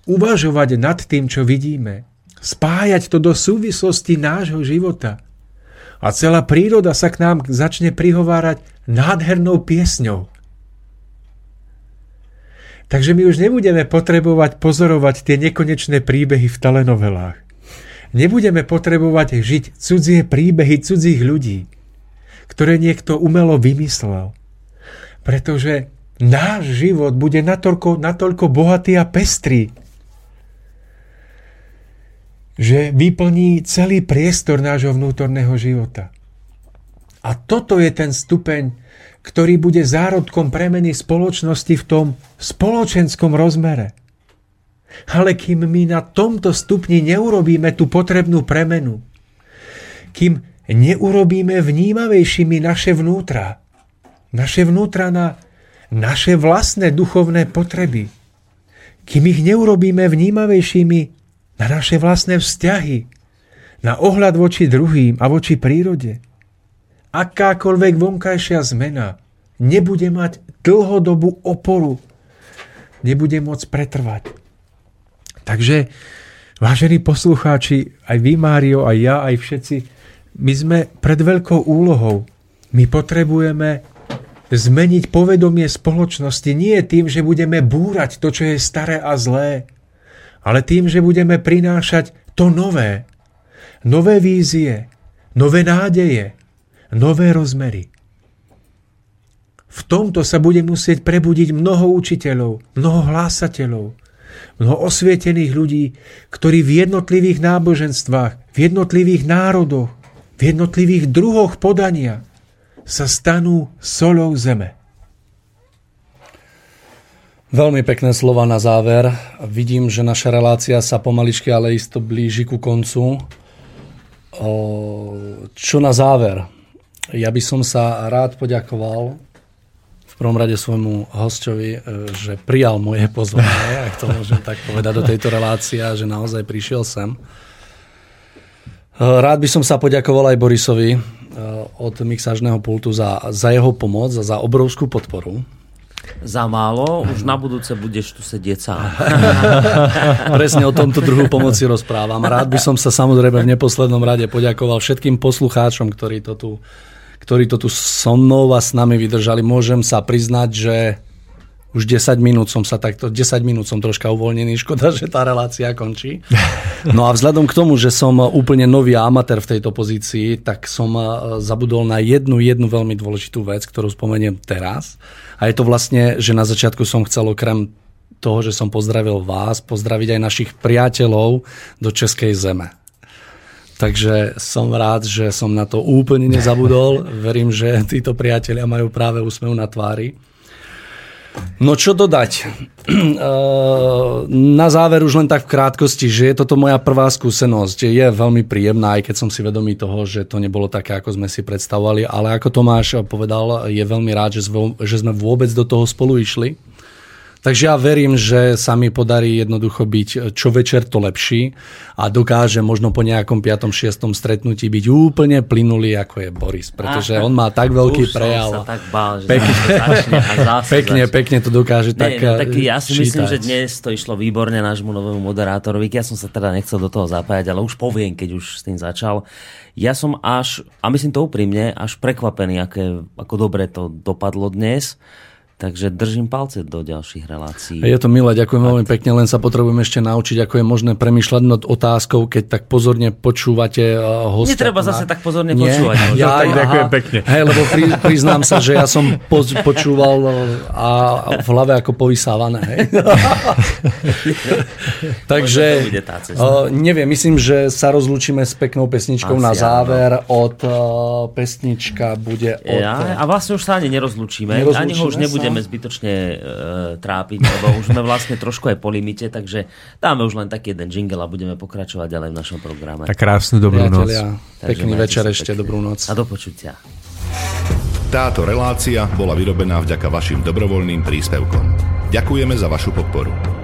Speaker 1: Uvažovať nad tým, čo vidíme. Spájať to do súvislosti nášho života – a celá príroda sa k nám začne prihovárať nádhernou piesňou. Takže my už nebudeme potrebovať pozorovať tie nekonečné príbehy v telenovelách. Nebudeme potrebovať žiť cudzie príbehy cudzích ľudí, ktoré niekto umelo vymyslel. Pretože náš život bude natoľko, natoľko bohatý a pestrý, že vyplní celý priestor nášho vnútorného života. A toto je ten stupeň, ktorý bude zárodkom premeny spoločnosti v tom spoločenskom rozmere. Ale kým my na tomto stupni neurobíme tú potrebnú premenu, kým neurobíme vnímavejšími naše vnútra, naše vnútra na naše vlastné duchovné potreby, kým ich neurobíme vnímavejšími na naše vlastné vzťahy, na ohľad voči druhým a voči prírode. Akákoľvek vonkajšia zmena nebude mať dlhodobú oporu, nebude môcť pretrvať. Takže, vážení poslucháči, aj vy, Mário, aj ja, aj všetci, my sme pred veľkou úlohou. My potrebujeme zmeniť povedomie spoločnosti nie tým, že budeme búrať to, čo je staré a zlé, ale tým, že budeme prinášať to nové. Nové vízie, nové nádeje, nové rozmery. V tomto sa bude musieť prebudiť mnoho učiteľov, mnoho hlásateľov, mnoho osvietených ľudí, ktorí v jednotlivých náboženstvách, v jednotlivých národoch, v jednotlivých druhoch podania sa stanú solou zeme.
Speaker 2: Veľmi pekné slova na záver. Vidím, že naša relácia sa pomaličky, ale isto blíži ku koncu. Čo na záver? Ja by som sa rád poďakoval prvom rade svojmu hostovi, e, že prijal moje pozvanie, ak to môžem tak povedať, do tejto relácie, že naozaj prišiel sem. E, rád by som sa poďakoval aj Borisovi e, od mixážneho pultu za, za jeho pomoc a za obrovskú podporu
Speaker 3: za málo, už na budúce budeš tu sedieť sám.
Speaker 2: Presne o tomto druhu pomoci rozprávam. Rád by som sa samozrejme v neposlednom rade poďakoval všetkým poslucháčom, ktorí to tu, ktorí to tu so mnou a s nami vydržali. Môžem sa priznať, že už 10 minút som sa takto, 10 minút som troška uvoľnený, škoda, že tá relácia končí. No a vzhľadom k tomu, že som úplne nový amatér v tejto pozícii, tak som eh, zabudol na jednu, jednu veľmi dôležitú vec, ktorú spomeniem teraz. A je to vlastne, že na začiatku som chcel okrem toho, že som pozdravil vás, pozdraviť aj našich priateľov do Českej zeme. Takže som rád, že som na to úplne nezabudol. Verím, že títo priatelia majú práve úsmev na tvári. No čo dodať? Na záver už len tak v krátkosti, že je toto moja prvá skúsenosť. Je veľmi príjemná, aj keď som si vedomý toho, že to nebolo také, ako sme si predstavovali, ale ako Tomáš povedal, je veľmi rád, že sme vôbec do toho spolu išli Takže ja verím, že sa mi podarí jednoducho byť čo večer to lepší a dokáže možno po nejakom 5. 6. stretnutí byť úplne plynulý, ako je Boris. Pretože on má tak veľký
Speaker 3: Už
Speaker 2: prejav.
Speaker 3: Som sa tak bál, že
Speaker 2: pekne,
Speaker 3: začne a zase
Speaker 2: pekne,
Speaker 3: začne.
Speaker 2: pekne to dokáže
Speaker 3: Ne,
Speaker 2: tak
Speaker 3: no, tak ja si
Speaker 2: čítať.
Speaker 3: myslím, že dnes to išlo výborne nášmu novému moderátorovi. Ja som sa teda nechcel do toho zapájať, ale už poviem, keď už s tým začal. Ja som až, a myslím to úprimne, až prekvapený, aké, ako dobre to dopadlo dnes. Takže držím palce do ďalších relácií.
Speaker 2: Je to milé, ďakujem veľmi pekne, len sa potrebujem ešte naučiť, ako je možné premyšľať nad otázkou, keď tak pozorne počúvate uh, hostia.
Speaker 3: Netreba zase tak pozorne
Speaker 2: Nie,
Speaker 3: počúvať.
Speaker 2: Ja,
Speaker 1: tak
Speaker 2: aha.
Speaker 1: ďakujem pekne.
Speaker 2: Hej, lebo pri, priznám sa, že ja som poz, počúval uh, a v hlave ako povysávané. Hej. Takže, uh, neviem, myslím, že sa rozlúčime s peknou pesničkou
Speaker 3: Asi
Speaker 2: na
Speaker 3: áno.
Speaker 2: záver. Od uh, pesnička bude od...
Speaker 3: Ja, a vlastne už sa ani nerozlučíme.
Speaker 2: Nerozlúčime
Speaker 3: ani ho už
Speaker 2: sa?
Speaker 3: Nebudeme zbytočne e, trápiť, lebo už sme vlastne trošku aj po limite, takže dáme už len taký jeden jingle a budeme pokračovať ďalej v našom programe.
Speaker 1: Tak krásnu dobrú noc.
Speaker 2: Pekný večer ešte,
Speaker 3: pekne.
Speaker 2: dobrú noc.
Speaker 3: A do počutia.
Speaker 4: Táto relácia bola vyrobená vďaka vašim dobrovoľným príspevkom. Ďakujeme za vašu podporu.